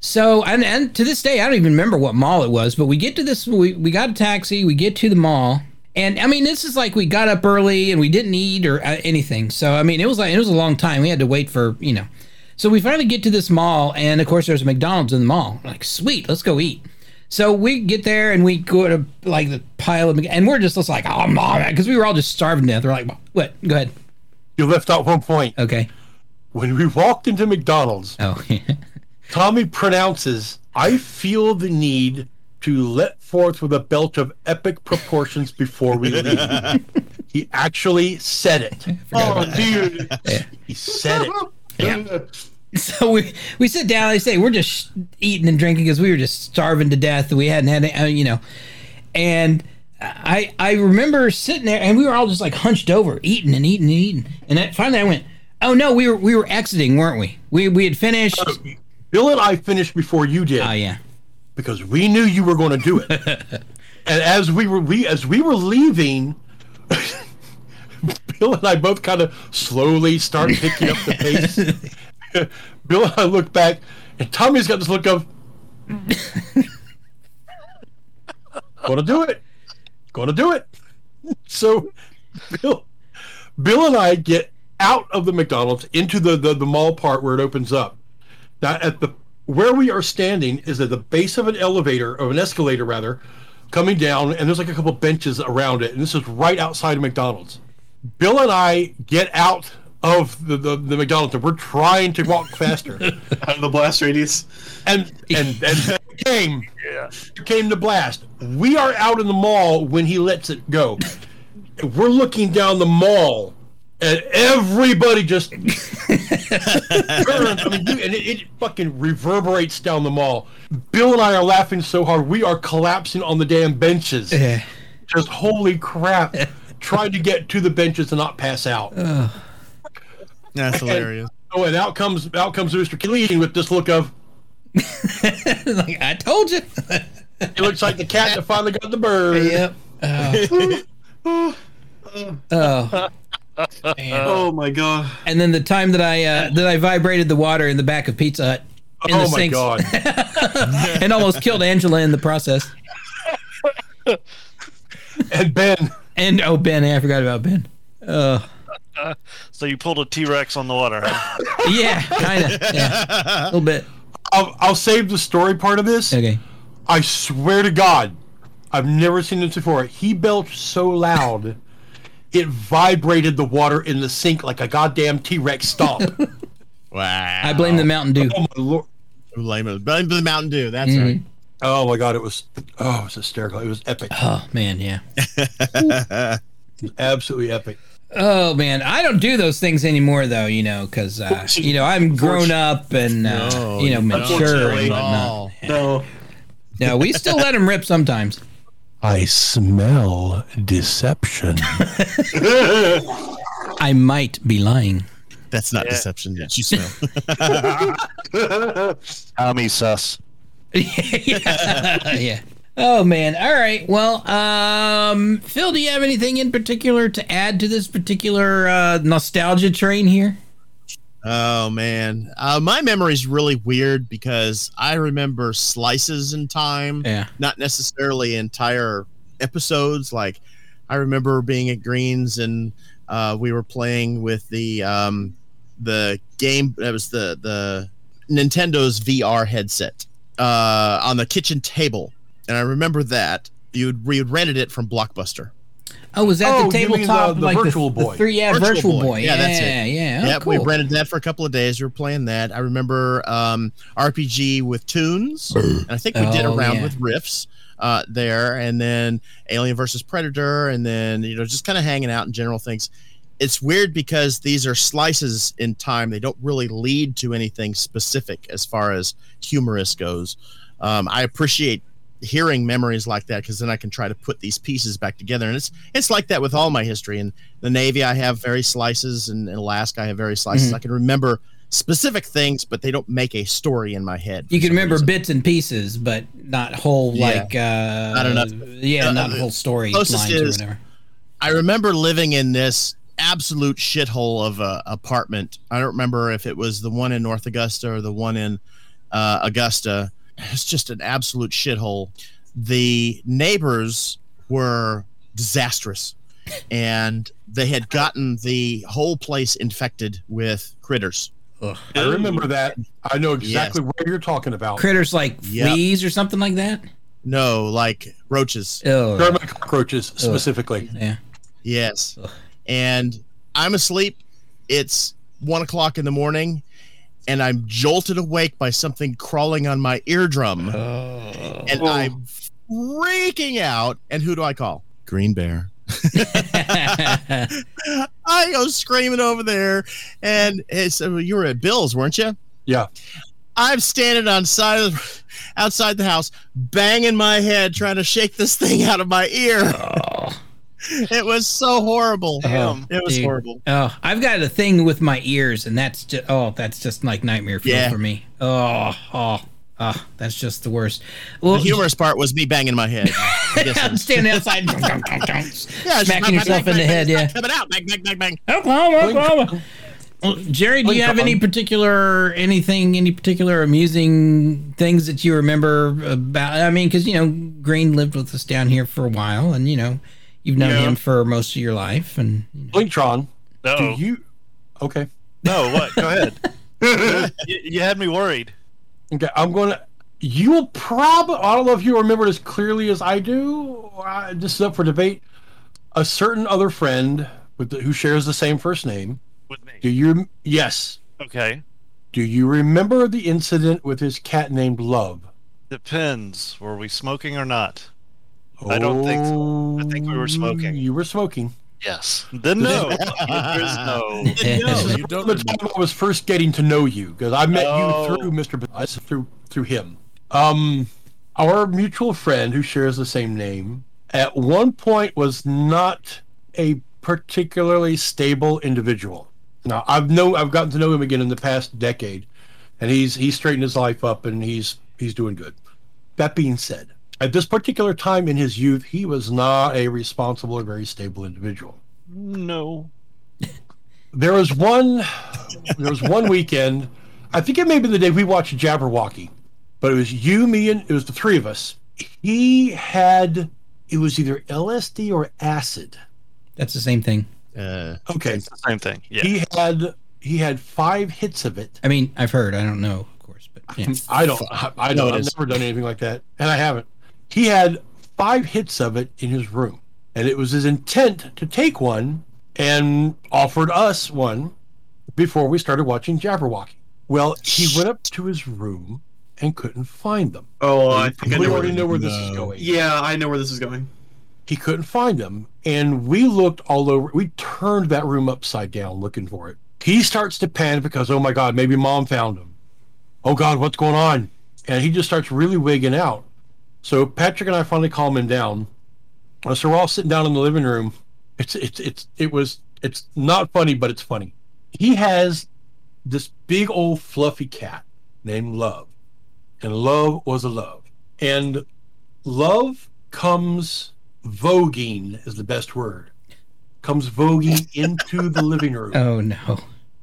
So, and, and to this day, I don't even remember what mall it was, but we get to this, we, we got a taxi, we get to the mall. And I mean, this is like we got up early and we didn't eat or uh, anything. So, I mean, it was like, it was a long time. We had to wait for, you know. So we finally get to this mall, and of course, there's a McDonald's in the mall. Like, sweet, let's go eat. So we get there and we go to like the pile of, and we're just, just like, oh, mom, because we were all just starving to death. We're like, what? Go ahead. You left out one point. Okay. When we walked into McDonald's, Oh, [LAUGHS] Tommy pronounces, I feel the need to let forth with a belt of epic proportions before we leave. [LAUGHS] he actually said it. Oh, dude. He said it. [LAUGHS] Yeah. so we we sit down. They say we're just eating and drinking because we were just starving to death. We hadn't had, any, uh, you know, and I I remember sitting there and we were all just like hunched over, eating and eating and eating. And then finally I went, oh no, we were we were exiting, weren't we? We we had finished. Bill and I finished before you did Oh yeah. Because we knew you were going to do it. [LAUGHS] and as we were we as we were leaving, [LAUGHS] Bill and I both kind of slowly start picking up the pace. [LAUGHS] Bill and I look back, and Tommy's got this look of, "Gonna do it, gonna do it." So, Bill, Bill and I get out of the McDonald's into the, the the mall part where it opens up. Now, at the where we are standing is at the base of an elevator, of an escalator rather, coming down, and there's like a couple benches around it, and this is right outside of McDonald's. Bill and I get out of the, the, the McDonald's, and we're trying to walk faster, [LAUGHS] Out of the blast radius. and and and came came the blast. We are out in the mall when he lets it go. We're looking down the mall, and everybody just [LAUGHS] turns. I mean, you- and it, it fucking reverberates down the mall. Bill and I are laughing so hard we are collapsing on the damn benches. Yeah. Just holy crap! trying to get to the benches and not pass out. That's hilarious. Oh, and out comes out comes Mr. Keating with this look of [LAUGHS] like I told you. it looks like the cat that finally got the bird. yep. [LAUGHS] Oh. oh. Man. Oh my god. And then the time that I uh, that I vibrated the water in the back of Pizza Hut in oh the my sinks god! [LAUGHS] and almost killed Angela in the process. And Ben, And oh Ben, I forgot about Ben. Oh So you pulled a T Rex on the water, huh? [LAUGHS] yeah, kind of. Yeah, a little bit. I'll, I'll save the story part of this. Okay. I swear to God, I've never seen this before. He belched so loud, it vibrated the water in the sink like a goddamn T Rex stomp. [LAUGHS] Wow. I blame the Mountain Dew. oh my lord! blame it. Blame the Mountain Dew. That's Mhm. right. Oh my god! It was oh, it was hysterical. It was epic. Oh man, yeah. [LAUGHS] Absolutely epic. Oh man, I don't do those things anymore though. You know, because uh, you know I'm grown up and uh, No, you know mature unfortunately and whatnot. all. No. No, we still let them rip sometimes. I smell deception. I might be lying. That's not Yeah. deception. That you smell. Tommy sus. [LAUGHS] yeah. yeah. Oh man. All right. Well, um, Phil, do you have anything in particular to add to this particular uh, nostalgia train here? Oh man, uh, my memory's really weird because I remember slices in time, Yeah. not necessarily entire episodes. Like I remember being at Greens and uh, we were playing with the um, the game. That was the the Nintendo's VR headset uh, on the kitchen table, and I remember that you'd we had rented it from Blockbuster. Oh, was that Oh, the you mean tabletop? the- the like Virtual the, Boy. The three, yeah, Virtual virtual, Boy. boy. Yeah, that's it. Yeah, yeah. Oh, yeah, we cool. rented that for a couple of days. We were playing that. I remember um, RPG with tunes. and I think we did a Oh, round yeah. with riffs uh, there, and then Alien versus Predator, and then you know just kind of hanging out in general things. It's weird because these are slices in time. They don't really lead to anything specific as far as humorous goes. Um, I appreciate hearing memories like that because then I can try to put these pieces back together. And it's it's like that with all my history. In the Navy, I have very slices, and in Alaska, I have very slices. Mhm. I can remember specific things, but they don't make a story in my head. You can remember reason. bits and pieces, but not whole Yeah. like uh Not enough. Yeah, Uh, not the whole story closest lines or is- whatever. I remember living in this absolute shithole of a apartment. I don't remember if it was the one in North Augusta or the one in uh, Augusta. It's just an absolute shithole. The neighbors were disastrous, and they had gotten the whole place infected with critters. Ugh. I remember that. I know exactly what you're talking about. Critters like Yep. fleas or something like that. No, like roaches. Oh, German cockroaches specifically. yeah. Yes. Ugh. And I'm asleep. It's one o'clock in the morning, and I'm jolted awake by something crawling on my eardrum, Oh. and oh. I'm freaking out. And who do I call? Green Bear. [LAUGHS] I go screaming over there, and it's, you were at Bill's, weren't you? Yeah. I'm standing on side of the, outside the house, banging my head, trying to shake this thing out of my ear. oh. It was so horrible. Damn. It was Dude. horrible. Oh, I've got a thing with my ears, and that's just oh, that's just like nightmare fuel Yeah. for me. Oh, oh, oh, that's just the worst. Well, The humorous part was me banging my head. I guess it I'm was- standing outside, [LAUGHS] Yeah, it's just smacking bang, yourself bang, in the bang, head. bang, Yeah. Coming out. Bang, bang, bang, bang. Oklahoma, Oklahoma. Well, Jerry, do you have any particular anything, any particular amusing things that you remember about? I mean, because you know, Green lived with us down here for a while, and you know, you've known Yeah. him for most of your life, and you know. Blinktron, do No, you? Okay. no. What? Go ahead. [LAUGHS] you, you had me worried. Okay. I'm going to. You will probably. I don't know if you remember it as clearly as I do. Uh, this is up for debate. A certain other friend with the, who shares the same first name. With me. Do you? Yes. Okay. Do you remember the incident with his cat named Love? Depends. Were we smoking or not? I don't think so. I think we were smoking. You were smoking. Yes. Then no. [LAUGHS] There's no. No, This is you don't the remember. time I was first getting to know you because I met Oh. you through Mr. B- I- through through him. Um, our mutual friend who shares the same name at one point was not a particularly stable individual. Now I've know I've gotten to know him again in the past decade, and he's he's straightened his life up and he's he's doing good. That being said, at this particular time in his youth, he was not a responsible or very stable individual No. there was one there was one weekend i think it may be the day we watched jabberwocky but it was you me and it was the three of us he had it was either lsd or acid that's the same thing. Uh, okay It's the same thing. Yeah. he had he had five hits of it I mean, I've heard. I don't know, of course, but yeah. i don't I, I don't. I've never done anything like that and i haven't he had five hits of it in his room. And it was his intent to take one and offered us one before we started watching Jabberwocky. Well, he went up to his room and couldn't find them. Oh, I think I we know where, already know where this is going. Yeah, I know where this is going. He couldn't find them. And we looked all over. We turned that room upside down looking for it. He starts to panic because, oh my God, maybe mom found him. Oh God, what's going on? And he just starts really wigging out. So Patrick and I finally calm him down. Uh, So we're all sitting down in the living room. It's it's it's it was it's not funny, but it's funny. He has this big old fluffy cat named Love. And Love was a love. And love comes voguing is the best word. Comes voguing [LAUGHS] into the living room. Oh no.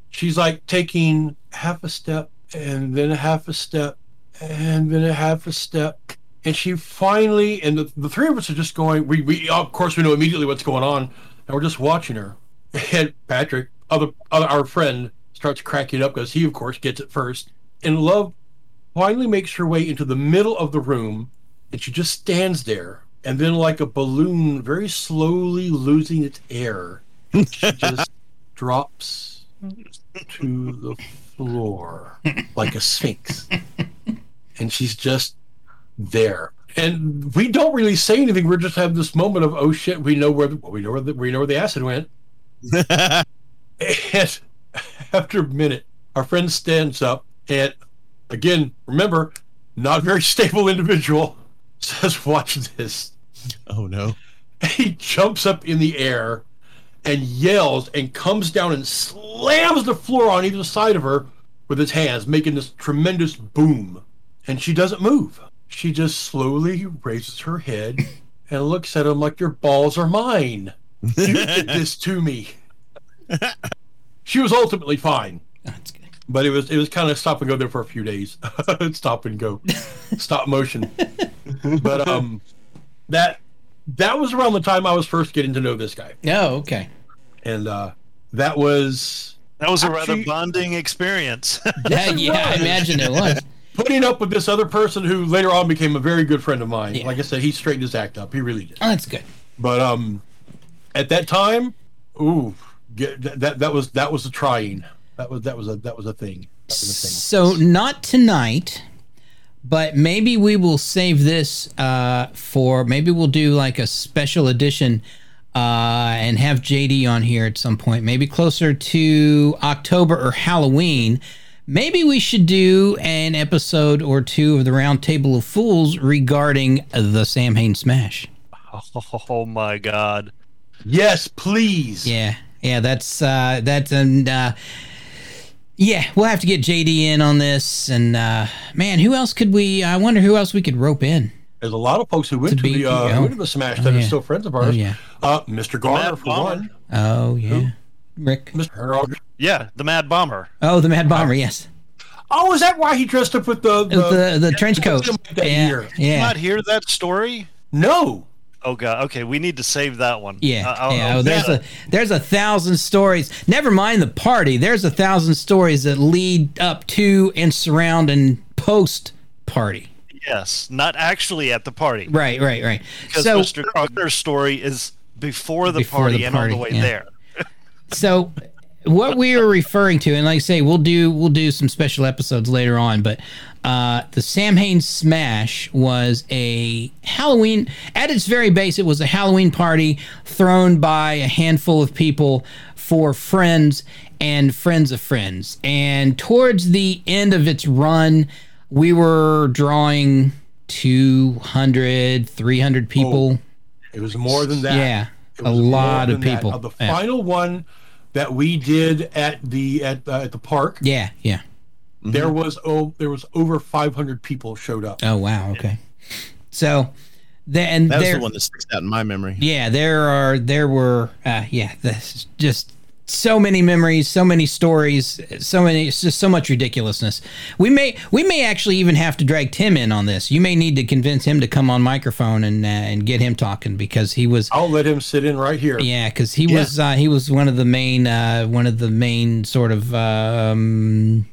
She's like taking half a step and then a half a step and then a half a step. And she finally, and the, the three of us are just going, we, we, of course, we know immediately what's going on. And we're just watching her. And Patrick, other, other our friend, starts cracking up because he, of course, gets it first. And Love finally makes her way into the middle of the room and she just stands there. And then, like a balloon, very slowly losing its air, she just [LAUGHS] drops to the floor like a sphinx. [LAUGHS] And she's just there. And we don't really say anything. We're just having this moment of, oh shit, we know where the, we know where the, we know where the acid went. [LAUGHS] And after a minute, our friend stands up and again, remember, not very stable individual, [LAUGHS] says, watch this. oh no. He jumps up in the air and yells and comes down and slams the floor on either side of her with his hands, making this tremendous boom. And she doesn't move. She just slowly raises her head and looks at him like your balls are mine. You did this to me. [LAUGHS] She was ultimately fine, That's good. but it was it was kind of stop and go there for a few days. [LAUGHS] stop and go, stop motion. [LAUGHS] But um, that that was around the time I was first getting to know this guy, Oh, okay. and uh, that was That was a rather Actually- bonding experience. Yeah, yeah, I imagine it was. Putting up with this other person who later on became a very good friend of mine. Yeah. Like I said, he straightened his act up. He really did. Oh, that's good. But um, at that time, ooh, get, that, that that was that was a trying. That was that was a that was a thing. That was a thing. So not tonight, but maybe we will save this uh, for maybe we'll do like a special edition uh, and have JD on here at some point. Maybe closer to October or Halloween. Maybe we should do an episode or two of the Round Table of Fools regarding the Samhain Smash. oh my god. Yes, please. Yeah, yeah, that's uh, that's and uh, yeah, we'll have to get JD in on this. And uh, man, who else could we? I wonder who else we could rope in. There's a lot of folks who went To to, the uh, oh. who went to the Smash that are still friends of ours. Oh yeah. Uh, Mr. Garner Mad for Bomber. one. Oh yeah. Rick. Mr. Yeah, the Mad Bomber. Oh, the Mad Bomber. Yes. Oh, is that why he dressed up with the the, The the, trench coat. that Yeah. year? Did you Yeah. not hear that story? No. Oh god. Okay, we need to save that one. Yeah, Uh, I'll- yeah. Oh, there's a there's a thousand stories. Never mind the party. There's a thousand stories that lead up to and surround and post party. yes, not actually at the party. Right, right, right. Because So Mr. Garner's story is before the Before party the and on party, the way yeah. there. So what we were referring to and like I say we'll do we'll do some special episodes later on but uh, the Samhain Smash was a Halloween at its very base it was a Halloween party thrown by a handful of people for friends and friends of friends and towards the end of its run we were drawing 200 300 people It was more than that. yeah a lot of that. people Uh, the Yeah. final one that we did at the at uh, at the park, yeah yeah there was oh there was over 500 people showed up. Oh wow, okay. So then That was there, the one that sticks out in my memory. yeah, there are there were uh, yeah, this just so many memories, so many stories, so many it's just so much ridiculousness. We may we may actually even have to drag Tim in on this. You may need to convince him to come on microphone and uh, and get him talking because he was I'll let him sit in right here. yeah, because he was uh, he was one of the main uh, one of the main sort of um,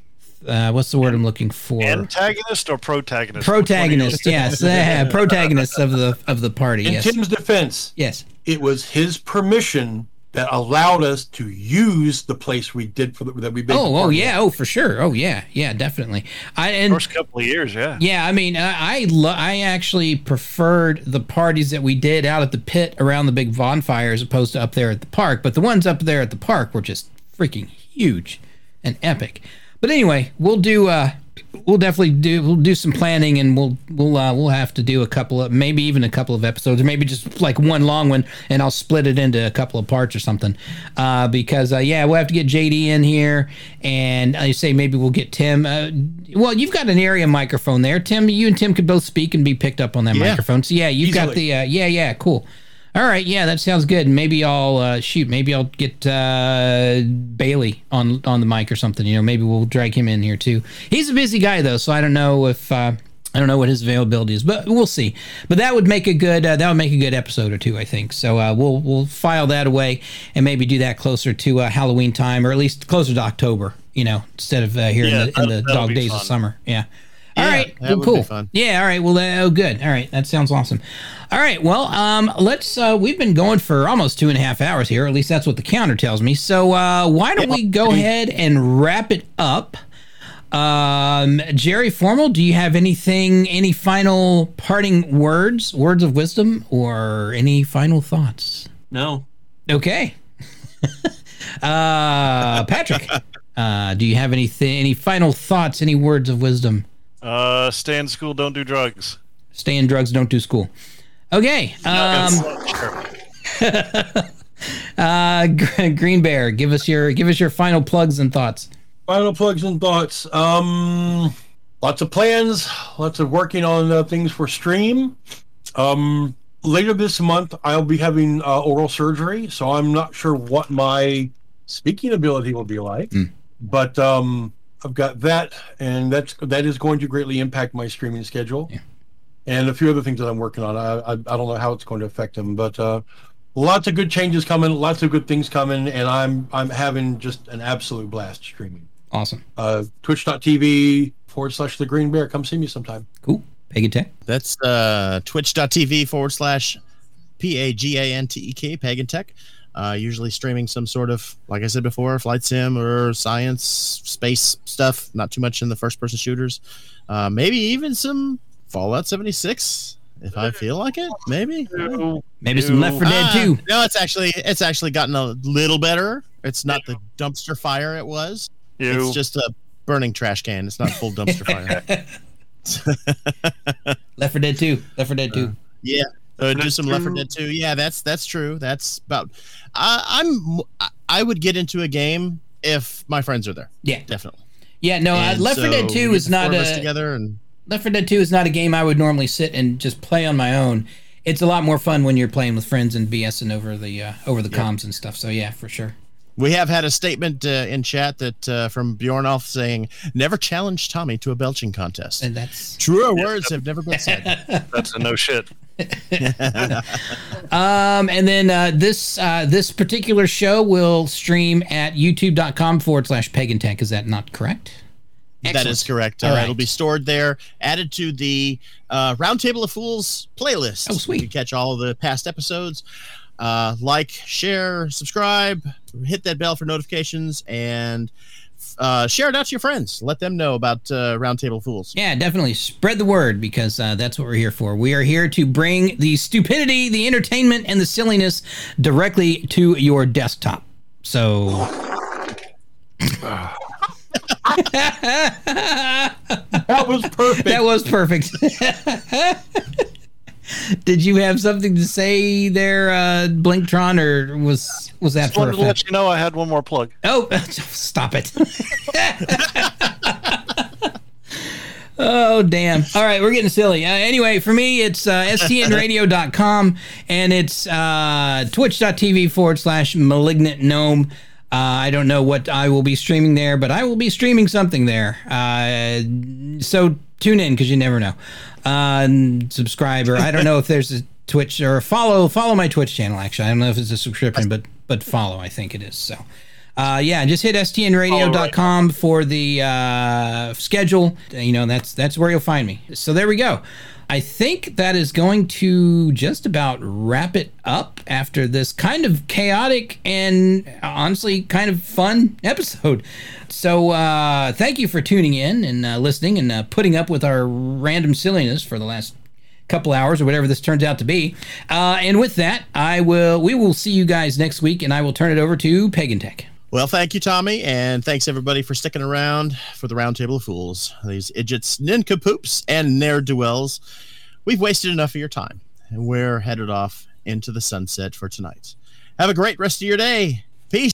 uh, what's the word I'm looking for? Antagonist or protagonist? Protagonist, yes, uh, [LAUGHS] [LAUGHS] protagonist of the of the party. In Yes, Tim's defense, yes. it was his permission that allowed us to use the place we did for the, that we made. the Oh, oh party. yeah, oh for sure. Oh yeah, yeah, definitely. I and First couple of years, yeah. Yeah, I mean, I I, lo- I actually preferred the parties that we did out at the pit around the big bonfire as opposed to up there at the park. But the ones up there at the park were just freaking huge and epic. But anyway, we'll do. Uh, we'll definitely do. We'll do some planning, and we'll we'll uh, we'll have to do a couple of maybe even a couple of episodes, or maybe just like one long one, and I'll split it into a couple of parts or something. Uh, because uh, yeah, we'll have to get JD in here, and I say maybe we'll get Tim. Uh, well, you've got an area microphone there, Tim. You and Tim could both speak and be picked up on that Yeah. microphone. So yeah, you've got the uh, yeah yeah cool. All right, yeah, that sounds good. Maybe I'll uh, shoot. Maybe I'll get uh, Bailey on on the mic or something. You know, maybe we'll drag him in here too. He's a busy guy though, so I don't know if uh, I don't know what his availability is, but we'll see. But that would make a good uh, that would make a good episode or two, I think. So uh, we'll we'll file that away and maybe do that closer to uh, Halloween time, or at least closer to October. You know, instead of uh, here Yeah, in the, in the dog days of summer. Yeah. All Yeah, right. that Well, would cool. be fun. Yeah. All right. Well, uh, oh, good. All right. That sounds awesome. All right. Well, um, let's. Uh, we've been going for almost two and a half hours here. At least that's what the counter tells me. So uh, why don't we go ahead and wrap it up? Um, Jerry Formal, do you have anything, any final parting words, words of wisdom, or any final thoughts? No. Okay. [LAUGHS] uh, Patrick, [LAUGHS] uh, do you have anything, any final thoughts, any words of wisdom? Uh, stay in school, don't do drugs. Stay in drugs, don't do school. Okay. Um, [LAUGHS] uh, Green Bear, give us your give us your final plugs and thoughts. Final plugs and thoughts. Um, lots of plans. Lots of working on uh, things for stream. Um, later this month, I'll be having uh, oral surgery, so I'm not sure what my speaking ability will be like. But um, I've got that, and that's that is going to greatly impact my streaming schedule. And a few other things that I'm working on. I, I, I don't know how it's going to affect them, but uh, lots of good changes coming, lots of good things coming, and I'm I'm having just an absolute blast streaming Awesome. uh, twitch.tv forward slash the green bear. Come see me sometime. Cool. Pagantek. That's uh, twitch.tv forward slash P A G A N T E K, Pagantek. Uh, usually streaming some sort of, like I said before, flight sim or science, space stuff. Not too much in the first person shooters. Uh, maybe even some Fallout 76 if I feel like it. Maybe. Maybe some Left 4 Dead Ah, 2. No, it's actually it's actually gotten a little better. It's not the dumpster fire it was. You. It's just a burning trash can. It's not full dumpster [LAUGHS] fire. [LAUGHS] [LAUGHS] Left 4 Dead 2. Left 4 Dead 2. Yeah. Uh, do some Left 4. Dead 2. Yeah, that's that's true. That's about. I I'm I- would get into a game if my friends are there. Yeah. Definitely. Yeah, no, uh, Left 4 so Dead 2 is not four of us a together and Left 4 Dead 2 is not a game I would normally sit and just play on my own. It's a lot more fun when you're playing with friends and BSing over the uh, over the comms and stuff. So yeah, for sure. We have had a statement uh, in chat that uh, from Bjornolf saying, "Never challenge Tommy to a belching contest." And that's Truer words have never been said. [LAUGHS] That's a no shit. [LAUGHS] um and then uh, this uh, this particular show will stream at youtube.com forward slash pagantek. Is that not correct? That Excellent. is correct. Uh, All right. It'll be stored there, added to the uh, Roundtable of Fools playlist. Oh, sweet. You can catch all of the past episodes. Uh, like, share, subscribe, hit that bell for notifications, and uh, share it out to your friends. Let them know about uh, Roundtable Fools. Yeah, definitely spread the word because uh, that's what we're here for. We are here to bring the stupidity, the entertainment, and the silliness directly to your desktop. So. That was perfect. [LAUGHS] That was perfect. [LAUGHS] Did you have something to say there, uh, Blinktron, or was was that Just for wanted to let you know I had one more plug. Oh, [LAUGHS] stop it. [LAUGHS] oh, damn. All right, we're getting silly. Uh, anyway, for me, it's uh, stnradio.com and it's uh, twitch.tv forward slash malignant gnome. Uh, I don't know what I will be streaming there, but I will be streaming something there. Uh, so tune in because you never know. Uh, I don't know if there's a Twitch or follow follow my Twitch channel. Actually, I don't know if it's a subscription, but but follow. I think it is. So. Uh, yeah, just hit stnradio.com for the uh, schedule. You know, that's that's where you'll find me. So there we go. I think that is going to just about wrap it up after this kind of chaotic and honestly kind of fun [LAUGHS] episode. So uh, thank you for tuning in and uh, listening and uh, putting up with our random silliness for the last couple hours or whatever this turns out to be. Uh, and with that, I will we will see you guys next week, and I will turn it over to Pagantek. Well, thank you, Tommy, and thanks everybody for sticking around for the Roundtable of Fools. These idiots, nincompoops, and ne'er do wells. We've wasted enough of your time, and we're headed off into the sunset for tonight. Have a great rest of your day. Peace.